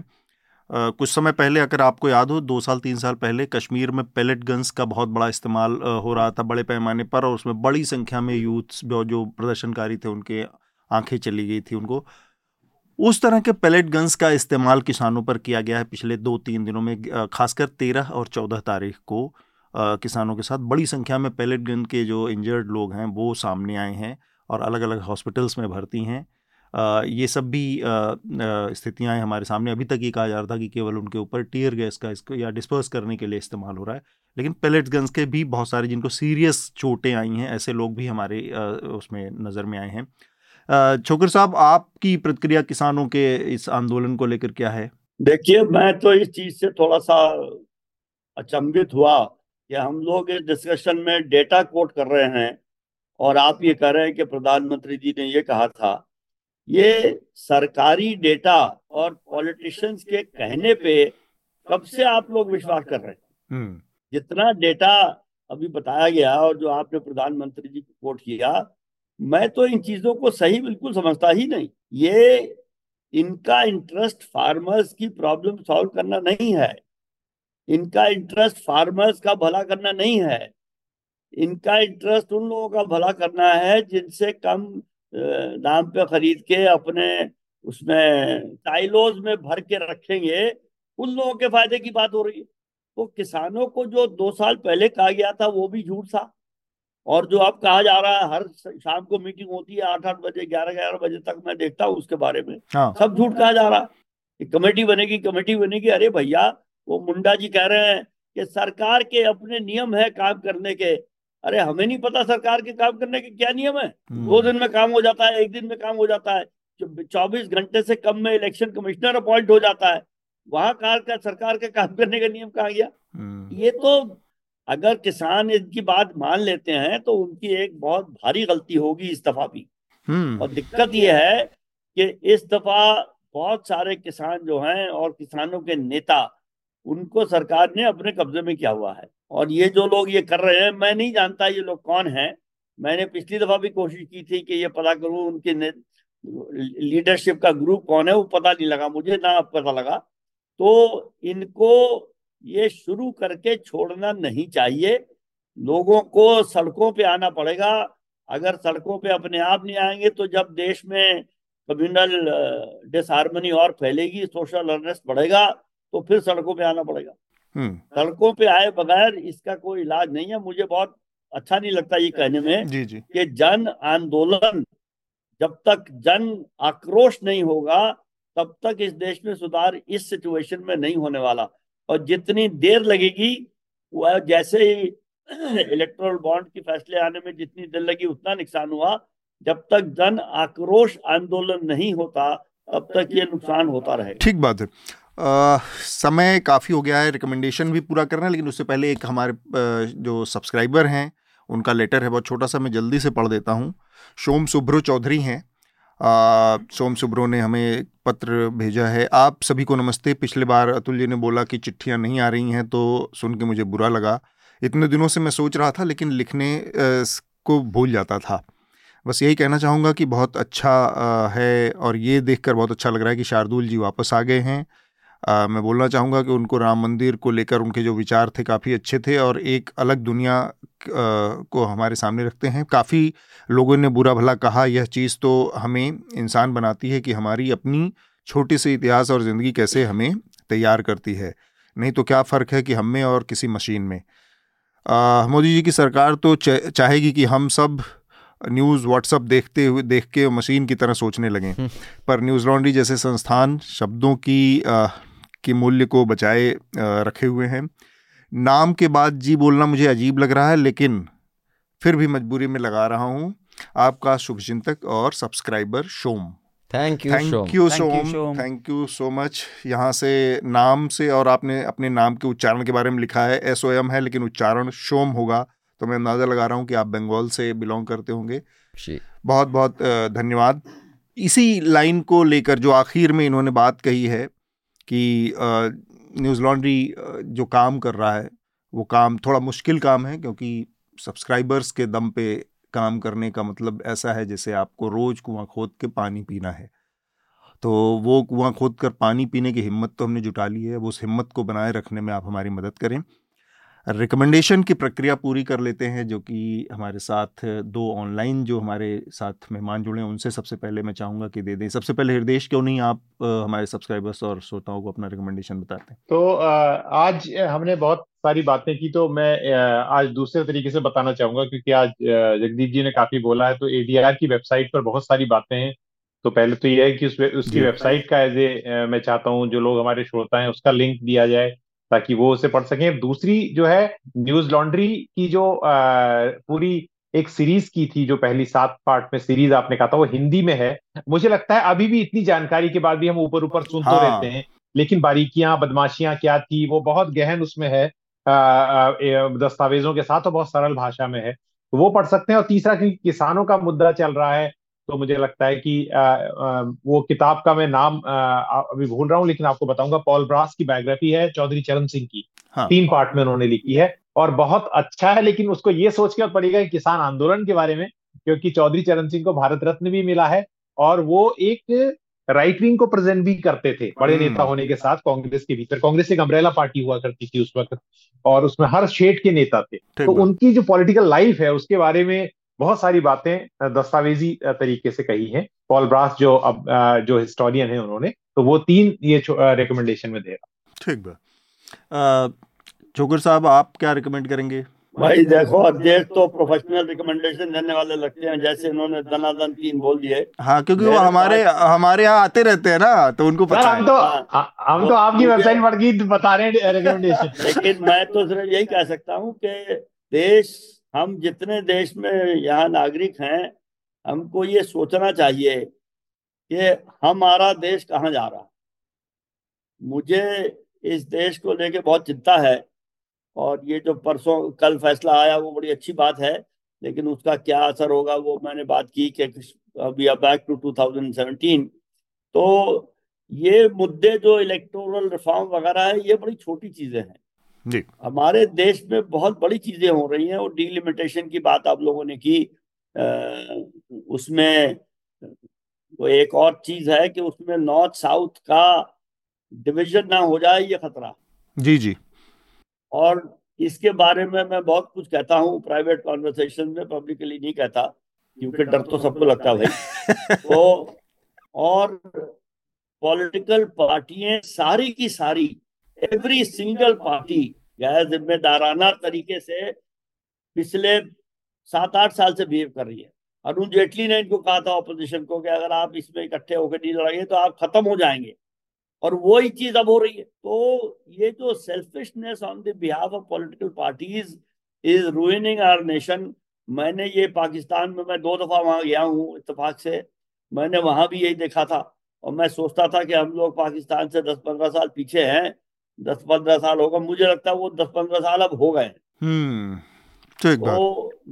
कुछ समय पहले अगर आपको याद हो दो साल तीन साल पहले कश्मीर में पैलेट गन्स का बहुत बड़ा इस्तेमाल हो रहा था बड़े पैमाने पर और उसमें बड़ी संख्या में यूथ्स जो प्रदर्शनकारी थे उनके आँखें चली गई थी उनको। उस तरह के पैलेट गन्स का इस्तेमाल किसानों पर किया गया है पिछले दो तीन दिनों में खासकर तेरह और चौदह तारीख को किसानों के साथ। बड़ी संख्या में पैलेट गन के जो इंजर्ड लोग हैं, वो सामने आए हैं और अलग अलग हॉस्पिटल्स में भर्ती हैं। ये सब भी स्थितियाँ हैं हमारे सामने। अभी तक ये कहा जा रहा था कि केवल उनके ऊपर टीयर गैस का इसको, या डिस्पर्स करने के लिए इस्तेमाल हो रहा है। लेकिन पैलेट गन्स के भी बहुत सारे जिनको सीरियस चोटें आई हैं, ऐसे लोग भी हमारे उसमें नज़र में आए हैं। छोकर साहब आपकी प्रतिक्रिया किसानों के इस आंदोलन को लेकर क्या है? देखिए मैं तो इस चीज़ से थोड़ा सा अचंभित हुआ कि हम लोग इस डिस्कशन में डेटा कोट कर रहे हैं और आप ये कह रहे हैं कि प्रधानमंत्री जी ने ये कहा था। ये सरकारी डेटा और पॉलिटिशियंस के कहने पे कब से आप लोग विश्वास कर रहे हैं? हम्म। जितना डेटा अभी बताया गया और जो आपने प्रधानमंत्री जी को कोट किया मैं तो इन चीज़ों को सही बिल्कुल समझता ही नहीं। ये इनका इंटरेस्ट फार्मर्स की प्रॉब्लम सॉल्व करना नहीं है। इनका इंटरेस्ट फार्मर्स का भला करना नहीं है। इनका इंटरेस्ट उन लोगों का भला करना है जिनसे कम दाम पे खरीद के अपने उसमें टाइलोज में भर के रखेंगे, उन लोगों के फ़ायदे की बात हो रही है। तो किसानों को जो दो साल पहले कहा गया था वो भी झूठ था। और जो अब कहा जा रहा है हर शाम को मीटिंग होती है आठ आठ बजे ग्यारह ग्यारह बजे तक मैं देखता हूँ उसके बारे में। हाँ। सब झूठ कहा जा रहा है। कमेटी बनेगी कमेटी बनेगी। अरे भैया वो मुंडा जी कह रहे हैं कि सरकार के अपने नियम है काम करने के। अरे हमें नहीं पता सरकार के काम करने के क्या नियम है। हम्म। दो दिन में काम हो जाता है एक दिन में काम हो जाता है। चौबीस घंटे से कम में इलेक्शन कमिश्नर अपॉइंट हो जाता है। वहाँ कार का सरकार के काम करने का नियम कहा गया। हम्म। ये तो अगर किसान इनकी बात मान लेते हैं तो उनकी एक बहुत भारी गलती होगी इस दफ़ा भी। हम्म। और दिक्कत यह है कि इस दफ़ा बहुत सारे किसान जो हैं और किसानों के नेता उनको सरकार ने अपने कब्जे में किया हुआ है। और ये जो लोग ये कर रहे हैं मैं नहीं जानता ये लोग कौन है। मैंने पिछली दफ़ा भी कोशिश की थी कि ये पता करूँ उनके लीडरशिप का ग्रुप कौन है वो पता नहीं लगा मुझे ना अब पता लगा। तो इनको ये शुरू करके छोड़ना नहीं चाहिए। लोगों को सड़कों पे आना पड़ेगा। अगर सड़कों पे अपने आप नहीं आएँगे तो जब देश में कम्युनल डिसहारमनी और फैलेगी सोशल अनरेस्ट बढ़ेगा तो फिर सड़कों पे आना पड़ेगा। हम्म। सड़कों पे आए बगैर इसका कोई इलाज नहीं है। मुझे बहुत अच्छा नहीं लगता ये कहने में जी जी। कि जन आंदोलन जब तक जन आक्रोश नहीं होगा तब तक इस देश में सुधार इस सिचुएशन में नहीं होने वाला। और जितनी देर लगेगी वह जैसे ही इलेक्ट्रोल बॉन्ड की फैसले आने में जितनी देर लगी उतना नुकसान हुआ। जब तक जन आक्रोश आंदोलन नहीं होता तब तक ये नुकसान होता रहे। ठीक बात है। आ, समय काफ़ी हो गया है रिकमेंडेशन भी पूरा करना है लेकिन उससे पहले एक हमारे जो सब्सक्राइबर हैं उनका लेटर है बहुत छोटा सा मैं जल्दी से पढ़ देता हूँ। सोम सुब्रो चौधरी हैं सोम सुब्रो ने हमें पत्र भेजा है। आप सभी को नमस्ते। पिछले बार अतुल जी ने बोला कि चिट्ठियाँ नहीं आ रही हैं तो सुन के मुझे बुरा लगा। इतने दिनों से मैं सोच रहा था, लेकिन लिखने को भूल जाता था। बस यही कहना चाहूँगा कि बहुत अच्छा है और ये देखकर बहुत अच्छा लग रहा है कि शार्दुल जी वापस आ गए हैं। आ, मैं बोलना चाहूँगा कि उनको राम मंदिर को लेकर उनके जो विचार थे काफ़ी अच्छे थे और एक अलग दुनिया आ, को हमारे सामने रखते हैं। काफ़ी लोगों ने बुरा भला कहा यह चीज़ तो हमें इंसान बनाती है कि हमारी अपनी छोटी सी इतिहास और ज़िंदगी कैसे हमें तैयार करती है। नहीं तो क्या फ़र्क है कि हम में और किसी मशीन में? मोदी जी की सरकार तो चाहेगी कि हम सब न्यूज़ व्हाट्सअप देखते हुए देख के मशीन की तरह सोचने लगें। हम्म। पर न्यूज़ लॉन्ड्री जैसे संस्थान शब्दों की के मूल्य को बचाए रखे हुए हैं। नाम के बाद जी बोलना मुझे अजीब लग रहा है लेकिन फिर भी मजबूरी में लगा रहा हूँ। आपका शुभचिंतक और subscriber Shom thank you thank you Som. Thank you so much यहाँ से नाम से और आपने अपने नाम के उच्चारण के बारे में लिखा है। एस ओ एम है लेकिन उच्चारण शोम होगा। तो मैं अंदाज़ा लगा रहा हूँ कि आप बंगाल से बिलोंग करते होंगे। बहुत बहुत धन्यवाद। इसी लाइन को लेकर जो आखिर में इन्होंने बात कही है कि न्यूज़ लॉन्ड्री जो काम कर रहा है, वो काम थोड़ा मुश्किल काम है क्योंकि सब्सक्राइबर्स के दम पे काम करने का मतलब ऐसा है जैसे आपको रोज़ कुआँ खोद के पानी पीना है। तो वो कुआँ खोद कर पानी पीने की हिम्मत तो हमने जुटा ली है अब उस हिम्मत को बनाए रखने में आप हमारी मदद करें। रिकमेंडेशन की प्रक्रिया पूरी कर लेते हैं जो कि हमारे साथ दो ऑनलाइन जो हमारे साथ मेहमान जुड़े हैं उनसे सबसे पहले मैं चाहूँगा कि दे दें। सबसे पहले हृदय क्यों नहीं आप हमारे सब्सक्राइबर्स और श्रोताओं को अपना रिकमेंडेशन बताते हैं? तो आज हमने बहुत सारी बातें की तो मैं आज दूसरे तरीके से बताना चाहूँगा क्योंकि आज जगदीप जी ने काफ़ी बोला है तो एडीआर की वेबसाइट पर बहुत सारी बातें हैं। तो पहले तो यह है कि उस उसकी वेबसाइट का एज ए मैं चाहता हूँ जो लोग हमारे श्रोता हैं उसका लिंक दिया जाए। ताकि वो उसे पढ़ सकें। दूसरी जो है न्यूज़ लॉन्ड्री की जो आ, पूरी एक सीरीज़ की थी जो पहली सात पार्ट में सीरीज़ आपने कहा था वो हिंदी में है। मुझे लगता है अभी भी इतनी जानकारी के बाद भी हम ऊपर ऊपर सुन तो हाँ। रहते हैं लेकिन बारीकियाँ बदमाशियाँ क्या थी वो बहुत गहन उसमें है दस्तावेजों के साथ और बहुत सरल भाषा में है। तो वो पढ़ सकते हैं और तीसरा क्योंकि किसानों का मुद्दा चल रहा है तो मुझे लगता है कि आ, आ, वो किताब का मैं नाम आ, अभी भूल रहा हूँ लेकिन आपको बताऊँगा पॉल ब्रास की बायोग्राफी है चौधरी चरण सिंह की हाँ। तीन पार्ट में उन्होंने लिखी है और बहुत अच्छा है लेकिन उसको ये सोच के पड़ेगा किसान आंदोलन के बारे में क्योंकि चौधरी चरण सिंह को भारत रत्न भी मिला है और वो एक राइट विंग को प्रेजेंट भी करते थे बड़े हम्म। नेता होने के साथ कांग्रेस के भीतर कांग्रेस एक अम्ब्रेला पार्टी हुआ करती थी उस वक्त और उसमें हर शेड के नेता थे तो उनकी जो पॉलिटिकल लाइफ है उसके बारे में बहुत सारी बातें दस्तावेजी तरीके से कही हैं। पॉल ब्रास जो अब जो हिस्टोरियन है उन्होंने तो वो तीन ये रिकमेंडेशन में दे रहा ठीक है चोकर साहब आप क्या रिकमेंड करेंगे? भाई देखो अध्यक्ष तो प्रोफेशनल रिकमेंडेशन देने वाले लगते हैं जैसे इन्होंने दनादन तीन बोल दिए। हाँ क्योंकि वो हमारे हमारे यहाँ आते रहते हैं ना तो उनको पता हम तो हाँ। हम तो आपकी वेबसाइट पर की बता रहे हैं रिकमेंडेशन लेकिन मैं तो सिर्फ़ यही कह सकता हूँ कि देश हम जितने देश में यहाँ नागरिक हैं, हमको ये सोचना चाहिए कि हमारा देश कहाँ जा रहा। मुझे इस देश को लेके बहुत चिंता है और ये जो परसों कल फैसला आया वो बड़ी अच्छी बात है, लेकिन उसका क्या असर होगा वो मैंने बात की कि आर बैक टू 2017 तो ये मुद्दे जो इलेक्टोरल रिफॉर्म वगैरह है, ये बड़ी छोटी चीज़ें हैं। हमारे देश में बहुत बड़ी चीज़ें हो रही हैं और डीलिमिटेशन की बात आप लोगों ने की आ, उसमें वो एक और चीज़ है कि उसमें नॉर्थ साउथ का डिवीज़न ना हो जाए ये खतरा। जी जी। और इसके बारे में मैं बहुत कुछ कहता हूँ प्राइवेट कॉन्वर्सेशन में पब्लिकली नहीं कहता क्योंकि डर तो सबको लगता है भाई। तो और पॉलिटिकल पार्टियाँ सारी की सारी एवरी सिंगल पार्टी गैर जिम्मेदाराना तरीके से पिछले सात, आठ साल से बिहेव कर रही है। अरुण जेटली ने इनको कहा था ऑपोजिशन को कि अगर आप इसमें इकट्ठे होकर नहीं लड़ाएँगे तो आप खत्म हो जाएँगे। और वो ही चीज़ अब हो रही है। तो ये जो selfishness on the behalf of political parties is ruining our nation मैंने ये पाकिस्तान में, मैं दो दफ़ा वहाँ गया हूँ इतफाक से। मैंने वहाँ भी यही देखा था। और मैं सोचता था कि हम लोग पाकिस्तान से दस, पंद्रह साल पीछे हैं। दस पंद्रह साल होगा मुझे लगता है वो दस पंद्रह साल अब हो गए। हम्म ठीक तो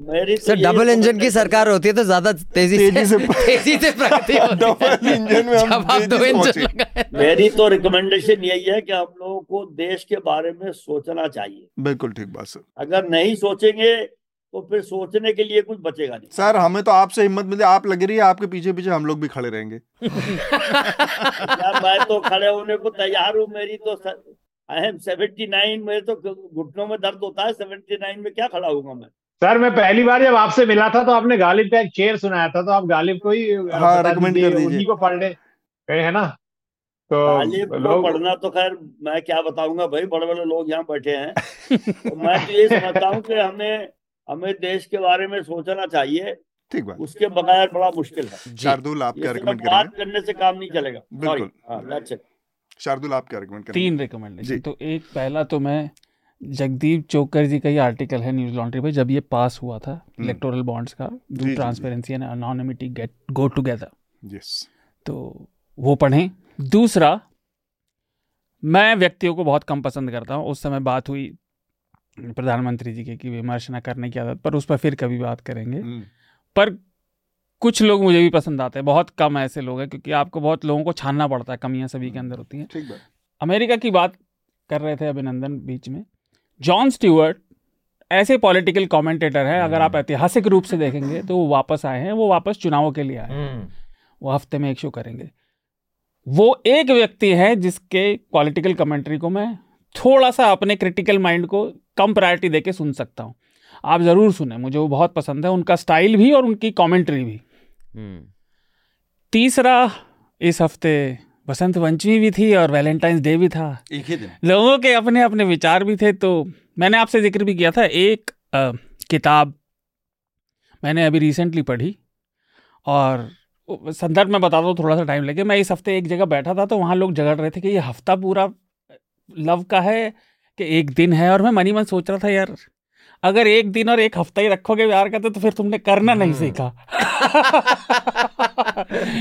मेरी तो सर डबल इंजन की सरकार होती है तो ज़्यादा तेज़ी तेज़ी से तेज़ी से प्रगति डबल इंजन में हम आप दो इंजन मेरी तो रिकमेंडेशन यही है कि हम लोगों को देश के बारे में सोचना चाहिए। बिल्कुल ठीक बात सर। अगर नहीं सोचेंगे तो फिर सोचने के लिए कुछ बचेगा नहीं। सर हमें तो आपसे हिम्मत मिली आप लग रही है आपके पीछे पीछे हम लोग भी खड़े रहेंगे। यार मैं तो खड़े होने को तैयार हूँ मेरी तो आई एम सेवेंटी नाइन मेरे तो घुटनों में दर्द होता है सेवेंटी नाइन में क्या खड़ा होऊँगा मैं? सर मैं पहली बार जब आपसे मिला था तो आपने गालिब का एक शेर सुनाया था तो आप गालिब को ही हाँ, बता कर दीजिए। उन्हीं को पढ़ ले। कहे है ना? तो लोग पढ़ना तो खैर मैं क्या बताऊँगा भाई बड़े बड़े लोग यहाँ बैठे हैं। तो मैं तो ये समझता हूँ कि हमें हमें देश के बारे में सोचना चाहिए। ठीक बात। उसके बगैर बड़ा मुश्किल है। शार्दुल आप क्या रिकमेंड बात करने से काम नहीं चलेगा। बिल्कुल। शार्दुल आप क्या रिकमेंड करेंगे? तीन। रिकमेंडेशन तो एक पहला तो मैं जगदीप चोकर जी का ही आर्टिकल है न्यूज़ लॉन्ड्री पे जब ये पास हुआ था इलेक्टोरल बॉन्ड्स का जी, जी। Transparency and anonymity get go together yes तो वो पढ़ें। दूसरा मैं व्यक्तियों को बहुत कम पसंद करता हूँ। उस समय बात हुई प्रधानमंत्री जी की कि विमर्श न करने की आदत पर उस पर फिर कभी बात करेंगे। हम्म, पर कुछ लोग मुझे भी पसंद आते हैं बहुत कम ऐसे लोग हैं क्योंकि आपको बहुत लोगों को छानना पड़ता है कमियाँ सभी के अंदर होती हैं। ठीक बात। अमेरिका की बात कर रहे थे अभिनंदन बीच में। जॉन स्टीवर्ट ऐसे पॉलिटिकल कमेंटेटर है अगर आप ऐतिहासिक रूप से देखेंगे तो वो वापस आए हैं वो वापस चुनावों के लिए आए हैं। हम्म, वो हफ़्ते में एक शो करेंगे। वो एक व्यक्ति है जिसके पॉलिटिकल कमेंट्री को मैं थोड़ा सा अपने क्रिटिकल माइंड को कम प्रायोरिटी देके सुन सकता हूँ। आप ज़रूर सुने मुझे वो बहुत पसंद है उनका स्टाइल भी और उनकी कमेंट्री भी। हम्म, तीसरा इस हफ़्ते बसंत पंचमी भी थी और वैलेंटाइंस डे भी था। एक ही दिन। लोगों के अपने अपने विचार भी थे तो मैंने आपसे ज़िक्र भी किया था। एक अ, किताब मैंने अभी रिसेंटली पढ़ी और संदर्भ में बता दो थोड़ा सा टाइम लगे मैं इस हफ़्ते एक जगह बैठा था तो वहाँ लोग झगड़ रहे थे कि ये हफ़्ता पूरा लव का है कि एक दिन है और मैं मनी मन सोच रहा था यार अगर एक दिन और एक हफ़्ता ही रखोगे प्यार करते तो फिर तुमने करना नहीं हम्म। सीखा।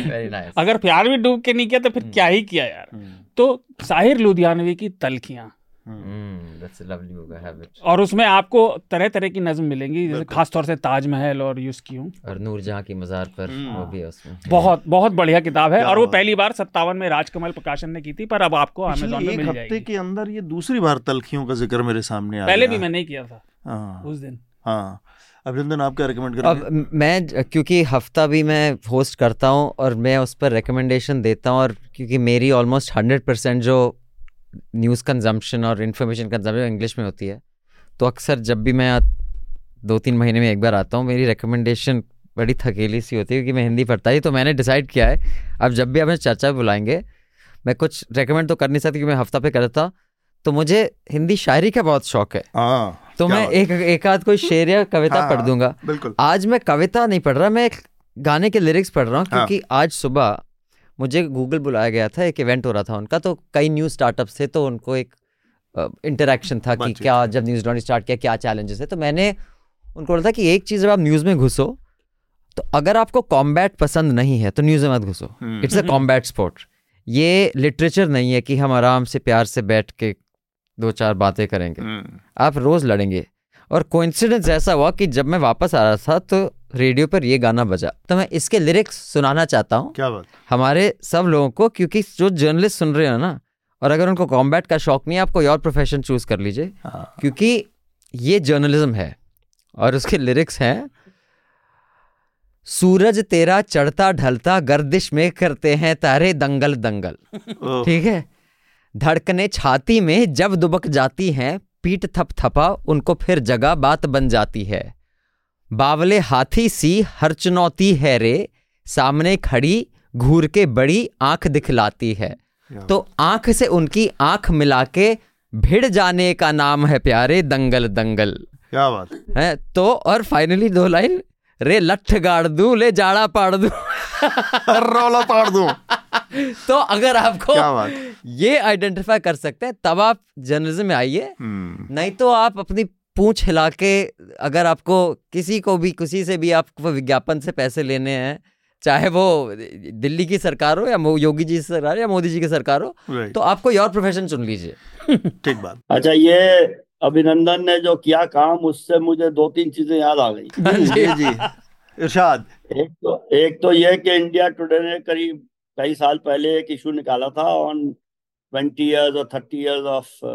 Very nice. अगर प्यार भी डूब के नहीं किया तो फिर क्या ही किया यार। हम्म, तो साहिर लुधियानवी की तलखियाँ। हम्म, that's a lovely book, I have it. और उसमें आपको तरह तरह की नज्म मिलेंगी जैसे बिल्कुल। खासतौर से ताजमहल और यूसकी हूँ। और नूरजहां की मजार पर हम्म। वो भी है उसमें। बहुत बहुत बढ़िया किताब है। और वो पहली बार सत्तावन में राजकमल प्रकाशन ने की थी पर अब आपको अमेजोन में एक मिल हफ़्ते के अंदर ये दूसरी बार तलखियों का ज़िक्र मेरे सामने आ पहले भी मैंने किया था हाँ। उस दिन। हाँ। अभिनंदन आप क्या रिकमेंड अब करेंगे? म- मैं क्योंकि हफ़्ता भी मैं होस्ट करता हूँ और मैं उस पर रिकमेंडेशन देता हूँ और क्योंकि मेरी ऑलमोस्ट हंड्रेड परसेंट जो न्यूज़ कंजम्पशन और इन्फॉर्मेशन कंजम्पशन इंग्लिश में होती है तो अक्सर जब भी मैं दो तीन महीने में एक बार आता हूँ मेरी रिकमेंडेशन बड़ी थकेली सी होती है क्योंकि मैं हिंदी पढ़ता ही तो मैंने डिसाइड किया है अब जब भी हमें चर्चा बुलाएँगे मैं कुछ रिकमेंड तो कर नहीं सकती क्योंकि मैं हफ़्ता पे करता तो मुझे हिंदी शायरी का बहुत शौक है। हाँ तो मैं एक एक आध कोई शेर या कविता हाँ, पढ़ दूँगा। बिल्कुल। आज मैं कविता नहीं पढ़ रहा मैं एक गाने के लिरिक्स पढ़ रहा हूँ हाँ। क्योंकि आज सुबह मुझे गूगल बुलाया गया था एक इवेंट हो रहा था उनका तो कई न्यू स्टार्टअप्स थे तो उनको एक इंटरेक्शन था कि क्या जब न्यूज़ लॉन्च स्टार्ट किया क्या चैलेंजेस है? तो मैंने उनको बोला था कि एक चीज़ जब आप न्यूज़ में घुसो तो अगर आपको कॉम्बैट पसंद नहीं है तो न्यूज़ में मत घुसो। इट्स अ कॉम्बैट स्पोर्ट ये लिटरेचर नहीं है कि हम आराम से प्यार से बैठ के दो चार बातें करेंगे। हम्म, आप रोज लड़ेंगे। और कोइंसिडेंस ऐसा हुआ कि जब मैं वापस आ रहा था तो रेडियो पर ये गाना बजा। तो मैं इसके लिरिक्स सुनाना चाहता हूँ। क्या बात हमारे सब लोगों को क्योंकि जो जर्नलिस्ट सुन रहे हो ना और अगर उनको कॉम्बैट का शौक नहीं है आप कोई और प्रोफेशन चूज़ कर लीजिए। हाँ। क्योंकि ये जर्नलिज्म है और उसके लिरिक्स हैं सूरज तेरा चढ़ता ढलता गर्दिश में करते हैं तारे दंगल दंगल। ठीक है? धड़कने छाती में जब दुबक जाती हैं पीठ थप थपा उनको फिर जगह बात बन जाती है। बावले हाथी सी हर चुनौती है रे सामने खड़ी घूर के बड़ी आँख दिखलाती है। तो आँख से उनकी आँख मिला के भिड़ जाने का नाम है प्यारे दंगल दंगल। क्या बात। है तो और फाइनली दो लाइन रे लठ गाड़ दू ले जाड़ा पाड़ दू। रौला पाड़ दो। तो अगर आपको ये आइडेंटिफाई कर सकते हैं तब आप जर्नलिज्म में आइए। हम्म, नहीं तो आप अपनी पूंछ हिला के अगर आपको किसी को भी किसी से भी आपको विज्ञापन से पैसे लेने हैं चाहे वो दिल्ली की सरकार हो या योगी जी की सरकार या मोदी जी की सरकार हो right, तो आप कोई और प्रोफेशन चुन लीजिए। ठीक बात। अच्छा ये अभिनंदन ने जो किया काम उससे मुझे दो तीन चीज़ें याद आ गई। जी जी। जी इरशाद। एक तो एक तो ये कि इंडिया टुडे ने करीब कई साल पहले एक इशू निकाला था ऑन ट्वेंटी इयर्स और thirty years of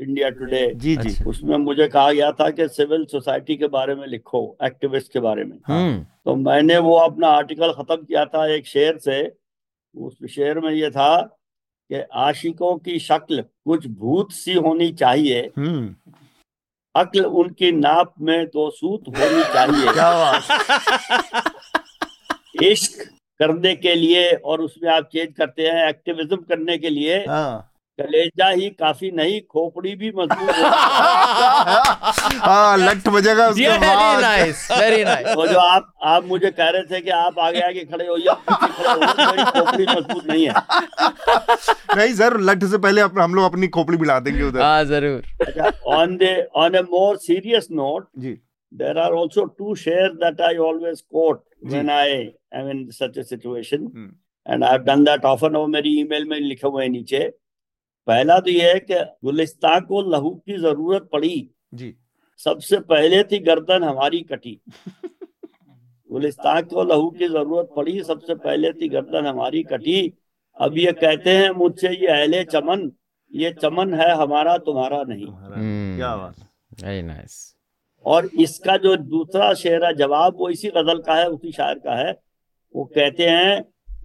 India Today जी जी। अच्छा। उसमें मुझे कहा गया था कि सिविल सोसाइटी के बारे में लिखो एक्टिविस्ट के बारे में। हम्म। तो मैंने वो अपना आर्टिकल खत्म किया था एक शेर से। उस शेर में ये था कि आशिकों की शक्ल कुछ भूत सी होनी चाहिए। हम्म। अक्ल उनकी नाप में दो सूत होनी चाहिए। इश्क करने के लिए और उसमें आप चेंज करते हैं एक्टिविज्म करने के लिए हाँ। कलेजा ही काफ़ी नहीं खोपड़ी भी मज़बूत हाँ लट बजेगा उसके वेरी नाइस वेरी नाइस तो जो आप आप मुझे कह रहे थे कि आप आगे आगे खड़े हो मेरी खोपड़ी मज़बूत नहीं है। नहीं सर लट से पहले हम लोग अपनी खोपड़ी मिला देंगे उधर। हाँ ज़रूर। on the on a more serious note ji. there are also two shares that I always quote. Ji. When I am in such a situation hmm. and I've done that often और मेरी email में लिखे हुए हैं नीचे। पहला तो ये है कि गुलिस्तान को लहू की ज़रूरत पड़ी। जी। सबसे पहले थी गर्दन हमारी कटी। गुलिस्तान को लहू की ज़रूरत पड़ी सबसे पहले थी गर्दन हमारी कटी। अब ये कहते हैं मुझसे ये अहले चमन ये चमन है हमारा तुम्हारा नहीं। हम्म। क्या बात। वेरी नाइस और इसका जो दूसरा शेर जवाब वो इसी गज़ल का है उसी शायर का है। वो कहते हैं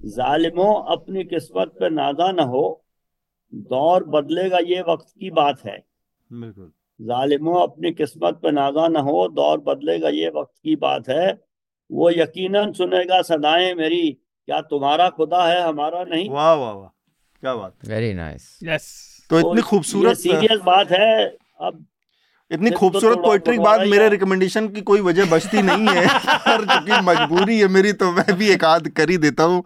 जालिमों अपनी किस्मत पे नादा न हो दौर बदलेगा ये वक्त की बात है। बिल्कुल। जालिमों अपनी किस्मत पे नादा न हो दौर बदलेगा ये वक्त की बात है। वो यकीनन सुनेगा सदाएँ मेरी क्या तुम्हारा खुदा है हमारा नहीं? वाह वाह वाह क्या बात। वेरी नाइस यस तो तो इतनी खूबसूरत सीरियस बात है। अब इतनी तो खूबसूरत पोइट्री के बाद मेरे रिकमेंडेशन की कोई वजह बचती नहीं है। और चूँकि मजबूरी है मेरी तो मैं भी एक आध कर ही देता हूँ।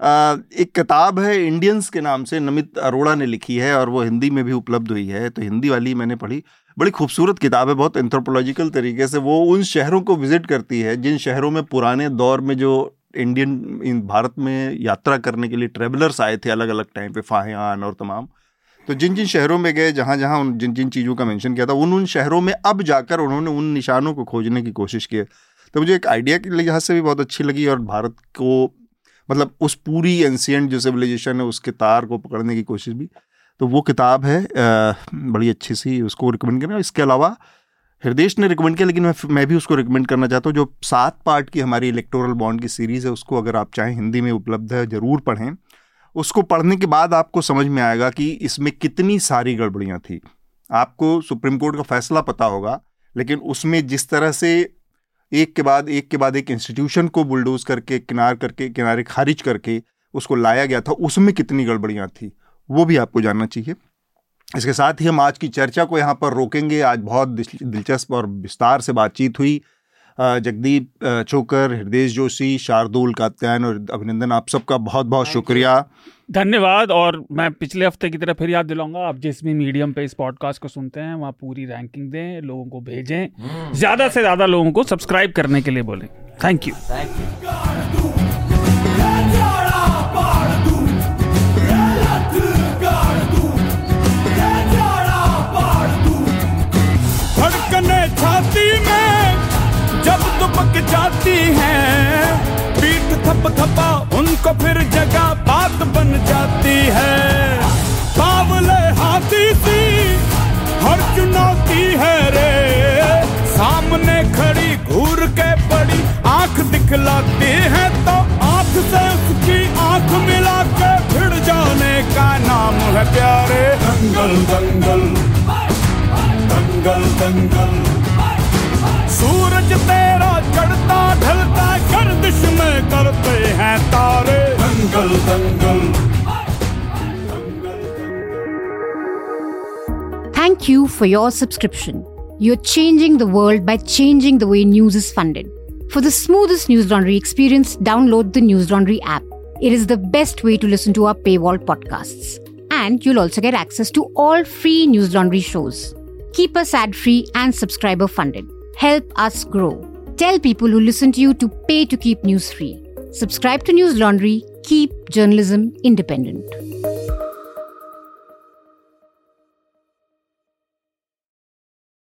एक किताब है इंडियंस के नाम से नमित अरोड़ा ने लिखी है और वो हिंदी में भी उपलब्ध हुई है। तो हिंदी वाली मैंने पढ़ी। बड़ी खूबसूरत किताब है बहुत एंथ्रोपोलॉजिकल तरीके से। वो उन शहरों को विज़िट करती है जिन शहरों में पुराने दौर में जो इंडियन इन भारत में यात्रा करने के लिए ट्रेवलर्स आए थे अलग अलग टाइम पे फाहियान और तमाम। तो जिन जिन शहरों में गए, जहाँ जहाँ उन जिन जिन चीज़ों का मेंशन किया था, उन उन शहरों में अब जाकर उन्होंने उन निशानों को खोजने की कोशिश की तो मुझे एक आइडिया के लिहाज से भी बहुत अच्छी लगी और भारत को मतलब उस पूरी एंशियंट जो सिविलाइजेशन है उसके तार को पकड़ने की कोशिश भी। तो वो किताब है बड़ी अच्छी सी, उसको रिकमेंड करें। इसके अलावा हृदय ने रिकमेंड किया, लेकिन मैं मैं भी उसको रिकमेंड करना चाहता हूँ। जो सात पार्ट की हमारी इलेक्टोरल बॉन्ड की सीरीज़ है, उसको अगर आप चाहें, हिंदी में उपलब्ध है, ज़रूर पढ़ें। उसको पढ़ने के बाद आपको समझ में आएगा कि इसमें कितनी सारी गड़बड़ियाँ थी। आपको सुप्रीम कोर्ट का फैसला पता होगा, लेकिन उसमें जिस तरह से एक के बाद, एक के बाद एक इंस्टीट्यूशन को बुलडोज करके, किनार करके, किनारे खारिज करके उसको लाया गया था, उसमें कितनी गड़बड़ियाँ थी, वो भी आपको जानना चाहिए। इसके साथ ही हम आज की चर्चा को यहाँ पर रोकेंगे। आज बहुत दिलचस्प और विस्तार से बातचीत हुई। जगदीप चोकर हृदय जोशी शार्दुल कात्यायन और अभिनंदन आप सबका बहुत बहुत शुक्रिया। धन्यवाद और मैं पिछले हफ़्ते की तरह फिर याद दिलाऊँगा आप जिस भी मीडियम पे इस पॉडकास्ट को सुनते हैं वहाँ पूरी रैंकिंग दें लोगों को भेजें। ज़्यादा से ज़्यादा लोगों को सब्सक्राइब करने के लिए बोलें। थैंक यू धड़कने छा दुबक जाती हैं। पीठ थप थपा, उनको फिर जगह बात बन जाती है। बावले हाथी सी हर चुनौती है रे। सामने खड़ी घूर के पड़ी आँख दिखलाती है तो आँख से उसकी आँख मिला के भिड़ जाने का नाम है प्यारे दंगल दंगल दंगल। दंगल दंगल। सूरज तेरा चढ़ता ढलता गर्दिश में करते हैं तारे दंगल दंगल Thank you for your subscription. You're changing the world by changing the way news is funded. For the smoothest News Laundry experience, download the News Laundry app. It is the best way to listen to our paywall podcasts. And you'll also get access to all free News Laundry shows. Keep us ad free and subscriber funded. Help us grow. Tell people who listen to you to pay to keep news free. Subscribe to News Laundry. Keep journalism independent.